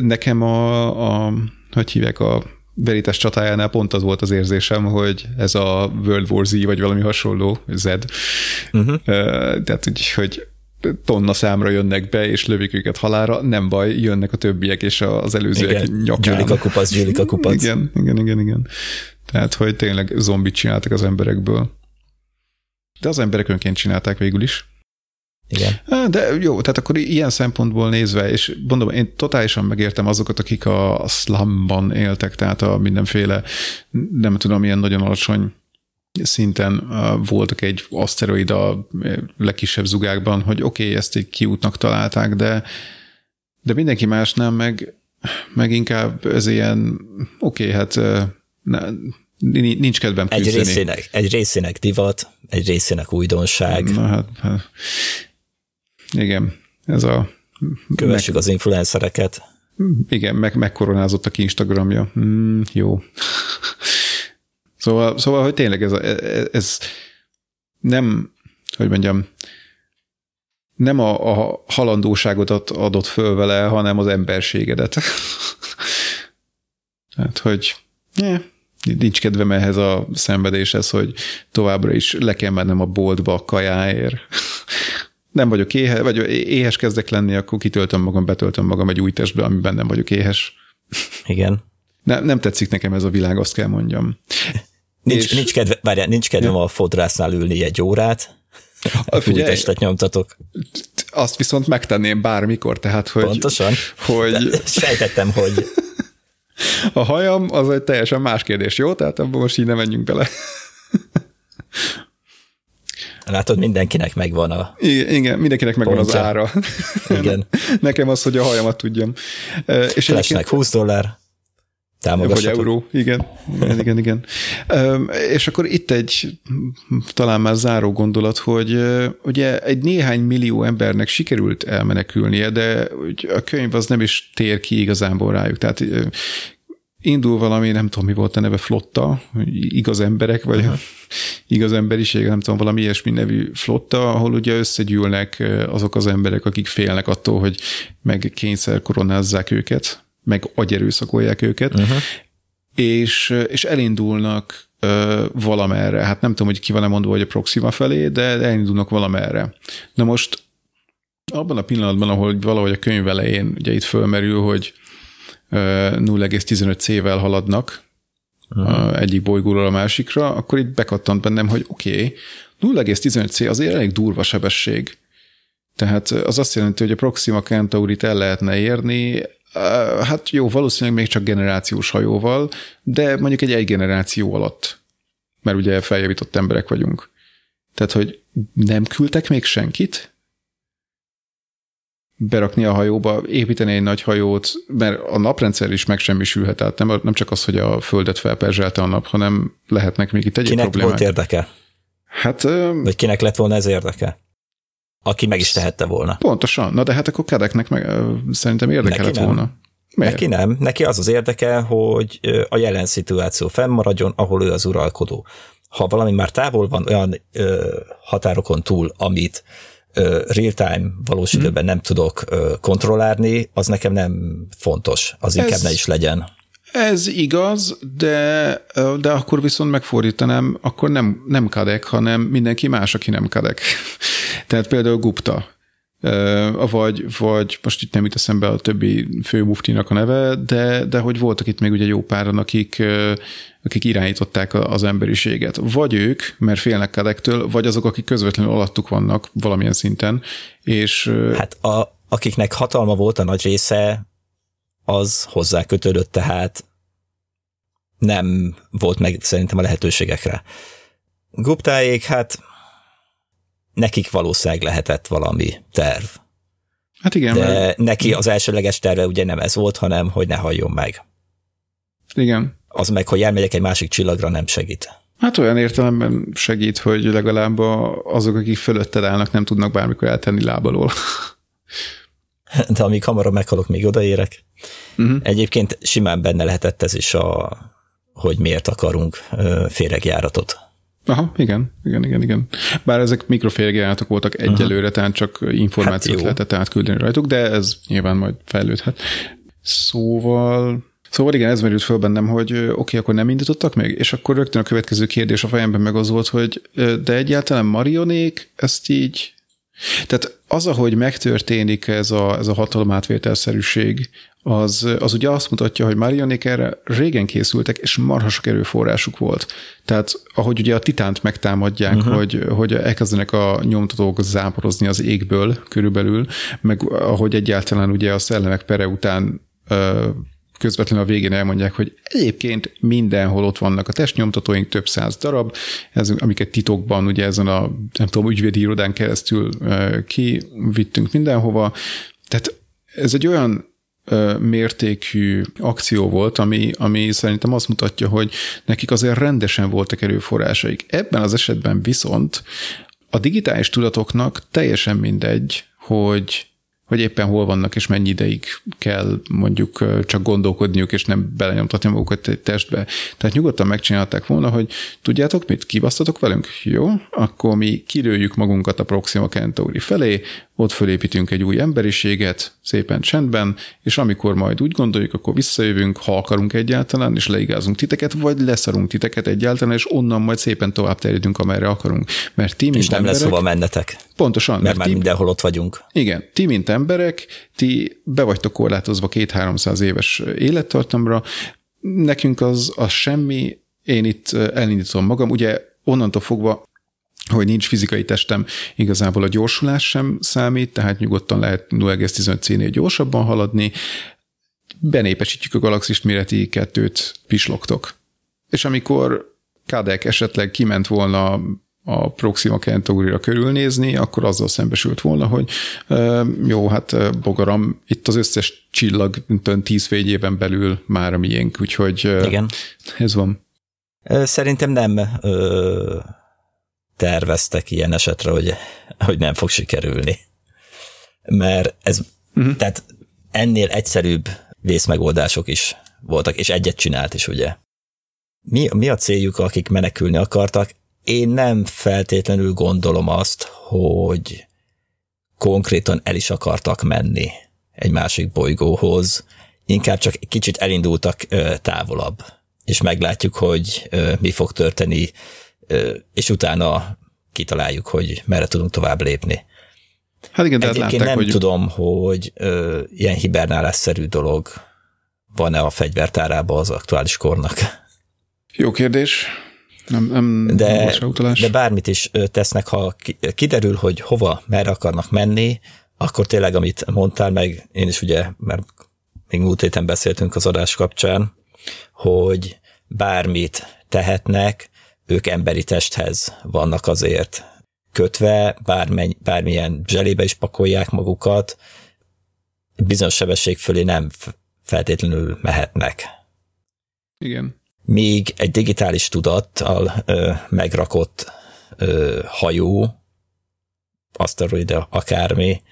Nekem a, a hogy hívják a Veritas csatájánál pont az volt az érzésem, hogy ez a World War Z, vagy valami hasonló, Z. Uh-huh. Tehát úgy, hogy tonna számra jönnek be, és lövik őket halára, nem baj, jönnek a többiek, és az előzőek igen, nyakán. Gyűlik a kupac, gyűlik a kupac. Igen, igen, igen, igen. Tehát, hogy tényleg zombit csináltak az emberekből. De az emberek önként csinálták végül is. Igen. De jó, tehát akkor ilyen szempontból nézve, és mondom, én totálisan megértem azokat, akik a slumban éltek, tehát a mindenféle, nem tudom, ilyen nagyon alacsony szinten voltak egy aszteroid a legkisebb zugákban, hogy oké, okay, ezt egy kiútnak találták, de, de mindenki másnál meg, meg inkább ez ilyen, oké, okay, hát ne, nincs kedvem küzdeni. Egy részének, egy részének divat, egy részének újdonság. Na hát, hát igen, ez a... Kövessük meg, az influencereket. Igen, meg, megkoronázott a Instagramja. Mm, jó. Szóval, szóval, hogy tényleg ez, ez nem, hogy mondjam, nem a, a halandóságot adott föl vele, hanem az emberségedet. hát, hogy yeah, nincs kedvem ehhez a szenvedéshez, hogy továbbra is le kell mennem a boltba a kajáért. Nem vagyok éhes, vagy éhes kezdek lenni, akkor kitöltöm magam, betöltöm magam egy új testbe, amiben nem vagyok éhes. Igen. Nem, nem tetszik nekem ez a világ, azt kell mondjam. Nincs, és... nincs, kedve, várjál, nincs kedvem ja. a fodrásznál ülni egy órát. A figyelj, új testet nyomtatok. Azt viszont megtenném bármikor, tehát hogy... Pontosan. Hogy... De sejtettem, hogy... A hajam az egy teljesen más kérdés, jó? Tehát abban most így nem menjünk bele. Látod, mindenkinek megvan a... Igen, igen mindenkinek megvan pontja. az ára. Igen. Nekem az, hogy a hajamat tudjam. És Flashnek 20 dollár. Vagy euró, igen. Igen, igen, igen. És akkor itt egy talán már záró gondolat, hogy ugye egy néhány millió embernek sikerült elmenekülnie, de a könyv az nem is tér ki igazából rájuk. Tehát indul valami, nem tudom, mi volt a neve, flotta, igaz emberek, vagy igaz emberiség, nem tudom, valami ilyesmi nevű flotta, ahol ugye összegyűlnek azok az emberek, akik félnek attól, hogy meg kényszer koronázzák őket, meg agyerőszakolják őket, uh-huh. és, és elindulnak valamerre. Hát nem tudom, hogy ki van-e mondva, hogy a Proxima felé, de elindulnak valamerre. Na most abban a pillanatban, ahol valahogy a könyv elején ugye itt fölmerül, hogy 0,15C-vel haladnak uh-huh. egyik bolygóról a másikra, akkor itt bekattant bennem, hogy oké, okay, 0,15C azért elég durva sebesség. Tehát az azt jelenti, hogy a Proxima Centaurit el lehetne érni Hát jó, valószínűleg még csak generációs hajóval, de mondjuk egy egy generáció alatt, mert ugye feljavított emberek vagyunk. Tehát, hogy nem küldtek még senkit? Berakni a hajóba, építeni egy nagy hajót, mert a naprendszer is megsemmisülhet, tehát nem, nem csak az, hogy a Földet felperzselte a nap, hanem lehetnek még itt egyéb kinek problémák. Kinek volt érdeke? Hát... Vagy kinek lett volna ez érdeke? Aki meg is tehette volna. Pontosan. Na de hát akkor Kedeknek meg szerintem érdeke lett volna. Miért? Neki nem. Neki az az érdeke, hogy a jelen szituáció fennmaradjon, ahol ő az uralkodó. Ha valami már távol van, olyan ö, határokon túl, amit real-time valós hmm. időben nem tudok kontrollálni, az nekem nem fontos. Az inkább ez, ne is legyen. Ez igaz, de, de akkor viszont megfordítanám, akkor nem, nem kadek, hanem mindenki más, aki nem kadek. Tehát például Gupta. Vagy, vagy most itt nem jut eszembe a többi főmuftinak a neve, de, de hogy voltak itt még ugye jó páran, akik, akik irányították az emberiséget. Vagy ők, mert félnek kedektől, vagy azok, akik közvetlenül alattuk vannak valamilyen szinten. És, hát a, akiknek hatalma volt a nagy része, az hozzá kötődött, tehát nem volt meg szerintem a lehetőségekre. Guptáék, hát nekik valószínűleg lehetett valami terv. Hát igen. De mert... neki az elsőleges terve ugye nem ez volt, hanem hogy ne halljon meg. Igen. Az meg, hogy elmegyek egy másik csillagra, nem segít. Hát olyan értelemben segít, hogy legalább azok, akik fölötted állnak, nem tudnak bármikor eltenni lábalól. De amíg hamarabb meghalok, még odaérek. Uh-huh. Egyébként simán benne lehetett ez is, a, hogy miért akarunk féregjáratot. Aha, igen, igen, igen, igen. Bár ezek mikrofélgjáratok voltak egyelőre, uh-huh. tehát csak információt hát lehetett átküldeni rajtuk, de ez nyilván majd fejlődhet. Szóval Szóval igen, ez merült föl bennem, hogy oké, okay, akkor nem indítottak még, és akkor rögtön a következő kérdés a fejemben meg az volt, hogy de egyáltalán marionék ezt így tehát az, ahogy megtörténik ez a, ez a hatalomátvételszerűség, az, az ugye azt mutatja, hogy Marionék erre régen készültek, és marhasok erőforrásuk volt. Tehát ahogy ugye a titánt megtámadják, uh-huh. hogy, hogy elkezdenek a nyomtatók záporozni az égből körülbelül, meg ahogy egyáltalán ugye a szellemek pere után közvetlenül a végén elmondják, hogy egyébként mindenhol ott vannak a testnyomtatóink, több száz darab, ez, amiket titokban ugye ezen a, nem tudom, ügyvédi irodán keresztül kivittünk mindenhova. Tehát ez egy olyan mértékű akció volt, ami, ami szerintem azt mutatja, hogy nekik azért rendesen voltak erőforrásaik. Ebben az esetben viszont a digitális tudatoknak teljesen mindegy, hogy hogy éppen hol vannak, és mennyi ideig kell mondjuk csak gondolkodniuk, és nem belenyomtatni magukat egy testbe. Tehát nyugodtan megcsinálták volna, hogy tudjátok mit, kibasztatok velünk? Jó, akkor mi kilőjük magunkat a Proxima Centauri felé, ott fölépítünk egy új emberiséget, szépen csendben, és amikor majd úgy gondoljuk, akkor visszajövünk, ha akarunk egyáltalán, és leigázunk titeket, vagy leszarunk titeket egyáltalán, és onnan majd szépen tovább terjedünk, amerre akarunk. Mert ti, mint és nem emberek, lesz hova mennetek. Pontosan. Mert, mert már ti, mindenhol ott vagyunk. Igen, ti, mint emberek, ti be vagytok korlátozva két-háromszáz éves élettartamra, nekünk az, az semmi, én itt elindítom magam, ugye onnantól fogva hogy nincs fizikai testem, igazából a gyorsulás sem számít, tehát nyugodtan lehet 0,15C-nél gyorsabban haladni, benépesítjük a galaxist méreti kettőt, pislogtok. És amikor Kadek esetleg kiment volna a Proxima Centauri-ra körülnézni, akkor azzal szembesült volna, hogy jó, hát bogaram, itt az összes csillag tíz fényében belül már a miénk, úgyhogy Igen. ez van. Szerintem nem ö, terveztek ilyen esetre, hogy, hogy nem fog sikerülni. Mert ez, uh-huh. tehát ennél egyszerűbb vészmegoldások is voltak, és egyet csinált is, ugye. Mi, mi a céljuk, akik menekülni akartak? Én nem feltétlenül gondolom azt, hogy konkrétan el is akartak menni egy másik bolygóhoz, inkább csak kicsit elindultak távolabb, és meglátjuk, hogy mi fog történni és utána kitaláljuk, hogy merre tudunk tovább lépni. Hát igen, de hát Egyébként látták, nem hogy... tudom, hogy ö, ilyen hibernálásszerű dolog van-e a fegyvertárában az aktuális kornak. Jó kérdés. Nem, nem de, de bármit is tesznek, ha kiderül, hogy hova, merre akarnak menni, akkor tényleg, amit mondtál meg, én is ugye, mert még múlt héten beszéltünk az adás kapcsán, hogy bármit tehetnek, ők emberi testhez vannak azért kötve, bármenny, bármilyen zselébe is pakolják magukat, bizonyos sebesség fölé nem feltétlenül mehetnek. Igen. Míg egy digitális tudattal ö, megrakott ö, hajó, aszteroide, akármi,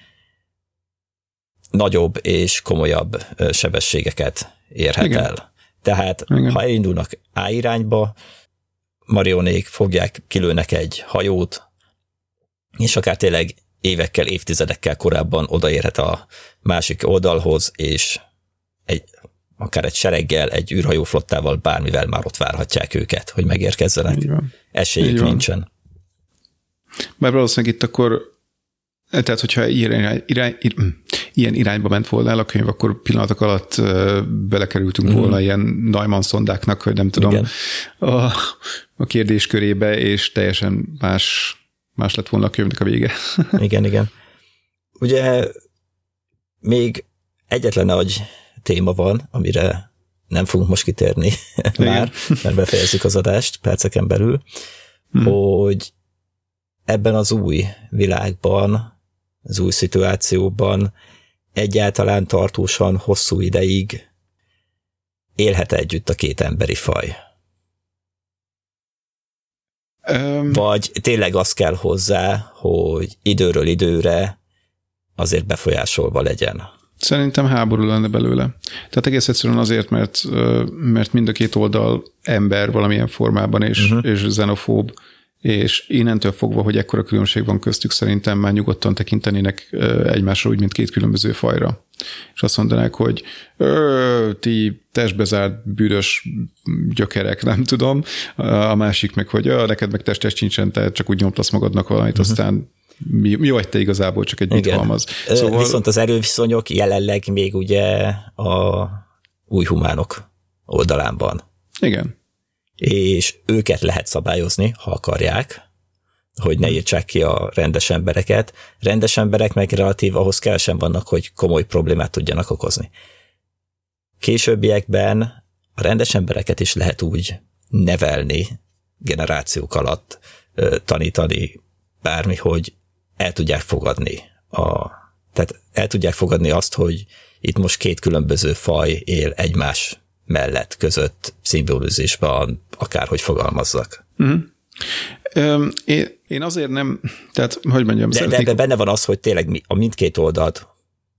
nagyobb és komolyabb sebességeket érhet Igen. el. Tehát, Igen. ha elindulnak A irányba, marionék fogják, kilőnek egy hajót, és akár tényleg évekkel, évtizedekkel korábban odaérhet a másik oldalhoz, és egy, akár egy sereggel, egy űrhajóflottával, bármivel már ott várhatják őket, hogy megérkezzenek. Esélyük nincsen. Mert valószínűleg itt akkor Tehát, hogyha ilyen, irány, irány, ilyen irányba ment volna el a könyv, akkor pillanatok alatt belekerültünk mm. volna ilyen Neumann szondáknak, vagy nem tudom, Igen. a, a kérdéskörébe, és teljesen más, más lett volna a könyvnek a vége. igen, igen. Ugye még egyetlen nagy téma van, amire nem fogunk most kitérni már, mert befejezzük az adást perceken belül, hmm. hogy ebben az új világban, az új szituációban egyáltalán tartósan hosszú ideig élhet együtt a két emberi faj. Um, Vagy tényleg az kell hozzá, hogy időről időre azért befolyásolva legyen. Szerintem háború lenne belőle. Tehát egész egyszerűen azért, mert, mert mind a két oldal ember valamilyen formában, és, uh-huh. és xenofób, és innentől fogva, hogy ekkora különbség van köztük, szerintem már nyugodtan tekintenének egymásra úgy, mint két különböző fajra. És azt mondanák, hogy ti testbezárt bűrös gyökerek, nem tudom. A másik meg, hogy neked meg testes sincsen, te csak úgy nyomtasz magadnak valamit, uh-huh. aztán mi, mi vagy te igazából, csak egy mit halmaz. Szóval... Viszont az erőviszonyok jelenleg még ugye a új humánok oldalán van. Igen. És őket lehet szabályozni, ha akarják, hogy ne írtsák ki a rendes embereket. Rendes emberek meg relatív ahhoz kevesen vannak, hogy komoly problémát tudjanak okozni. Későbbiekben a rendes embereket is lehet úgy nevelni generációk alatt, tanítani bármi, hogy el tudják fogadni a, tehát el tudják fogadni azt, hogy itt most két különböző faj él egymás mellett, között, szimbolizésben, akárhogy fogalmazzak. Um, én, én azért nem, tehát, hogy mondjam, de, szeretnék... de, de benne van az, hogy tényleg a mindkét oldalt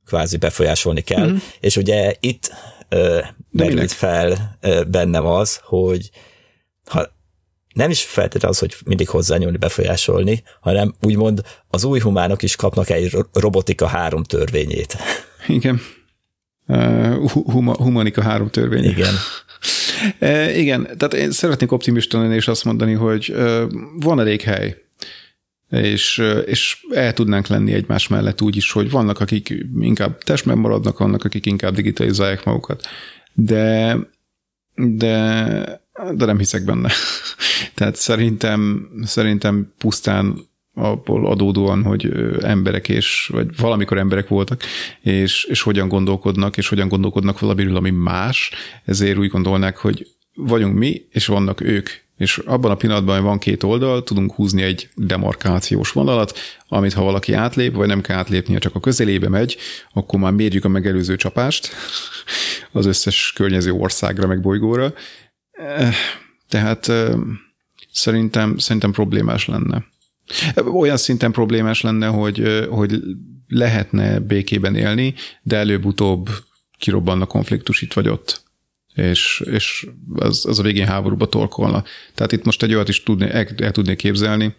kvázi befolyásolni kell, uh-huh. és ugye itt ö, merült fel ö, bennem az, hogy ha nem is feltétlenül az, hogy mindig hozzányúlni, befolyásolni, hanem úgymond az új humánok is kapnak egy robotika három törvényét. Igen. Uh, huma, humanika három törvény. Igen. Uh, igen, tehát én szeretnék optimista lenni és azt mondani, hogy uh, van elég hely, és, uh, és el tudnánk lenni egymás mellett úgy is, hogy vannak, akik inkább testben maradnak, vannak, akik inkább digitalizálják magukat. De, de, de nem hiszek benne. Tehát szerintem, szerintem pusztán abból adódóan, hogy emberek és, vagy valamikor emberek voltak, és, és hogyan gondolkodnak, és hogyan gondolkodnak valamiről, ami más, ezért úgy gondolnák, hogy vagyunk mi, és vannak ők, és abban a pillanatban, hogy van két oldal, tudunk húzni egy demarkációs vonalat, amit ha valaki átlép, vagy nem kell átlépnie, csak a közelébe megy, akkor már mérjük a megelőző csapást az összes környező országra, meg bolygóra. Eh, tehát szerintem, szerintem problémás lenne. Olyan szinten problémás lenne, hogy, hogy lehetne békében élni, de előbb-utóbb kirobban a konfliktus itt vagy ott és, és az, az a végén háborúba torkolna. Tehát itt most egy olyat is tudni, el, el tudnék képzelni,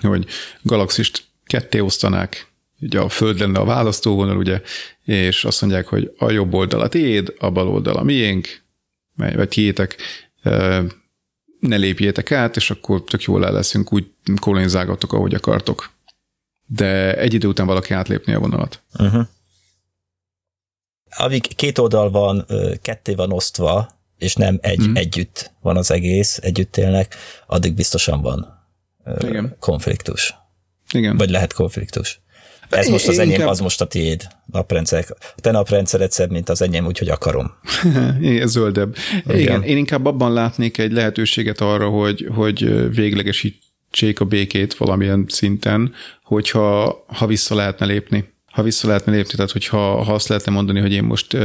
hogy galaxist ketté osztanák, ugye a Föld lenne a választóvonal, ugye, és azt mondják, hogy a jobb oldal a tiéd, a bal oldal a miénk, vagy tiétek, ne lépjétek át, és akkor tök jól el leszünk, úgy kolonizálgatok, ahogy akartok. De egy idő után valaki átlépni a vonalat. Uh-huh. Amíg két oldal van, ketté van osztva, és nem egy, uh-huh. együtt van az egész, együtt élnek, addig biztosan van Igen. konfliktus. Igen. Vagy lehet konfliktus. Ez én, most az enyém, inkább... az most a tiéd naprendszer. A te naprendszered szebb, mint az enyém, úgyhogy akarom. Igen, zöldebb. Igen. Igen, én inkább abban látnék egy lehetőséget arra, hogy, hogy véglegesítsék a békét valamilyen szinten, hogyha ha vissza lehetne lépni. Ha vissza lehetne lépni, tehát hogyha ha azt lehetne mondani, hogy én most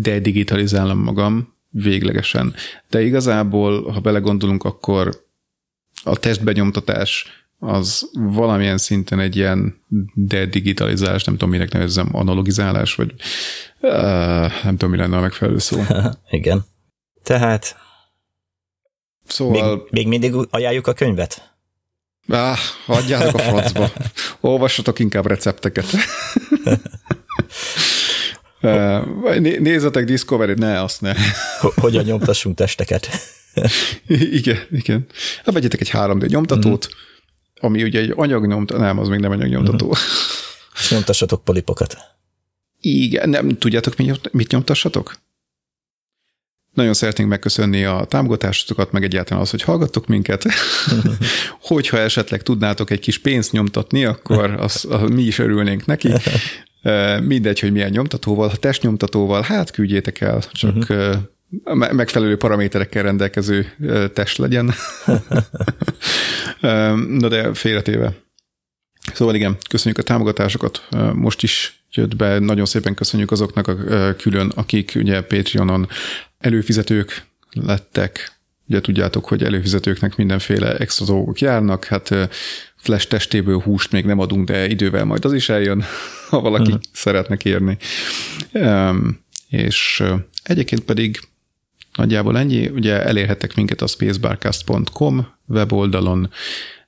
dedigitalizálom magam véglegesen. De igazából, ha belegondolunk, akkor a testbenyomtatás az valamilyen szinten egy ilyen dedigitalizálás, nem tudom, minek nevezzem, analogizálás, vagy uh, nem tudom, mi lenne a megfelelő szó. Igen. Tehát Szóval... Még, még mindig ajánljuk a könyvet? Ah, hagyjátok a francba. Olvassatok inkább recepteket. Nézzetek Discovery-t, ne, azt ne. Hogyan nyomtassunk testeket. igen, igen. Hát vegyetek egy 3D nyomtatót, mm ami ugye egy anyagnyomtató, nem, az még nem anyagnyomtató. Uh-huh. Nyomtassatok polipokat. Igen, nem tudjátok, mit nyomtassatok? Nagyon szeretnénk megköszönni a támogatásokat, meg egyáltalán az, hogy hallgattok minket. Hogyha esetleg tudnátok egy kis pénzt nyomtatni, akkor az, az, mi is örülnénk neki. Mindegy, hogy milyen nyomtatóval, ha testnyomtatóval, hát küldjétek el, csak uh-huh. Megfelelő paraméterekkel rendelkező test legyen. Na de félretéve. Szóval igen, köszönjük a támogatásokat. Most is jött be, nagyon szépen köszönjük azoknak a külön, akik ugye Patreonon előfizetők lettek, ugye tudjátok, hogy előfizetőknek mindenféle extra dolgok járnak, hát flash testéből húst még nem adunk, de idővel majd az is eljön, ha valaki uh-huh. szeretne kérni. És egyébként pedig nagyjából ennyi, ugye elérhetek minket a spacebarcast.com weboldalon.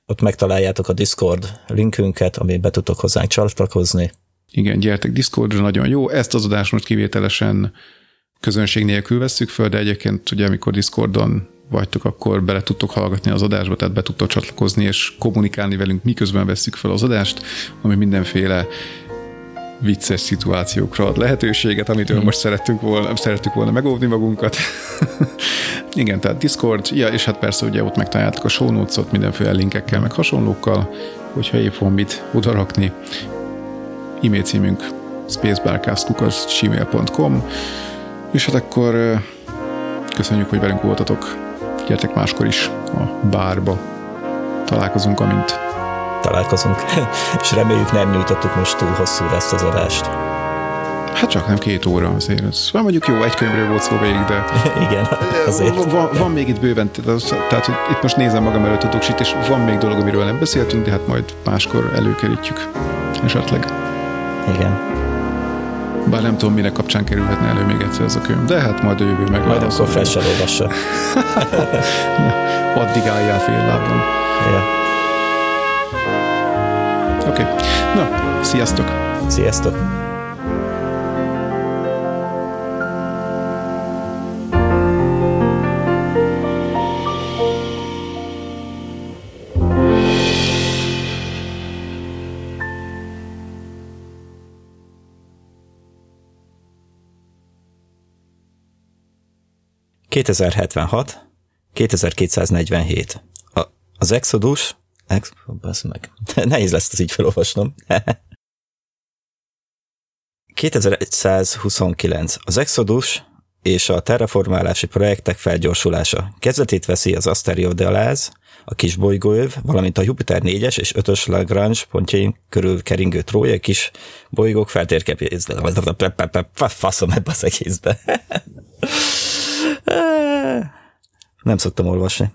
Ott megtaláljátok a Discord linkünket, ami be tudtok hozzánk csatlakozni. Igen, gyertek Discordra, nagyon jó. Ezt az adást most kivételesen közönség nélkül vesszük föl, de egyébként ugye amikor Discordon vagytok, akkor bele tudtok hallgatni az adásba, tehát be tudtok csatlakozni és kommunikálni velünk, miközben vesszük fel az adást, ami mindenféle vicces szituációkra ad lehetőséget, amitől mm. most szerettük volna, szerettük volna megóvni magunkat. Igen, tehát Discord, ja, és hát persze ugye ott megtaláljátok a show notes-ot mindenféle linkekkel, meg hasonlókkal, hogyha épp van mit odarakni. E-mail címünk spacebarcast.gmail.com és hát akkor köszönjük, hogy velünk voltatok. Gyertek máskor is a bárba. Találkozunk, amint találkozunk. és reméljük nem nyújtottuk most túl hosszú ezt az adást. Hát csak nem két óra azért. Ez, van mondjuk jó, egy könyvről volt szó végig, de... Igen, azért. Van, van még itt bőven, tehát hogy itt most nézem magam előtt a tuksit, és van még dolog, amiről nem beszéltünk, de hát majd máskor előkerítjük esetleg. Igen. Bár nem tudom, mire kapcsán kerülhetne elő még egyszer ez a könyv, de hát majd a jövő meg. Majd akkor fel se Addig álljál fél lábon. Ja. Oké. Okay. Na, sziasztok! Sziasztok! 2076, 2247. A, az Exodus, ex, meg, nehéz lesz ez így felolvasnom. 2129. Az Exodus és a terraformálási projektek felgyorsulása. Kezdetét veszi az Asteroidaláz, a kis bolygóöv, valamint a Jupiter 4-es és 5-ös Lagrange pontjain körül keringő trója kis bolygók feltérképezve. Faszom ebbe az egészbe. Nem szoktam olvasni.